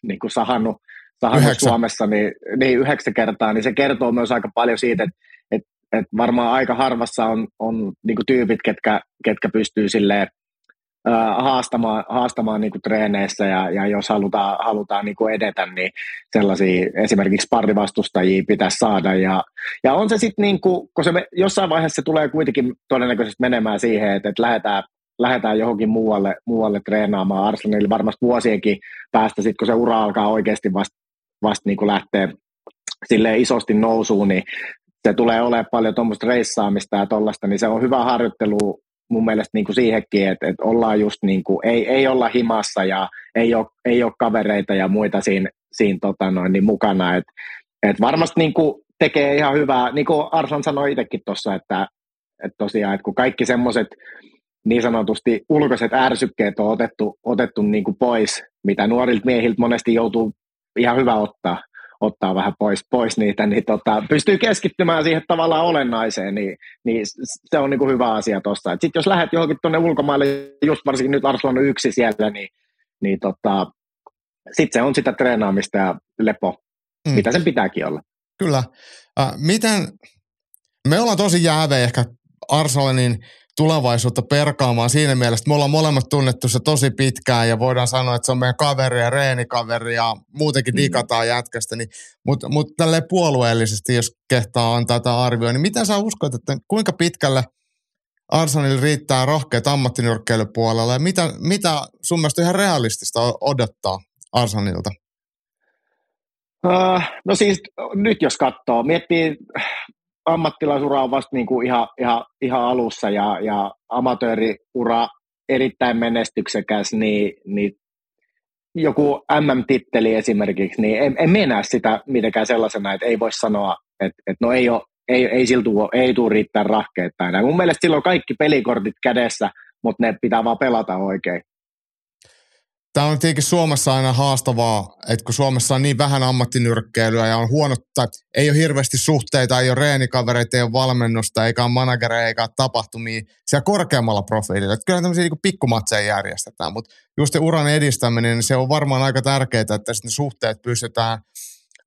niin kuin sahannut, sahannut Suomessa niin, niin yhdeksän kertaa, niin se kertoo myös aika paljon siitä, että että varmaan aika harvassa on, on niin kuin tyypit, ketkä, ketkä pystyy silleen haastamaan, haastamaan niin kuin treeneissä ja, ja jos halutaan, halutaan niin kuin edetä, niin sellaisia esimerkiksi parivastustajia pitäisi saada. Ja, ja on se sitten, niin kuin, kun se me, jossain vaiheessa se tulee kuitenkin todennäköisesti menemään siihen, että, että lähdetään, lähdetään johonkin muualle, muualle treenaamaan Arsenalille varmasti vuosienkin päästä, sit kun se ura alkaa oikeasti vasta vast niin lähteä silleen isosti nousuun, niin se tulee olemaan paljon tuommoista reissaamista ja tuollaista, niin se on hyvä harjoittelu mun mielestä niin kuin siihenkin, että, että ollaan just niin kuin, ei, ei olla himassa ja ei ole, ei ole kavereita ja muita siinä, siinä tota noin, niin mukana. Et, et varmasti niin kuin tekee ihan hyvää, niin kuin Arsan sanoi itsekin tuossa, että, että tosiaan, että kun kaikki semmoiset niin sanotusti ulkoiset ärsykkeet on otettu, otettu niin kuin pois, mitä nuorilta miehiltä monesti joutuu ihan hyvä ottaa, ottaa vähän pois, pois niitä, niin tota, pystyy keskittymään siihen tavallaan olennaiseen, niin, niin se on niin kuin hyvä asia tuossa. Sitten jos lähdet johonkin tuonne ulkomaille, just varsinkin nyt Arslan on yksi siellä, niin, niin tota, sitten se on sitä treenaamista ja lepo, mm. mitä sen pitääkin olla. Kyllä. Äh, miten, me ollaan tosi jäävejä ehkä Arsenalin tulevaisuutta perkaamaan siinä mielessä, että me ollaan molemmat tunnettu se tosi pitkään ja voidaan sanoa, että se on meidän kaveri ja reenikaveri ja muutenkin mm. digataan jätkästä, niin, mutta mut tälleen puolueellisesti, jos kehtaa antaa tätä arvioa, niin miten sä uskot, että kuinka pitkälle Arsenalilla riittää rohkeat ammattinyrkkeilypuolella ja mitä, mitä sun mielestä ihan realistista odottaa Arsenalilta? Uh, no siis nyt jos katsoo, miettii ammattilaisura on vasta niin kuin ihan, ihan, ihan alussa ja, ja amatööriura erittäin menestyksekäs, niin, niin joku MM-titteli esimerkiksi, niin en, en mennä sitä mitenkään sellaisena, että ei voi sanoa, että, että no ei, ole, ei, ei, siltu, ei tule riittää rahkeet. Mun mielestä silloin on kaikki pelikortit kädessä, mutta ne pitää vaan pelata oikein. Tämä on tietenkin Suomessa aina haastavaa, että kun Suomessa on niin vähän ammattinyrkkeilyä ja on huono, tai ei ole hirveästi suhteita, ei ole reenikavereita, ei ole valmennusta, eikä ole managereita, eikä ole tapahtumia siellä korkeammalla profiililla. Että kyllä tämmöisiä niin pikkumatseja järjestetään, mutta just uran edistäminen, niin se on varmaan aika tärkeää, että sitten suhteet pystytään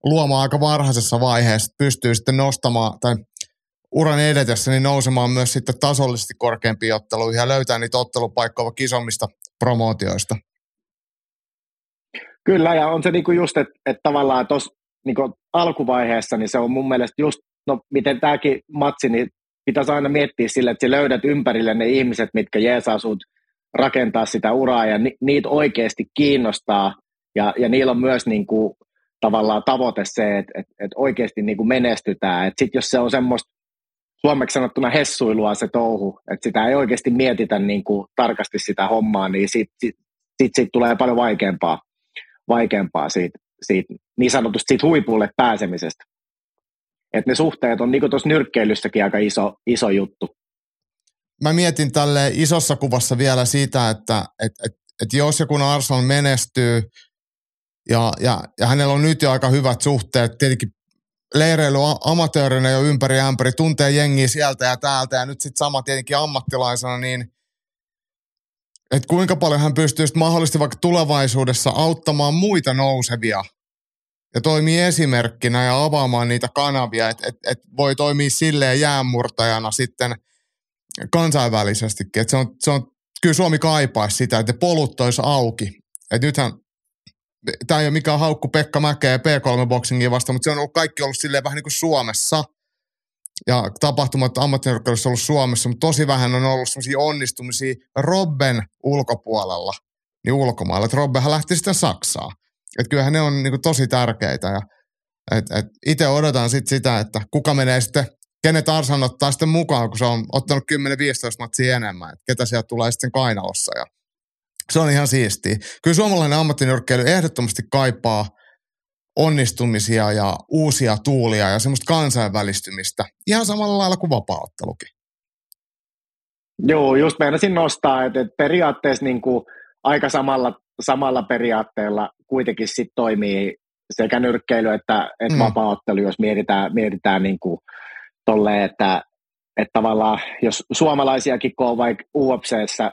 luomaan aika varhaisessa vaiheessa, että pystyy sitten nostamaan, tai uran edetessä niin nousemaan myös sitten tasollisesti korkeampiin otteluihin ja löytää niitä ottelupaikkoja vaikka isommista promootioista. Kyllä, ja on se niinku just, että et tavallaan tuossa niinku alkuvaiheessa, niin se on mun mielestä just, no miten tämäkin matsi, niin pitäisi aina miettiä sille, että sä löydät ympärille ne ihmiset, mitkä jeesaa sut rakentaa sitä uraa, ja ni, niitä oikeasti kiinnostaa, ja, ja niillä on myös niinku, tavallaan tavoite se, että et, et oikeasti niinku menestytään. Sitten jos se on semmoista suomeksi sanottuna hessuilua se touhu, että sitä ei oikeasti mietitä niinku tarkasti sitä hommaa, niin sitten sit, sit, sit tulee paljon vaikeampaa vaikeampaa siitä, siitä niin sanotusti siitä huipulle pääsemisestä. Että ne suhteet on niin tuossa nyrkkeilyssäkin aika iso, iso juttu. Mä mietin tälle isossa kuvassa vielä sitä, että et, et, et jos ja kun Arsenal menestyy ja, ja, ja hänellä on nyt jo aika hyvät suhteet, tietenkin leireily amatöörinä jo ympäri ämpäri, tuntee jengiä sieltä ja täältä ja nyt sitten sama tietenkin ammattilaisena, niin että kuinka paljon hän pystyy mahdollisesti vaikka tulevaisuudessa auttamaan muita nousevia ja toimii esimerkkinä ja avaamaan niitä kanavia, että et, et voi toimia silleen jäänmurtajana sitten kansainvälisestikin. Et se on, se on, kyllä Suomi kaipaisi sitä, että polut olisi auki. Et nythän, tämä ei ole mikään haukku Pekka Mäkeä P3-boxingia vasta, mutta se on ollut kaikki ollut silleen vähän niin kuin Suomessa – ja tapahtumat ammattinyrkkeilyssä ollut Suomessa, mutta tosi vähän on ollut sellaisia onnistumisia Robben ulkopuolella, niin ulkomailla. Että Robbenhan lähti sitten Saksaan. Että kyllähän ne on niin tosi tärkeitä. Ja, et, et itse odotan sit sitä, että kuka menee sitten, kenet Arsan ottaa sitten mukaan, kun se on ottanut 10-15 matsia enemmän. Että ketä sieltä tulee sitten kainalossa. Ja se on ihan siistiä. Kyllä suomalainen ammattinyrkkeily ehdottomasti kaipaa – onnistumisia ja uusia tuulia ja semmoista kansainvälistymistä. Ihan samalla lailla kuin vapaaottelukin. Joo, just meinasin nostaa, että, että periaatteessa niin kuin aika samalla, samalla periaatteella kuitenkin sit toimii sekä nyrkkeily että, että mm. vapaaottelu, jos mietitään, mietitään niin kuin tolleen, että, että tavallaan jos suomalaisiakin on vaikka UFCssä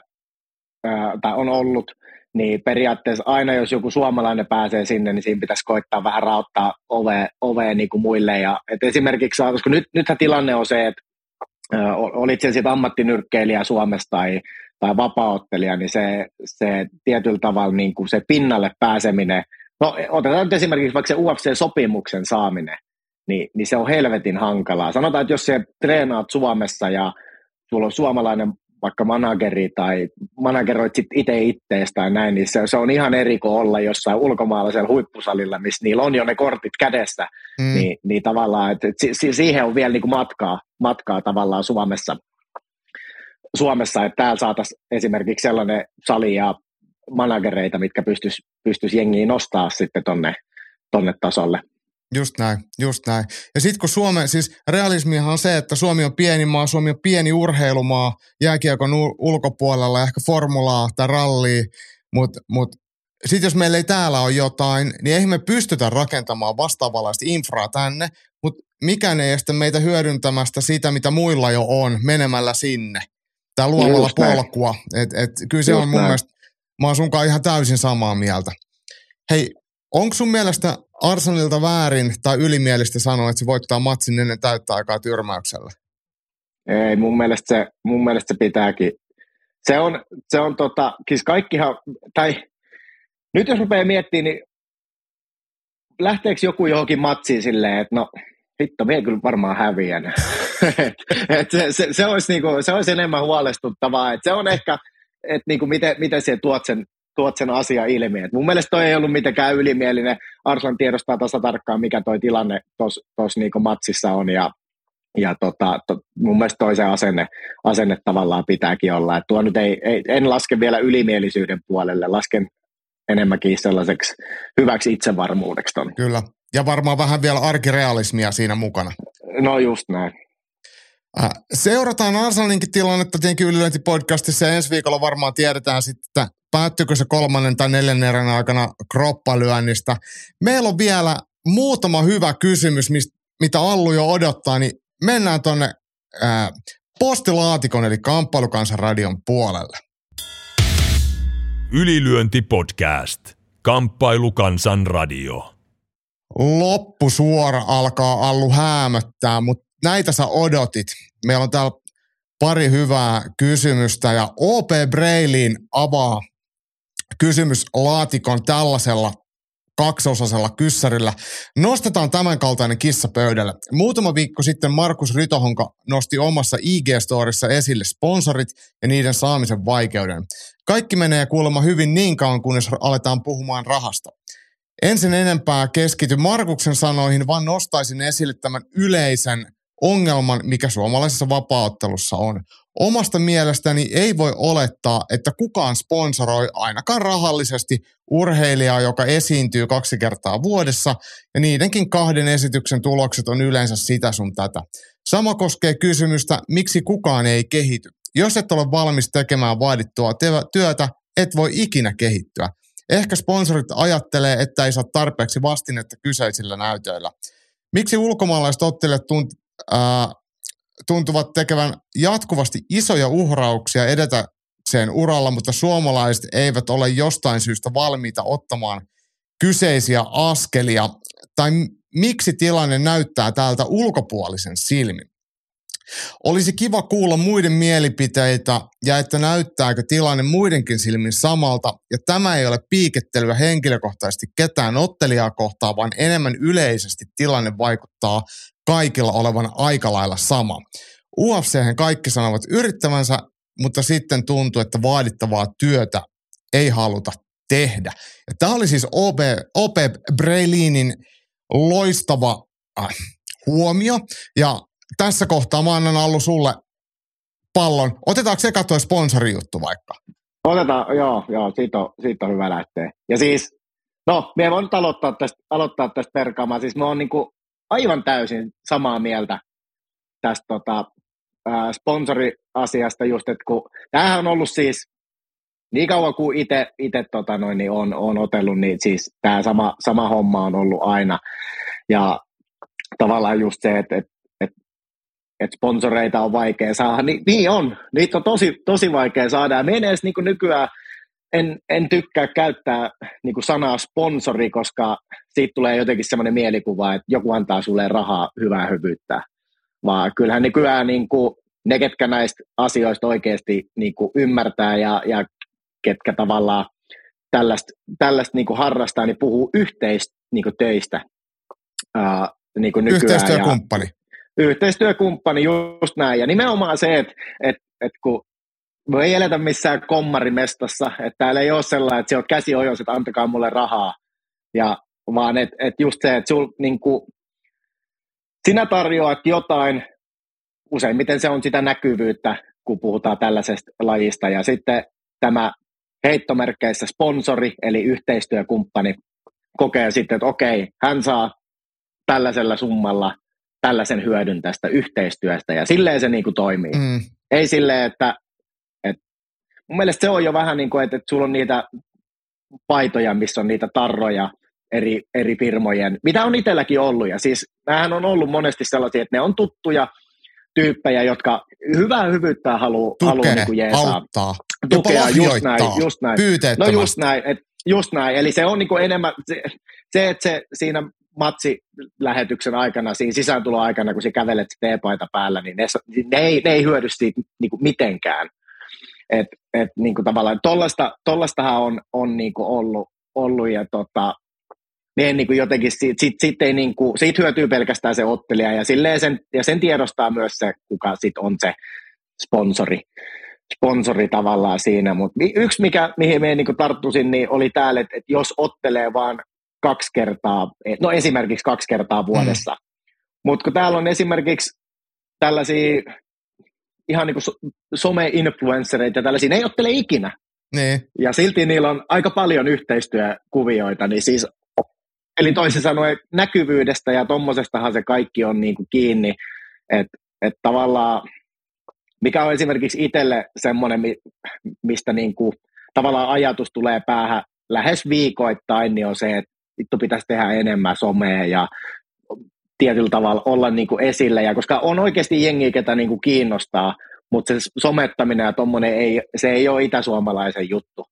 ää, tai on ollut – niin periaatteessa aina jos joku suomalainen pääsee sinne, niin siinä pitäisi koittaa vähän rauttaa ovea, ovea niin kuin muille. Ja, et esimerkiksi, koska nyt, nythän tilanne on se, että olit sen sitten ammattinyrkkeilijä Suomessa tai, tai vapauttelija, niin se, se tietyllä tavalla niin kuin se pinnalle pääseminen, no otetaan nyt esimerkiksi vaikka se UFC-sopimuksen saaminen, niin, niin se on helvetin hankalaa. Sanotaan, että jos se treenaat Suomessa ja sulla on suomalainen vaikka manageri tai manageroit sit itse itteestä tai näin, niin se, se on ihan eri kuin olla jossain ulkomaalaisella huippusalilla, missä niillä on jo ne kortit kädessä, mm. niin, niin tavallaan, että si, siihen on vielä niin kuin matkaa, matkaa tavallaan Suomessa, Suomessa, että täällä saataisiin esimerkiksi sellainen sali ja managereita, mitkä pystyisi pystyis jengiin nostaa sitten tonne, tonne tasolle. Just näin, just näin. Ja sitten kun Suome, siis realismihan on se, että Suomi on pieni maa, Suomi on pieni urheilumaa jääkiekon ulkopuolella, ehkä formulaa tai rallia, mutta mut, sitten jos meillä ei täällä ole jotain, niin eihän me pystytä rakentamaan vastaavanlaista infraa tänne, mutta mikään ei estä meitä hyödyntämästä sitä, mitä muilla jo on, menemällä sinne. Tai luomalla Just polkua. Et, et, kyllä se Just on mun näin. mielestä, mä oon sunkaan ihan täysin samaa mieltä. Hei, onko sun mielestä Arsenalilta väärin tai ylimielistä sanoa, että se voittaa matsin ennen täyttä aikaa tyrmäyksellä? Ei, mun mielestä se, mun mielestä se pitääkin. Se on, se on tota, siis kaikkihan, tai nyt jos rupeaa miettimään, niin lähteekö joku johonkin matsiin silleen, että no hitto, me kyllä varmaan häviän. et se, se, se, olisi niinku, se olisi enemmän huolestuttavaa. Et se on ehkä, että niinku miten, miten se tuot sen tuot sen asia ilmi. Et mun mielestä toi ei ollut mitenkään ylimielinen. Arslan tiedostaa tasa tarkkaan, mikä toi tilanne tuossa niinku matsissa on ja, ja tota, to, mun mielestä toisen asenne, asenne tavallaan pitääkin olla. Et tuo nyt ei, ei, en laske vielä ylimielisyyden puolelle, lasken enemmänkin sellaiseksi hyväksi itsevarmuudeksi ton. Kyllä, ja varmaan vähän vielä arkirealismia siinä mukana. No just näin. Äh, seurataan Arsenalinkin tilannetta tietenkin ylilöintipodcastissa ja ensi viikolla varmaan tiedetään sitten, että päättyykö se kolmannen tai neljännen erän aikana kroppalyönnistä. Meillä on vielä muutama hyvä kysymys, mistä, mitä Allu jo odottaa, niin mennään tuonne postilaatikon eli Kamppailukansan radion puolelle. Ylilyöntipodcast. Kamppailukansan radio. Loppusuora alkaa Allu häämöttää, mutta näitä sä odotit. Meillä on täällä pari hyvää kysymystä ja OP Brailin avaa kysymyslaatikon tällaisella kaksosaisella kyssärillä. Nostetaan tämän kaltainen kissa pöydälle. Muutama viikko sitten Markus Ritohonka nosti omassa IG-storissa esille sponsorit ja niiden saamisen vaikeuden. Kaikki menee kuulemma hyvin niin kauan, kunnes aletaan puhumaan rahasta. Ensin enempää keskity Markuksen sanoihin, vaan nostaisin esille tämän yleisen ongelman, mikä suomalaisessa vapauttelussa on. Omasta mielestäni ei voi olettaa, että kukaan sponsoroi ainakaan rahallisesti urheilijaa, joka esiintyy kaksi kertaa vuodessa, ja niidenkin kahden esityksen tulokset on yleensä sitä sun tätä. Sama koskee kysymystä, miksi kukaan ei kehity. Jos et ole valmis tekemään vaadittua työtä, et voi ikinä kehittyä. Ehkä sponsorit ajattelee, että ei saa tarpeeksi vastinetta kyseisillä näytöillä. Miksi ulkomaalaiset ottelijat tunt, tuntuvat tekevän jatkuvasti isoja uhrauksia edetäkseen uralla, mutta suomalaiset eivät ole jostain syystä valmiita ottamaan kyseisiä askelia, tai miksi tilanne näyttää täältä ulkopuolisen silmin. Olisi kiva kuulla muiden mielipiteitä ja että näyttääkö tilanne muidenkin silmin samalta. Ja tämä ei ole piikettelyä henkilökohtaisesti ketään ottelijaa kohtaan, vaan enemmän yleisesti tilanne vaikuttaa kaikilla olevan aika lailla sama. UFC kaikki sanovat yrittävänsä, mutta sitten tuntuu, että vaadittavaa työtä ei haluta tehdä. Ja tämä oli siis OP, OP Breilinin loistava äh, huomio. Ja tässä kohtaa mä annan Allu sulle pallon. Otetaanko katsoa sponsorijuttu vaikka? Otetaan, joo, joo siitä, on, siitä on hyvä lähteä. Ja siis, no, me voin aloittaa tästä, aloittaa tästä perkaamaan. Siis mä oon niinku aivan täysin samaa mieltä tästä tota, ää, sponsoriasiasta just, että kun tämähän on ollut siis niin kauan kuin itse tota noin, niin on, on otellut, niin siis tämä sama, sama homma on ollut aina. Ja tavallaan just se, että, että, että, että sponsoreita on vaikea saada, niin, niin on. Niitä on tosi, tosi vaikea saada. Ja me edes niin nykyään en, en tykkää käyttää niin kuin sanaa sponsori, koska siitä tulee jotenkin semmoinen mielikuva, että joku antaa sulle rahaa hyvää hyvyyttä. Vaan kyllähän nykyään niin kuin ne, ketkä näistä asioista oikeasti niin kuin ymmärtää ja, ja ketkä tavallaan tällaista, tällaista niin kuin harrastaa, niin puhuu yhteistöistä niin kuin töistä ää, niin kuin nykyään. Yhteistyökumppani. Ja, yhteistyökumppani, just näin. Ja nimenomaan se, että et, et kun me ei eletä missään kommarimestassa, että täällä ei ole sellainen, että se on käsi ojos, että antakaa mulle rahaa, ja, vaan että et just se, että sul, niin kuin, sinä tarjoat jotain, useimmiten se on sitä näkyvyyttä, kun puhutaan tällaisesta lajista, ja sitten tämä heittomerkkeissä sponsori, eli yhteistyökumppani, kokee sitten, että okei, hän saa tällaisella summalla tällaisen hyödyn tästä yhteistyöstä, ja silleen se niin kuin toimii. Mm. Ei silleen, että, että mun mielestä se on jo vähän niin kuin, että, että sulla on niitä paitoja, missä on niitä tarroja eri, eri firmojen, mitä on itselläkin ollut, ja siis näähän on ollut monesti sellaisia, että ne on tuttuja tyyppejä, jotka hyvää hyvyyttä haluaa halu niin kuin jeesaa. auttaa, tukea, just näin, just näin. No just näin, et, just näin, eli se on niin kuin enemmän, se, se, että se siinä matsilähetyksen aikana, siinä sisääntulo aikana, kun sä kävelet teepaita päällä, niin ne, ne, ei, ne ei hyödy siitä niin kuin mitenkään. Et, et, niin kuin tavallaan, tollasta, tollastahan on, on niin kuin ollut, ollut, ja tota, niin, niin kuin jotenkin siitä, siitä, siitä, ei niin kuin, siitä hyötyy pelkästään se ottelija, ja, sen, ja sen tiedostaa myös se, kuka sit on se sponsori sponsori tavallaan siinä, mutta yksi, mikä, mihin me niin tarttuisin, niin oli täällä, että, että jos ottelee vaan kaksi kertaa, no esimerkiksi kaksi kertaa vuodessa, mm. mutta kun täällä on esimerkiksi tällaisia ihan niin kuin some-influenssereita ja tällaisia, ne ei ottele ikinä. Niin. Ja silti niillä on aika paljon yhteistyökuvioita, niin siis, eli toisin sanoen näkyvyydestä ja tommosestahan se kaikki on niin kuin kiinni, että et tavallaan mikä on esimerkiksi itselle semmoinen, mistä niin kuin, tavallaan ajatus tulee päähän lähes viikoittain, niin on se, että vittu pitäisi tehdä enemmän somea ja tietyllä tavalla olla niin kuin esille. Ja koska on oikeasti jengiä, ketä niin kuin kiinnostaa, mutta se somettaminen ja tuommoinen ei, se ei ole itäsuomalaisen juttu.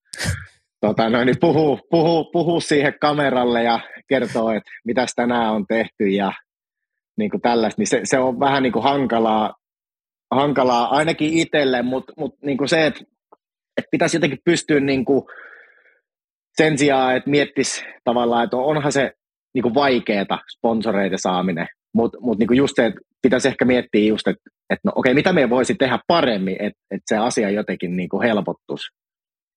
Tota, no, niin puhuu, puhuu, puhuu, siihen kameralle ja kertoo, että mitä tänään on tehty ja niin kuin tällaista, niin se, se on vähän niin kuin hankalaa hankalaa ainakin itselle, mutta mut niinku se, että et pitäisi jotenkin pystyä niinku sen sijaan, että miettisi tavallaan, että onhan se niinku vaikeeta sponsoreita saaminen, mutta mut niinku just se, että pitäisi ehkä miettiä just, että et no okei, mitä me voisi tehdä paremmin, että et se asia jotenkin niinku helpottuisi.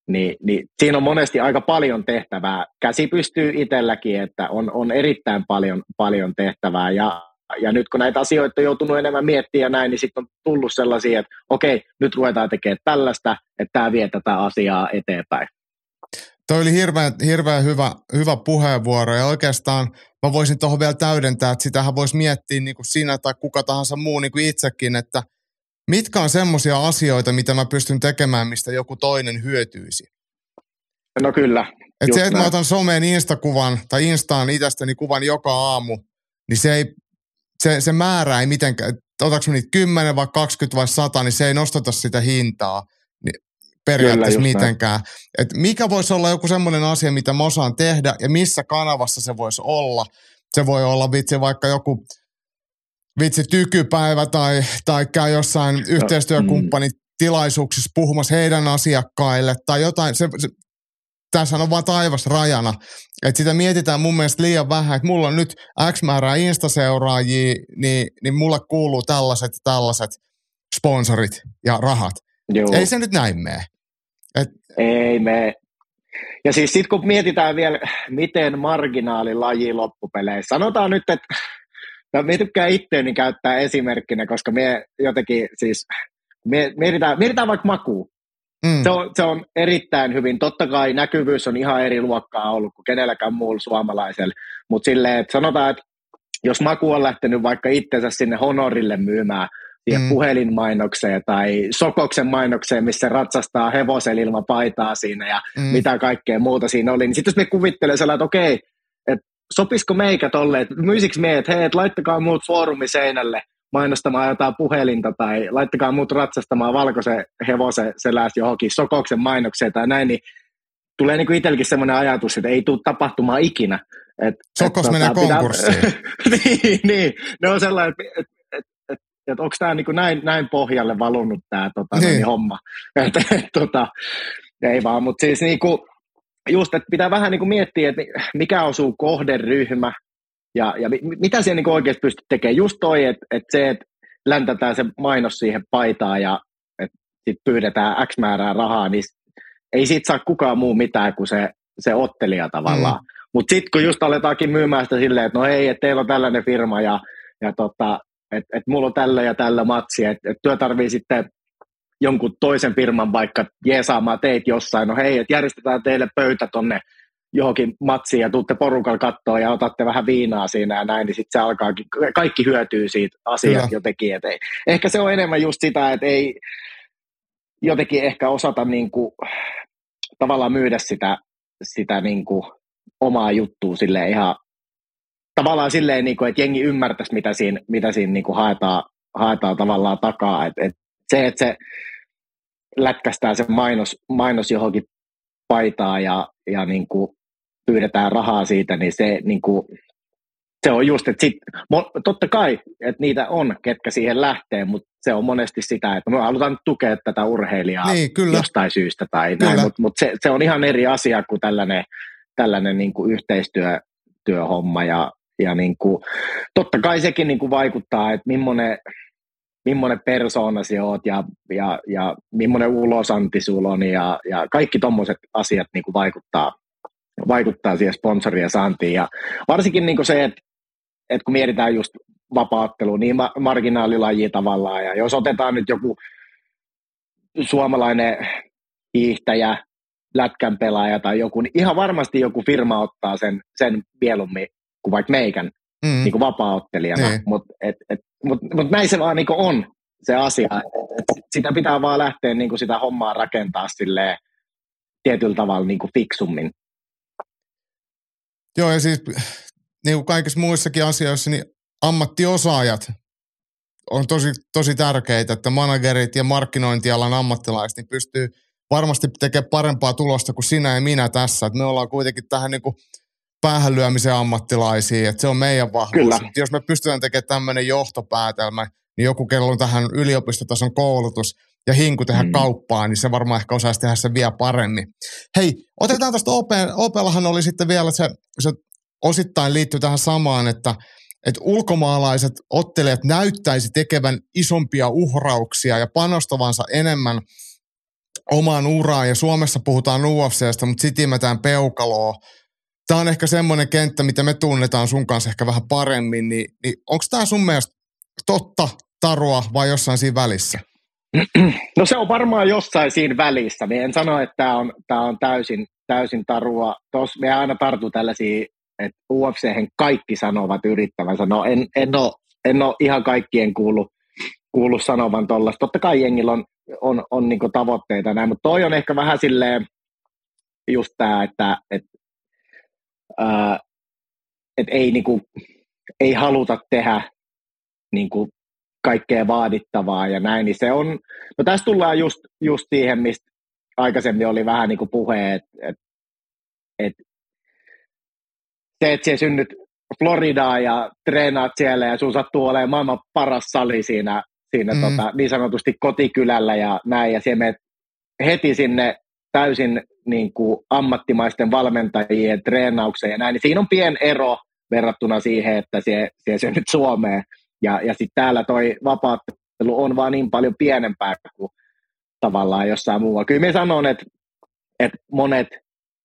Ni, niin siinä on monesti aika paljon tehtävää. Käsi pystyy itselläkin, että on, on erittäin paljon, paljon tehtävää ja ja nyt kun näitä asioita on joutunut enemmän miettimään ja näin, niin sitten on tullut sellaisia, että okei, nyt ruvetaan tekemään tällaista, että tämä vie tätä asiaa eteenpäin. Toi oli hirveän, hirveän hyvä, hyvä puheenvuoro ja oikeastaan mä voisin tuohon vielä täydentää, että sitähän voisi miettiä niin kuin sinä tai kuka tahansa muu niin kuin itsekin, että mitkä on semmoisia asioita, mitä mä pystyn tekemään, mistä joku toinen hyötyisi? No kyllä. Et se, että mä otan someen Instakuvan tai Instaan itsestäni kuvan joka aamu, niin se ei se, se määrä ei mitenkään, otaks niitä 10 vai 20 vai 100, niin se ei nostata sitä hintaa periaatteessa Kyllä, mitenkään. Et mikä voisi olla joku semmoinen asia, mitä mä osaan tehdä ja missä kanavassa se voisi olla. Se voi olla vitsi vaikka joku vitsi tykypäivä tai, tai käy jossain no, yhteistyökumppanit mm. tilaisuuksissa puhumassa heidän asiakkaille tai jotain. Se, se, tässä on vaan taivas rajana. Että sitä mietitään mun mielestä liian vähän, että mulla on nyt X määrää Insta-seuraajia, niin, niin mulle kuuluu tällaiset tällaiset sponsorit ja rahat. Joo. Ei se nyt näin mene. Ei me. Ja siis sitten kun mietitään vielä, miten marginaalilaji loppupeleissä, sanotaan nyt, että no, me tykkään itteeni käyttää esimerkkinä, koska me jotenkin siis, mietitään, mietitään vaikka makuu. Mm. Se, on, se on erittäin hyvin. Totta kai näkyvyys on ihan eri luokkaa ollut kuin kenelläkään muulla suomalaisella, mutta silleen, että sanotaan, että jos Maku on lähtenyt vaikka itsensä sinne Honorille myymään siihen mm. puhelinmainokseen tai Sokoksen mainokseen, missä ratsastaa hevosen ilman paitaa siinä ja mm. mitä kaikkea muuta siinä oli, niin sitten jos me kuvittelee sellainen, että okei, että sopisiko meikä tolle, että myisikö me, että hei, että laittakaa muut foorumi seinälle, mainostamaan jotain puhelinta tai laittakaa muut ratsastamaan valkoisen hevosen selässä johonkin sokoksen mainokseen tai näin, niin tulee niin itsellekin sellainen ajatus, että ei tule tapahtumaan ikinä. Et, Sokos et, menee tota, konkurssiin. niin, niin, ne on sellainen, että et, et, et, että onko tämä niin näin, näin pohjalle valunut tämä tota, niin. niin homma. Et, et, tota, ei vaan, mutta siis niin kuin, just, että pitää vähän niin kuin miettiä, että mikä osuu kohderyhmä ja, ja mitä siellä niin oikeasti pystyt tekemään. Just toi, että, että se, että läntätään se mainos siihen paitaan ja että sit pyydetään X määrää rahaa, niin ei siitä saa kukaan muu mitään kuin se, se ottelija tavallaan. Mm. Mutta sitten kun just aletaankin myymään sitä silleen, että no hei, että teillä on tällainen firma ja, ja tota, että et mulla on tällä ja tällä matsi, että et työ tarvii sitten jonkun toisen firman vaikka jeesaamaan teit jossain, no hei, että järjestetään teille pöytä tonne johonkin matsiin ja tuutte porukalla kattoon ja otatte vähän viinaa siinä ja näin, niin sitten se alkaakin, kaikki hyötyy siitä asiasta jotenkin. Et ei, ehkä se on enemmän just sitä, että ei jotenkin ehkä osata niin kuin, tavallaan myydä sitä, sitä niin kuin, omaa juttua sille ihan tavallaan silleen, niin kuin, että jengi ymmärtäisi, mitä siinä, mitä siinä niin kuin haetaan, haetaan tavallaan takaa. Et, et se, että se lätkästään se mainos, mainos johonkin paitaa ja, ja niin kuin pyydetään rahaa siitä, niin se, niin kuin, se on just, että sit, totta kai, että niitä on, ketkä siihen lähtee, mutta se on monesti sitä, että me halutaan tukea tätä urheilijaa niin, kyllä. jostain syystä tai kyllä. näin, mutta mut se, se, on ihan eri asia kuin tällainen, tällainen niin kuin yhteistyöhomma ja, ja niin kuin, totta kai sekin niin kuin vaikuttaa, että millainen, millainen persoona sinä oot ja, ja, ja millainen ulosanti sulla on ja, ja kaikki tuommoiset asiat niin kuin vaikuttaa, vaikuttaa siihen sponsorien saantiin. Ja varsinkin niin kuin se, että, että kun mietitään just vapaattelu, niin ma- marginaalilaji tavallaan, ja jos otetaan nyt joku suomalainen hiihtäjä, lätkän pelaaja tai joku, niin ihan varmasti joku firma ottaa sen, sen mieluummin kuin vaikka meikän mm. niin kuin vapaa-ottelijana. Niin. Mutta mut, mut näin se vaan niin on se asia. Et, et sitä pitää vaan lähteä niin kuin sitä hommaa rakentaa silleen, tietyllä tavalla niin kuin fiksummin. Joo, ja siis niin kuin kaikissa muissakin asioissa, niin ammattiosaajat on tosi, tosi tärkeitä, että managerit ja markkinointialan ammattilaiset niin pystyy varmasti tekemään parempaa tulosta kuin sinä ja minä tässä. Että me ollaan kuitenkin tähän niin kuin päähän lyömisen ammattilaisia, että se on meidän vahvuus. Kyllä. Jos me pystytään tekemään tämmöinen johtopäätelmä, niin joku, kello on tähän yliopistotason koulutus ja hinku tehdä mm. kauppaa, niin se varmaan ehkä osaisi tehdä sen vielä paremmin. Hei, otetaan tästä OP. OPllahan oli sitten vielä se, se osittain liittyy tähän samaan, että, että ulkomaalaiset ottelijat näyttäisi tekevän isompia uhrauksia ja panostavansa enemmän omaan uraan. Ja Suomessa puhutaan UFCstä, mutta sitimetään peukaloa tämä on ehkä semmoinen kenttä, mitä me tunnetaan sun kanssa ehkä vähän paremmin, niin, niin onko tämä sun mielestä totta, tarua vai jossain siinä välissä? No se on varmaan jossain siinä välissä. Me en sano, että tämä on, tämä on täysin, täysin tarua. Tos me aina tartu tällaisia, että ufc kaikki sanovat yrittävänsä. No en, en, ole, en ole ihan kaikkien kuullut, kuullut sanovan tuollaista. Totta kai jengillä on, on, on niin tavoitteita näin, mutta toi on ehkä vähän silleen just tämä, että, että että ei, niinku, ei haluta tehdä niinku, kaikkea vaadittavaa ja näin, niin se on, no tässä tullaan just, just siihen, mistä aikaisemmin oli vähän niin kuin puhe, että et, et, se, että sinä synnyt Floridaan ja treenaat siellä ja sun sattuu olemaan maailman paras sali siinä, siinä mm. tota, niin sanotusti kotikylällä ja näin, ja siellä menet heti sinne täysin niin kuin ammattimaisten valmentajien treenaukseen ja näin, niin siinä on pien ero verrattuna siihen, että se, se, se nyt Suomeen. Ja, ja sitten täällä toi vapaattelu on vaan niin paljon pienempää kuin tavallaan jossain muualla. Kyllä me sanon, että, että monet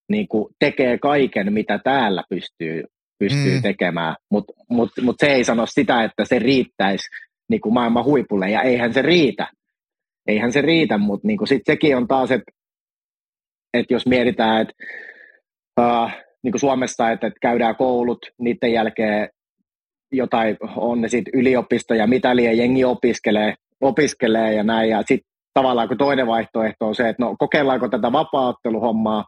niin kuin tekee kaiken, mitä täällä pystyy, pystyy mm. tekemään, mutta mut, mut se ei sano sitä, että se riittäisi niin kuin maailman huipulle, ja eihän se riitä. Eihän se riitä, mutta niin sitten sekin on taas, että että jos mietitään, että uh, niin kuin Suomessa, että, että käydään koulut, niiden jälkeen jotain, on ne sitten yliopistoja, mitä liian jengi opiskelee, opiskelee ja näin, ja sitten tavallaan kun toinen vaihtoehto on se, että no kokeillaanko tätä vapaaotteluhommaa,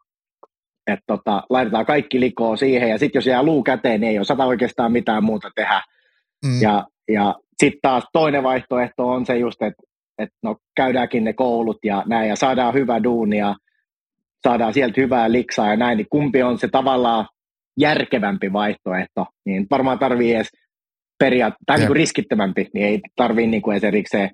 että tota, laitetaan kaikki likoon siihen, ja sitten jos jää luu käteen, niin ei osata oikeastaan mitään muuta tehdä. Mm. Ja, ja sitten taas toinen vaihtoehto on se just, että, että no käydäänkin ne koulut ja näin, ja saadaan hyvä duuni, ja saadaan sieltä hyvää liksaa ja näin, niin kumpi on se tavallaan järkevämpi vaihtoehto, niin varmaan tarvii edes periaat, tai niin kuin riskittömämpi, niin ei tarvii niin kuin edes erikseen,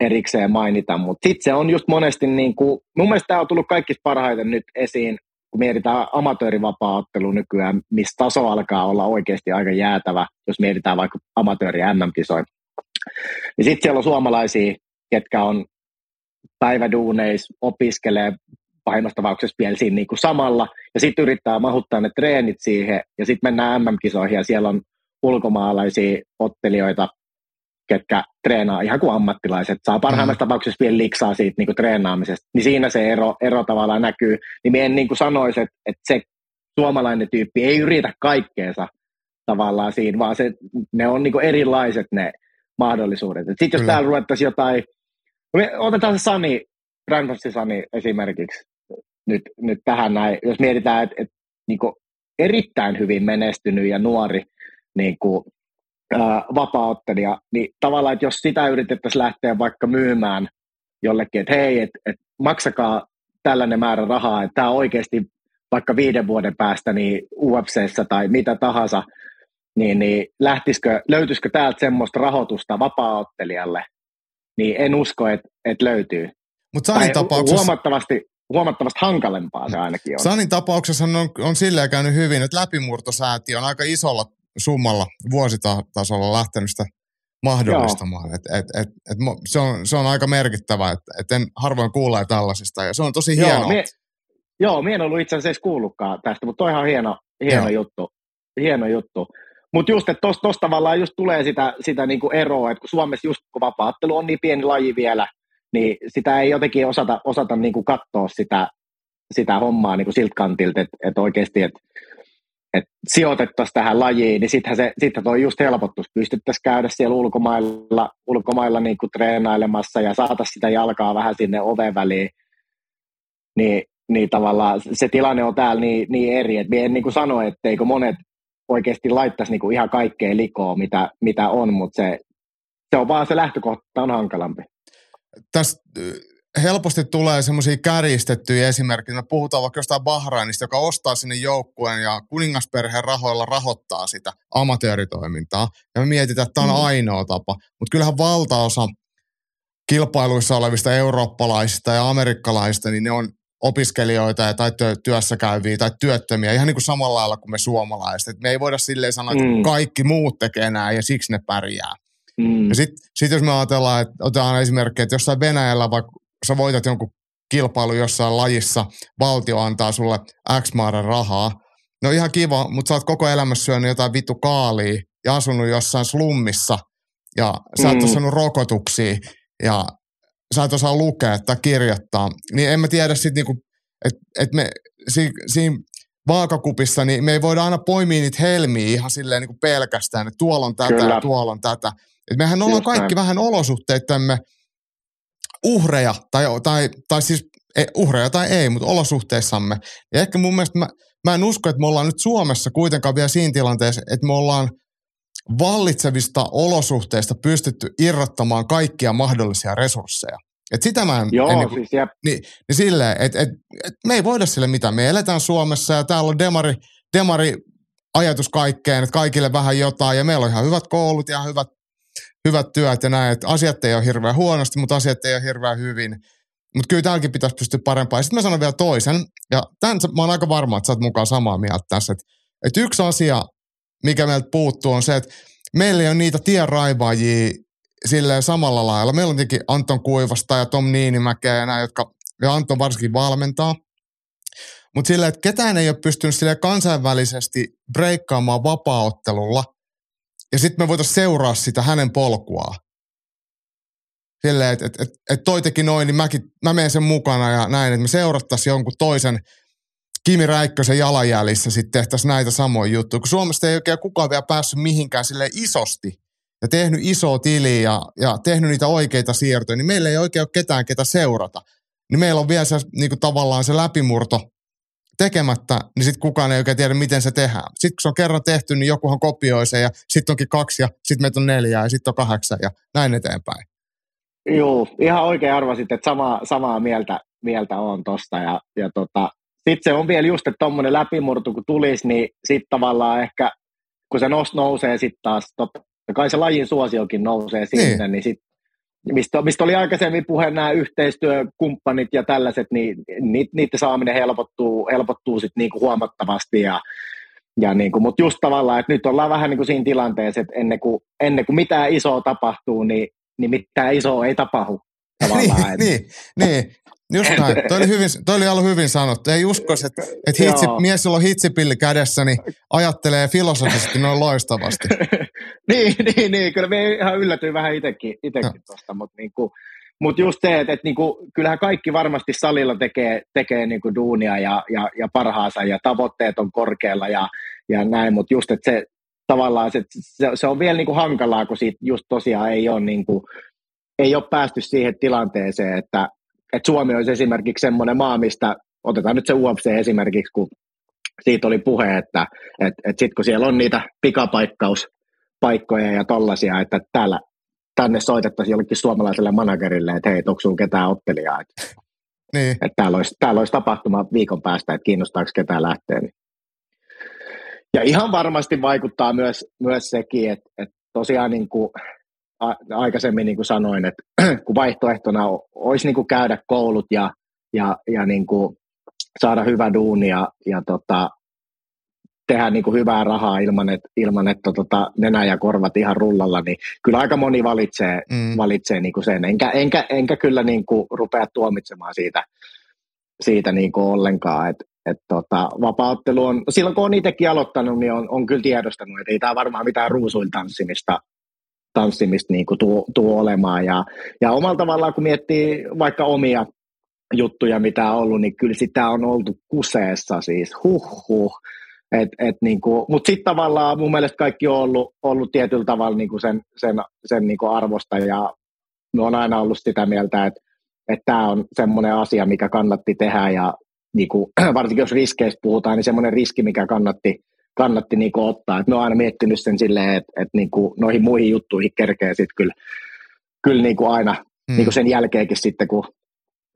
erikseen mainita. Mutta sitten se on just monesti, niin kuin, mun mielestä tämä on tullut kaikista parhaiten nyt esiin, kun mietitään amatöörivapaa nykyään, missä taso alkaa olla oikeasti aika jäätävä, jos mietitään vaikka amatööri MM-kisoin. Niin sitten siellä on suomalaisia, ketkä on päiväduuneis, opiskelee pahimmassa tapauksessa vielä siinä niin kuin samalla, ja sitten yrittää mahuttaa ne treenit siihen, ja sitten mennään MM-kisoihin, ja siellä on ulkomaalaisia ottelijoita, ketkä treenaa ihan kuin ammattilaiset, saa parhaimmassa mm. tapauksessa vielä liksaa siitä niin kuin treenaamisesta, niin siinä se ero, ero tavallaan näkyy, niin minä en niin kuin sanoisi, että, että se suomalainen tyyppi ei yritä kaikkeensa tavallaan siinä, vaan se, ne on niin kuin erilaiset ne mahdollisuudet. Sitten jos Kyllä. täällä ruvettaisiin jotain, otetaan se Sani, Brandfasti Sani esimerkiksi nyt, nyt tähän näin, jos mietitään, että, että niin erittäin hyvin menestynyt ja nuori niin kuin, ää, vapaaottelija, niin tavallaan, että jos sitä yritettäisiin lähteä vaikka myymään jollekin, että hei, että, että maksakaa tällainen määrä rahaa, että tämä oikeasti vaikka viiden vuoden päästä niin UFCssä tai mitä tahansa, niin, niin lähtisikö, löytyisikö täältä semmoista rahoitusta vapaaottelijalle, niin en usko, että, että löytyy. Mutta tapauksessa... Huomattavasti, huomattavasti hankalempaa se ainakin on. Sanin tapauksessa on, on silleen käynyt hyvin, että läpimurtosäätiö on aika isolla summalla vuositasolla lähtenyt sitä mahdollistamaan. Et, et, et, et, se, on, se on aika merkittävä, että et en harvoin kuulee tällaisista ja se on tosi hienoa. Joo, mie, joo, mie en ollut itse asiassa kuullutkaan tästä, mutta toi on hieno, hieno juttu. Hieno juttu. Mutta just, että tuossa tavallaan just tulee sitä, sitä niinku eroa, että kun Suomessa just kun vapaattelu on niin pieni laji vielä, niin sitä ei jotenkin osata, osata niinku katsoa sitä, sitä hommaa niinku siltä kantilta, että et oikeasti, että et sijoitettaisiin tähän lajiin, niin sittenhän se sitten toi just helpottus. Pystyttäisiin käydä siellä ulkomailla, ulkomailla niinku treenailemassa ja saata sitä jalkaa vähän sinne oven väliin. Niin, niin tavallaan se tilanne on täällä niin, niin eri, että en niin kuin sano, etteikö monet oikeasti laittaisi niin kuin ihan kaikkea likoa, mitä, mitä on, mutta se, se on vaan se lähtökohta on hankalampi. Tästä helposti tulee semmoisia kärjistettyjä esimerkkejä. Me puhutaan vaikka jostain Bahrainista, joka ostaa sinne joukkueen ja kuningasperheen rahoilla rahoittaa sitä amatööritoimintaa. Ja me mietitään, että tämä on mm. ainoa tapa. Mutta kyllähän valtaosa kilpailuissa olevista eurooppalaisista ja amerikkalaisista, niin ne on opiskelijoita tai työssä käyviä tai työttömiä, ihan niin kuin samalla lailla kuin me suomalaiset. Et me ei voida silleen sanoa, että mm. kaikki muut tekee näin ja siksi ne pärjää. Mm. Ja sitten sit jos me ajatellaan, että otetaan esimerkki, että jossain Venäjällä vaikka sä voitat jonkun kilpailu jossain lajissa, valtio antaa sulle X määrän rahaa, no ihan kiva, mutta sä oot koko elämässä syönyt jotain vittu kaalia ja asunut jossain slummissa ja sä mm. oot saanut rokotuksia ja sä et osaa lukea tai kirjoittaa, niin en mä tiedä sitten niinku, että et me si, siinä vaakakupissa, niin me ei voida aina poimia niitä helmiä ihan silleen niinku pelkästään, että tuolla on tätä Kyllä. ja tuolla on tätä. Et mehän ollaan Just kaikki näin. vähän olosuhteittemme uhreja, tai, tai, tai siis ei, uhreja tai ei, mutta olosuhteissamme. Ja ehkä mun mielestä mä, mä en usko, että me ollaan nyt Suomessa kuitenkaan vielä siinä tilanteessa, että me ollaan vallitsevista olosuhteista pystytty irrottamaan kaikkia mahdollisia resursseja. Et sitä mä en, Joo, en niin, siis jep. niin, niin silleen, että et, et me ei voida sille mitään. Me eletään Suomessa ja täällä on demari, demari ajatus kaikkeen, että kaikille vähän jotain ja meillä on ihan hyvät koulut ja hyvät, hyvät työt ja näin, että asiat ei ole hirveän huonosti, mutta asiat ei ole hirveän hyvin. Mutta kyllä täälläkin pitäisi pystyä parempaan. Sitten mä sanon vielä toisen, ja tämän mä oon aika varma, että sä oot mukaan samaa mieltä tässä, että, että yksi asia, mikä meiltä puuttuu, on se, että meillä ei ole niitä tienraivaajia silleen samalla lailla. Meillä on tietenkin Anton Kuivasta ja Tom Niinimäkeä ja nämä, jotka, ja Anton varsinkin valmentaa. Mutta silleen, että ketään ei ole pystynyt sille kansainvälisesti breikkaamaan vapaaottelulla, ja sitten me voitaisiin seuraa sitä hänen polkuaan. Silleen, että et, et, et toi teki noin, niin mäkin, mä menen sen mukana ja näin, että me seurattaisiin jonkun toisen – Kimi Räikkösen jalanjäljissä sitten tehtäisiin näitä samoja juttuja, kun Suomesta ei oikein kukaan vielä päässyt mihinkään sille isosti ja tehnyt iso tili ja, ja tehnyt niitä oikeita siirtoja, niin meillä ei oikein ole ketään, ketä seurata. Niin meillä on vielä se, niin kuin tavallaan se läpimurto tekemättä, niin sitten kukaan ei oikein tiedä, miten se tehdään. Sitten kun se on kerran tehty, niin jokuhan kopioi sen ja sitten onkin kaksi ja sitten meitä on neljä ja sitten on kahdeksan ja näin eteenpäin. Joo, ihan oikein arvasit, että sama, samaa mieltä, mieltä on tosta ja, ja tota, sitten se on vielä just, että tuommoinen läpimurto kun tulisi, niin sitten tavallaan ehkä, kun se nous, nousee sitten taas, totta kai se lajin suosiokin nousee sinne, niin, niin sit, mistä, mistä oli aikaisemmin puhe nämä yhteistyökumppanit ja tällaiset, niin niiden saaminen helpottuu, helpottuu sit niinku huomattavasti ja ja niin kuin, mutta just tavallaan, että nyt ollaan vähän niin kuin siinä tilanteessa, että ennen kuin, ennen kuin mitään isoa tapahtuu, niin, niin mitään isoa ei tapahdu. niin, niin, niin, just näin. Toi oli, hyvin, toi oli ollut hyvin sanottu. Ei uskoisi, että, että hitsi, mies, jolla on hitsipilli kädessä, niin ajattelee filosofisesti noin loistavasti. niin, niin, niin, kyllä me ihan yllätyin vähän itsekin, itsekin tuosta, mutta niin kuin, mutta just se, että, että niinku, kyllähän kaikki varmasti salilla tekee, tekee niinku duunia ja, ja, ja parhaansa ja tavoitteet on korkealla ja, ja näin, mutta just, että se tavallaan se, se, se on vielä niinku hankalaa, kun siitä just tosiaan ei ole, niinku, ei ole päästy siihen tilanteeseen, että, että Suomi olisi esimerkiksi semmoinen maa, mistä otetaan nyt se UFC esimerkiksi, kun siitä oli puhe, että et, et sitten kun siellä on niitä pikapaikkauspaikkoja ja tollaisia, että täällä tänne soitettaisiin jollekin suomalaiselle managerille, että hei, onko sinulla ketään ottelijaa, että, niin. että täällä, olisi, täällä olisi tapahtuma viikon päästä, että kiinnostaako ketään lähteä. Niin. Ja ihan varmasti vaikuttaa myös, myös sekin, että, että tosiaan niin kuin aikaisemmin niin kuin sanoin, että kun vaihtoehtona olisi niin kuin käydä koulut ja, ja, ja niin kuin saada hyvä duuni ja, ja tota, tehdä niin kuin hyvää rahaa ilman, että, ilman, että tota, nenä ja korvat ihan rullalla, niin kyllä aika moni valitsee, mm. valitsee niin kuin sen. Enkä, enkä, enkä kyllä niin kuin rupea tuomitsemaan siitä, siitä niin kuin ollenkaan. Et, et tota, vapauttelu on, silloin kun on itsekin aloittanut, niin on, on kyllä tiedostanut, että ei tämä varmaan mitään ruusuilla tanssimista, niin kuin tuo, tuo olemaan. Ja, ja omalla tavallaan, kun miettii vaikka omia juttuja, mitä on ollut, niin kyllä sitä on oltu kuseessa siis, huh huh. Et, et niinku, Mutta sitten tavallaan mun mielestä kaikki on ollut, ollut tietyllä tavalla niinku sen, sen, sen niinku arvosta. Ja me on aina ollut sitä mieltä, että tämä on semmoinen asia, mikä kannatti tehdä. Ja niinku, varsinkin jos riskeistä puhutaan, niin semmoinen riski, mikä kannatti, kannatti niinku ottaa. Et me on aina miettinyt sen silleen, että et niinku noihin muihin juttuihin kerkee sitten kyllä, kyllä niinku aina hmm. niinku sen jälkeenkin sitten, kun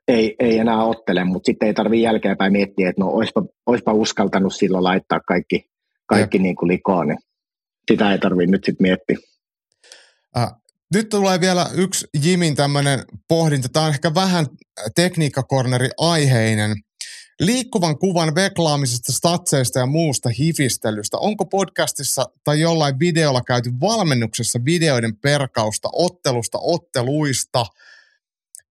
ei, ei enää ottele, mutta sitten ei tarvitse jälkeenpäin miettiä, että no oispa, oispa uskaltanut silloin laittaa kaikki, kaikki niin kuin likoon, niin sitä ei tarvitse nyt sitten miettiä. Äh, nyt tulee vielä yksi Jimin tämmöinen pohdinta. Tämä on ehkä vähän tekniikkakorneri aiheinen. Liikkuvan kuvan veklaamisesta, statseista ja muusta hifistelystä. Onko podcastissa tai jollain videolla käyty valmennuksessa videoiden perkausta, ottelusta, otteluista –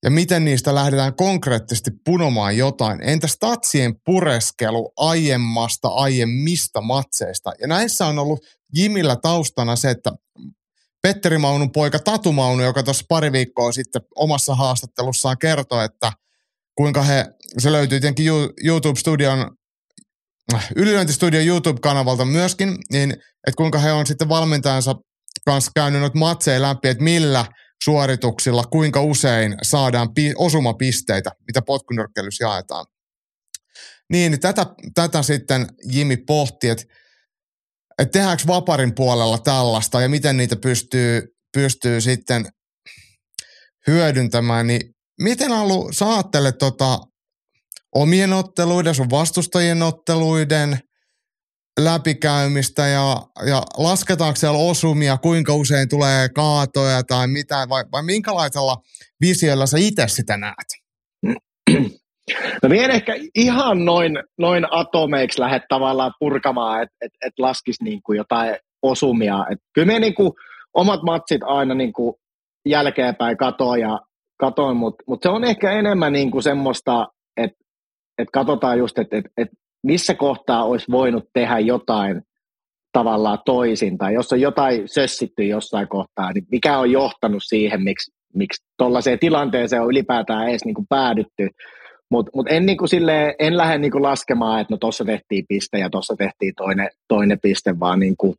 ja miten niistä lähdetään konkreettisesti punomaan jotain. Entä statsien pureskelu aiemmasta, aiemmista matseista? Ja näissä on ollut Jimillä taustana se, että Petteri Maunun poika Tatu Maunu, joka tuossa pari viikkoa sitten omassa haastattelussaan kertoi, että kuinka he, se löytyy tietenkin YouTube-studion, Ylilöintistudion YouTube-kanavalta myöskin, niin että kuinka he on sitten valmentajansa kanssa käynyt matseja läpi, että millä – suorituksilla, kuinka usein saadaan pi- osumapisteitä, mitä potkunyrkkeilyssä jaetaan. Niin, niin tätä, tätä sitten Jimi pohti, että, että tehdäänkö Vaparin puolella tällaista ja miten niitä pystyy, pystyy sitten hyödyntämään, niin miten Alu, sä ajattelet tota, omien otteluiden, sun vastustajien otteluiden – läpikäymistä ja, ja lasketaanko siellä osumia, kuinka usein tulee kaatoja tai mitä, vai, vai minkälaisella visiolla sä itse sitä näet? No en ehkä ihan noin, noin atomeiksi lähde tavallaan purkamaan, että et, et laskisi niin kuin jotain osumia. Et kyllä me niin kuin omat matsit aina niin kuin jälkeenpäin katoin, ja, katoin mutta mut se on ehkä enemmän niin kuin semmoista, että et katsotaan just, että et, et missä kohtaa olisi voinut tehdä jotain tavallaan toisin, tai jos on jotain sössitty jossain kohtaa, niin mikä on johtanut siihen, miksi, miksi tuollaiseen tilanteeseen on ylipäätään edes niin kuin päädytty. Mutta mut en, niin kuin en lähde niin kuin laskemaan, että no tuossa tehtiin piste ja tuossa tehtiin toinen, toinen piste, vaan niin kuin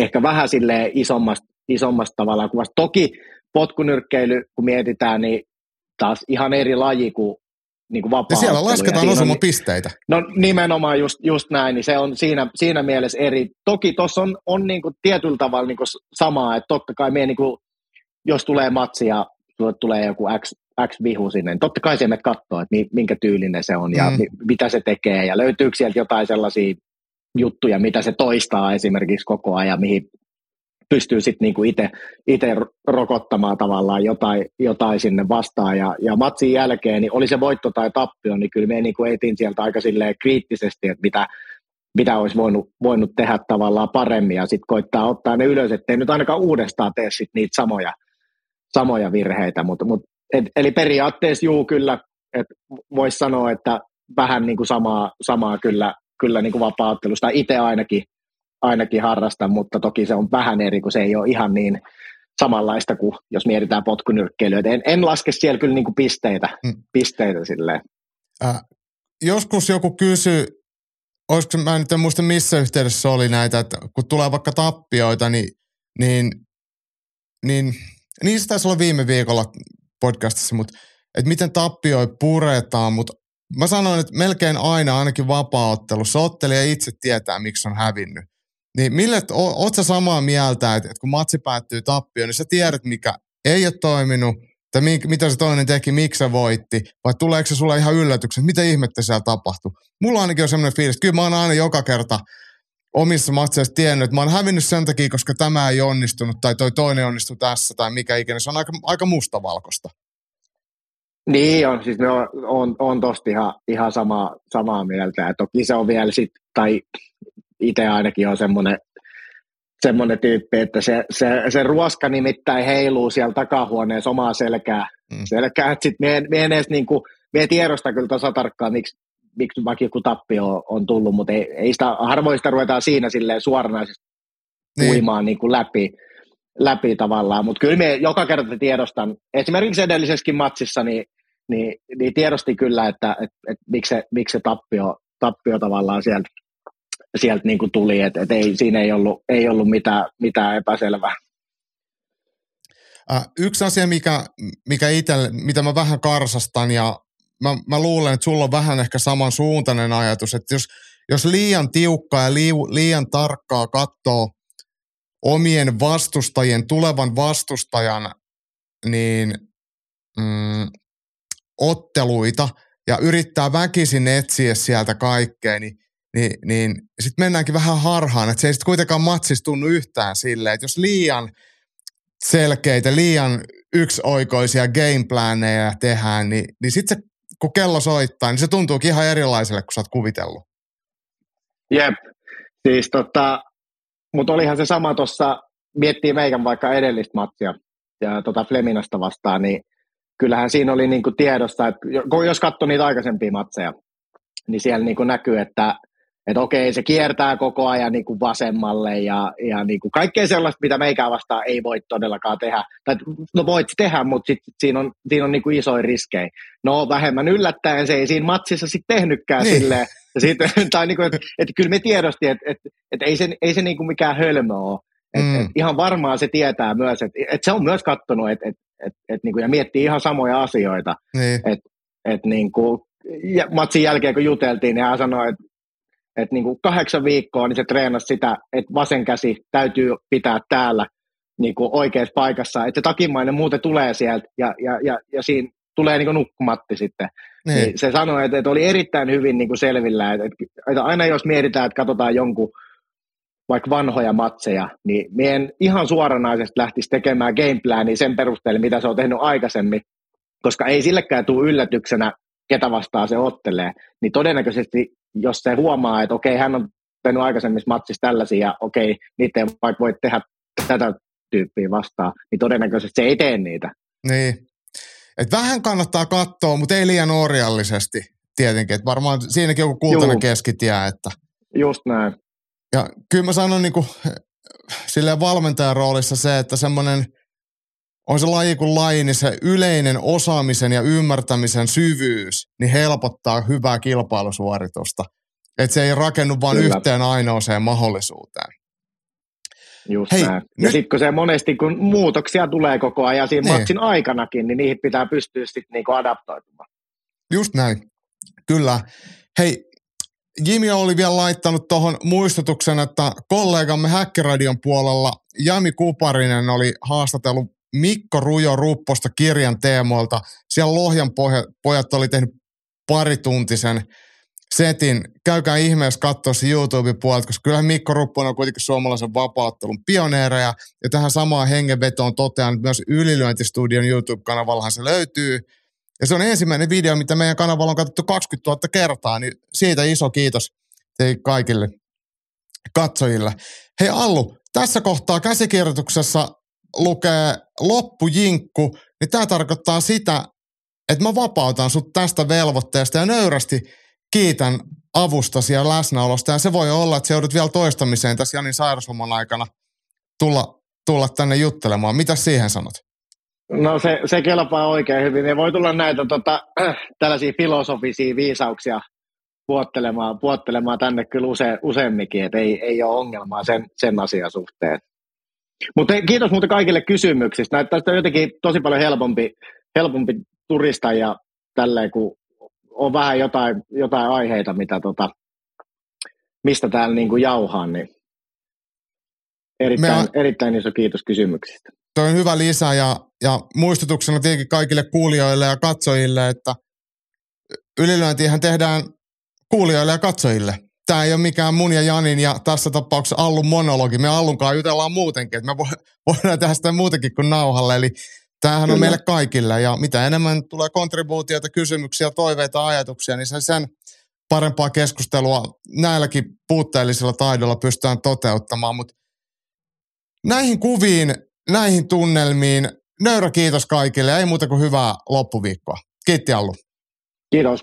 ehkä vähän isommasta, isommasta tavallaan kuvasta. Toki potkunyrkkeily, kun mietitään, niin taas ihan eri laji kuin niin kuin ja siellä lasketaan osumapisteitä. No nimenomaan just, just näin, niin se on siinä, siinä mielessä eri. Toki tuossa on, on niin kuin tietyllä tavalla niin kuin samaa, että totta kai me niin kuin, jos tulee matsi ja tulee joku X, X-vihu sinne, niin totta kai se me katsoo, että minkä tyylinen se on ja mm. mitä se tekee ja löytyykö sieltä jotain sellaisia juttuja, mitä se toistaa esimerkiksi koko ajan, mihin pystyy sitten niinku itse rokottamaan tavallaan jotain, jotain sinne vastaan. Ja, ja matsin jälkeen, niin oli se voitto tai tappio, niin kyllä me niinku etin sieltä aika kriittisesti, että mitä, mitä olisi voinut, voinut tehdä tavallaan paremmin ja sitten koittaa ottaa ne ylös, ettei nyt ainakaan uudestaan tee sit niitä samoja, samoja virheitä. Mut, mut, et, eli periaatteessa juu kyllä, että voisi sanoa, että vähän niin kuin samaa, samaa kyllä, kyllä niin kuin vapauttelusta. Itse ainakin, ainakin harrastan, mutta toki se on vähän eri, kun se ei ole ihan niin samanlaista kuin jos mietitään potkunyrkkeilyä. En, en laske siellä kyllä niin kuin pisteitä, hmm. pisteitä silleen. Äh, joskus joku kysyy, olisiko, mä nyt en muista missä yhteydessä oli näitä, että kun tulee vaikka tappioita, niin, niin, niin niistä taisi olla viime viikolla podcastissa, mutta että miten tappioi puretaan, mutta mä sanoin, että melkein aina ainakin vapaa-ottelussa ottelija itse tietää, miksi on hävinnyt. Niin mille, oot sä samaa mieltä, että, että kun matsi päättyy tappioon, niin sä tiedät, mikä ei ole toiminut, tai mi, mitä se toinen teki, miksi se voitti, vai tuleeko se sulla ihan yllätyksen, mitä ihmettä siellä tapahtui. Mulla ainakin on semmoinen fiilis, että kyllä mä oon aina joka kerta omissa matseissa tiennyt, että mä oon hävinnyt sen takia, koska tämä ei onnistunut, tai toi toinen onnistui tässä, tai mikä ikinä. Se on aika, aika mustavalkoista. Niin on, siis me on, on, on tosta ihan, ihan sama, samaa mieltä. Ja toki se on vielä sit, tai itse ainakin on semmoinen semmoinen tyyppi, että se, se, se ruoska nimittäin heiluu siellä takahuoneessa omaa selkää. Mm. selkää että sit me, me edes niinku, me tiedosta kyllä tasa tarkkaan, miksi, miksi vaikka joku tappio on, on tullut, mutta ei, ei sitä, harvoista ruvetaan siinä silleen suoranaisesti niin. uimaan niin kuin läpi, läpi tavallaan, mutta kyllä me joka kerta tiedostan, esimerkiksi edellisessäkin matsissa, niin, niin, niin tiedosti kyllä, että et, et, miksi, se, miksi se tappio, tappio tavallaan sieltä sieltä niin kuin tuli, että et ei, siinä ei ollut, ei ollut mitään, mitään epäselvää. Äh, yksi asia, mikä, mikä itselle, mitä mä vähän karsastan ja mä, mä luulen, että sulla on vähän ehkä samansuuntainen ajatus, että jos, jos liian tiukkaa ja liian, liian tarkkaa katsoo omien vastustajien, tulevan vastustajan niin, mm, otteluita ja yrittää väkisin etsiä sieltä kaikkea, niin niin, niin sitten mennäänkin vähän harhaan, että se ei sitten kuitenkaan matsissa tunnu yhtään silleen, että jos liian selkeitä, liian yksioikoisia gameplaneja tehdään, niin, niin sitten se, kun kello soittaa, niin se tuntuukin ihan erilaiselle, kun sä oot kuvitellut. Jep, siis tota, mutta olihan se sama tuossa, miettii meikän vaikka edellistä matsia ja tota Fleminasta vastaan, niin kyllähän siinä oli niinku tiedossa, että jos katsoi niitä aikaisempia matseja, niin siellä niinku näkyy, että että okei, se kiertää koko ajan niin kuin vasemmalle ja, ja niin kuin kaikkea sellaista, mitä meikään vastaan ei voi todellakaan tehdä. Tai, no voit tehdä, mutta sit, siinä on, siinä on niin kuin isoja riskejä. No vähemmän yllättäen se ei siinä matsissa sitten tehnytkään niin. silleen. Ja sit, tai niin kuin, että, että kyllä me tiedosti, että, että, että ei se, ei se niin kuin mikään hölmö ole. Et, mm. et ihan varmaan se tietää myös, että et se on myös katsonut et, et, et, et, niin kuin, ja miettii ihan samoja asioita. Niin. Et, et, niin kuin, ja matsin jälkeen kun juteltiin, niin hän sanoi, että että niin kuin kahdeksan viikkoa niin se treenasi sitä, että vasen käsi täytyy pitää täällä niin kuin oikeassa paikassa, että se takimainen muuten tulee sieltä ja, ja, ja, ja siinä tulee niin kuin nukkumatti sitten. Niin. Niin se sanoi, että, että oli erittäin hyvin niin kuin selvillä, että, että aina jos mietitään, että katsotaan jonkun vaikka vanhoja matseja, niin meidän ihan suoranaisesti lähtisi tekemään gameplania sen perusteella, mitä se on tehnyt aikaisemmin, koska ei sillekään tule yllätyksenä, ketä vastaan se ottelee, niin todennäköisesti jos se huomaa, että okei, hän on tehnyt aikaisemmissa matsissa tällaisia, ja okei, niitä ei vaikka voi tehdä tätä tyyppiä vastaan, niin todennäköisesti se ei tee niitä. Niin. Et vähän kannattaa katsoa, mutta ei liian orjallisesti tietenkin. Et varmaan siinäkin joku kultainen Juu. keskitie. Että... Just näin. Ja kyllä mä sanon niin kuin, silleen valmentajan roolissa se, että semmoinen – on se laji kuin laji, niin se yleinen osaamisen ja ymmärtämisen syvyys, niin helpottaa hyvää kilpailusuoritusta. Että se ei rakennu vain Kyllä. yhteen ainoaseen mahdollisuuteen. Just Hei, näin. Ja sitten kun se monesti, kun muutoksia tulee koko ajan siinä niin. matsin aikanakin, niin niihin pitää pystyä sitten niinku adaptoitumaan. Just näin. Kyllä. Hei, Jimi oli vielä laittanut tuohon muistutuksen, että kollegamme Häkkiradion puolella Jami Kuparinen oli haastatellut Mikko Rujo Rupposta kirjan teemoilta. Siellä Lohjan pojat oli tehnyt parituntisen setin. Käykää ihmeessä katsoa se YouTube-puolta, koska kyllähän Mikko Rupponen on kuitenkin suomalaisen vapauttelun pioneereja. Ja tähän samaan hengenvetoon totean, että myös Ylilyöntistudion YouTube-kanavallahan se löytyy. Ja se on ensimmäinen video, mitä meidän kanavalla on katsottu 20 000 kertaa, niin siitä iso kiitos teille kaikille katsojille. Hei Allu, tässä kohtaa käsikirjoituksessa lukee loppujinkku, niin tämä tarkoittaa sitä, että mä vapautan sut tästä velvoitteesta ja nöyrästi kiitän avustasi ja läsnäolosta. Ja se voi olla, että se joudut vielä toistamiseen tässä Janin sairausloman aikana tulla, tulla tänne juttelemaan. Mitä siihen sanot? No se, se kelpaa oikein hyvin. Ja voi tulla näitä tota, äh, tällaisia filosofisia viisauksia puottelemaan, puottelemaan tänne kyllä use, useamminkin, että ei, ei ole ongelmaa sen, sen asian suhteen. Mutta kiitos muuten kaikille kysymyksistä. Näyttää tästä jotenkin tosi paljon helpompi, helpompi turista ja tälleen, kun on vähän jotain, jotain aiheita, mitä tota, mistä täällä niin kuin jauhaa, niin erittäin, on, erittäin iso kiitos kysymyksistä. Tuo on hyvä lisä ja, ja muistutuksena tietenkin kaikille kuulijoille ja katsojille, että ylilyöntihän tehdään kuulijoille ja katsojille. Tämä ei ole mikään mun ja Janin ja tässä tapauksessa Allun monologi. Me Allunkaan jutellaan muutenkin, että me voidaan tehdä sitä muutenkin kuin nauhalle. Eli tämähän Kyllä. on meille kaikille ja mitä enemmän tulee kontribuutioita, kysymyksiä, toiveita, ajatuksia, niin sen, sen parempaa keskustelua näilläkin puutteellisilla taidoilla pystytään toteuttamaan. Mutta näihin kuviin, näihin tunnelmiin, nöyrä kiitos kaikille. Ei muuta kuin hyvää loppuviikkoa. Kiitti Allu. Kiitos.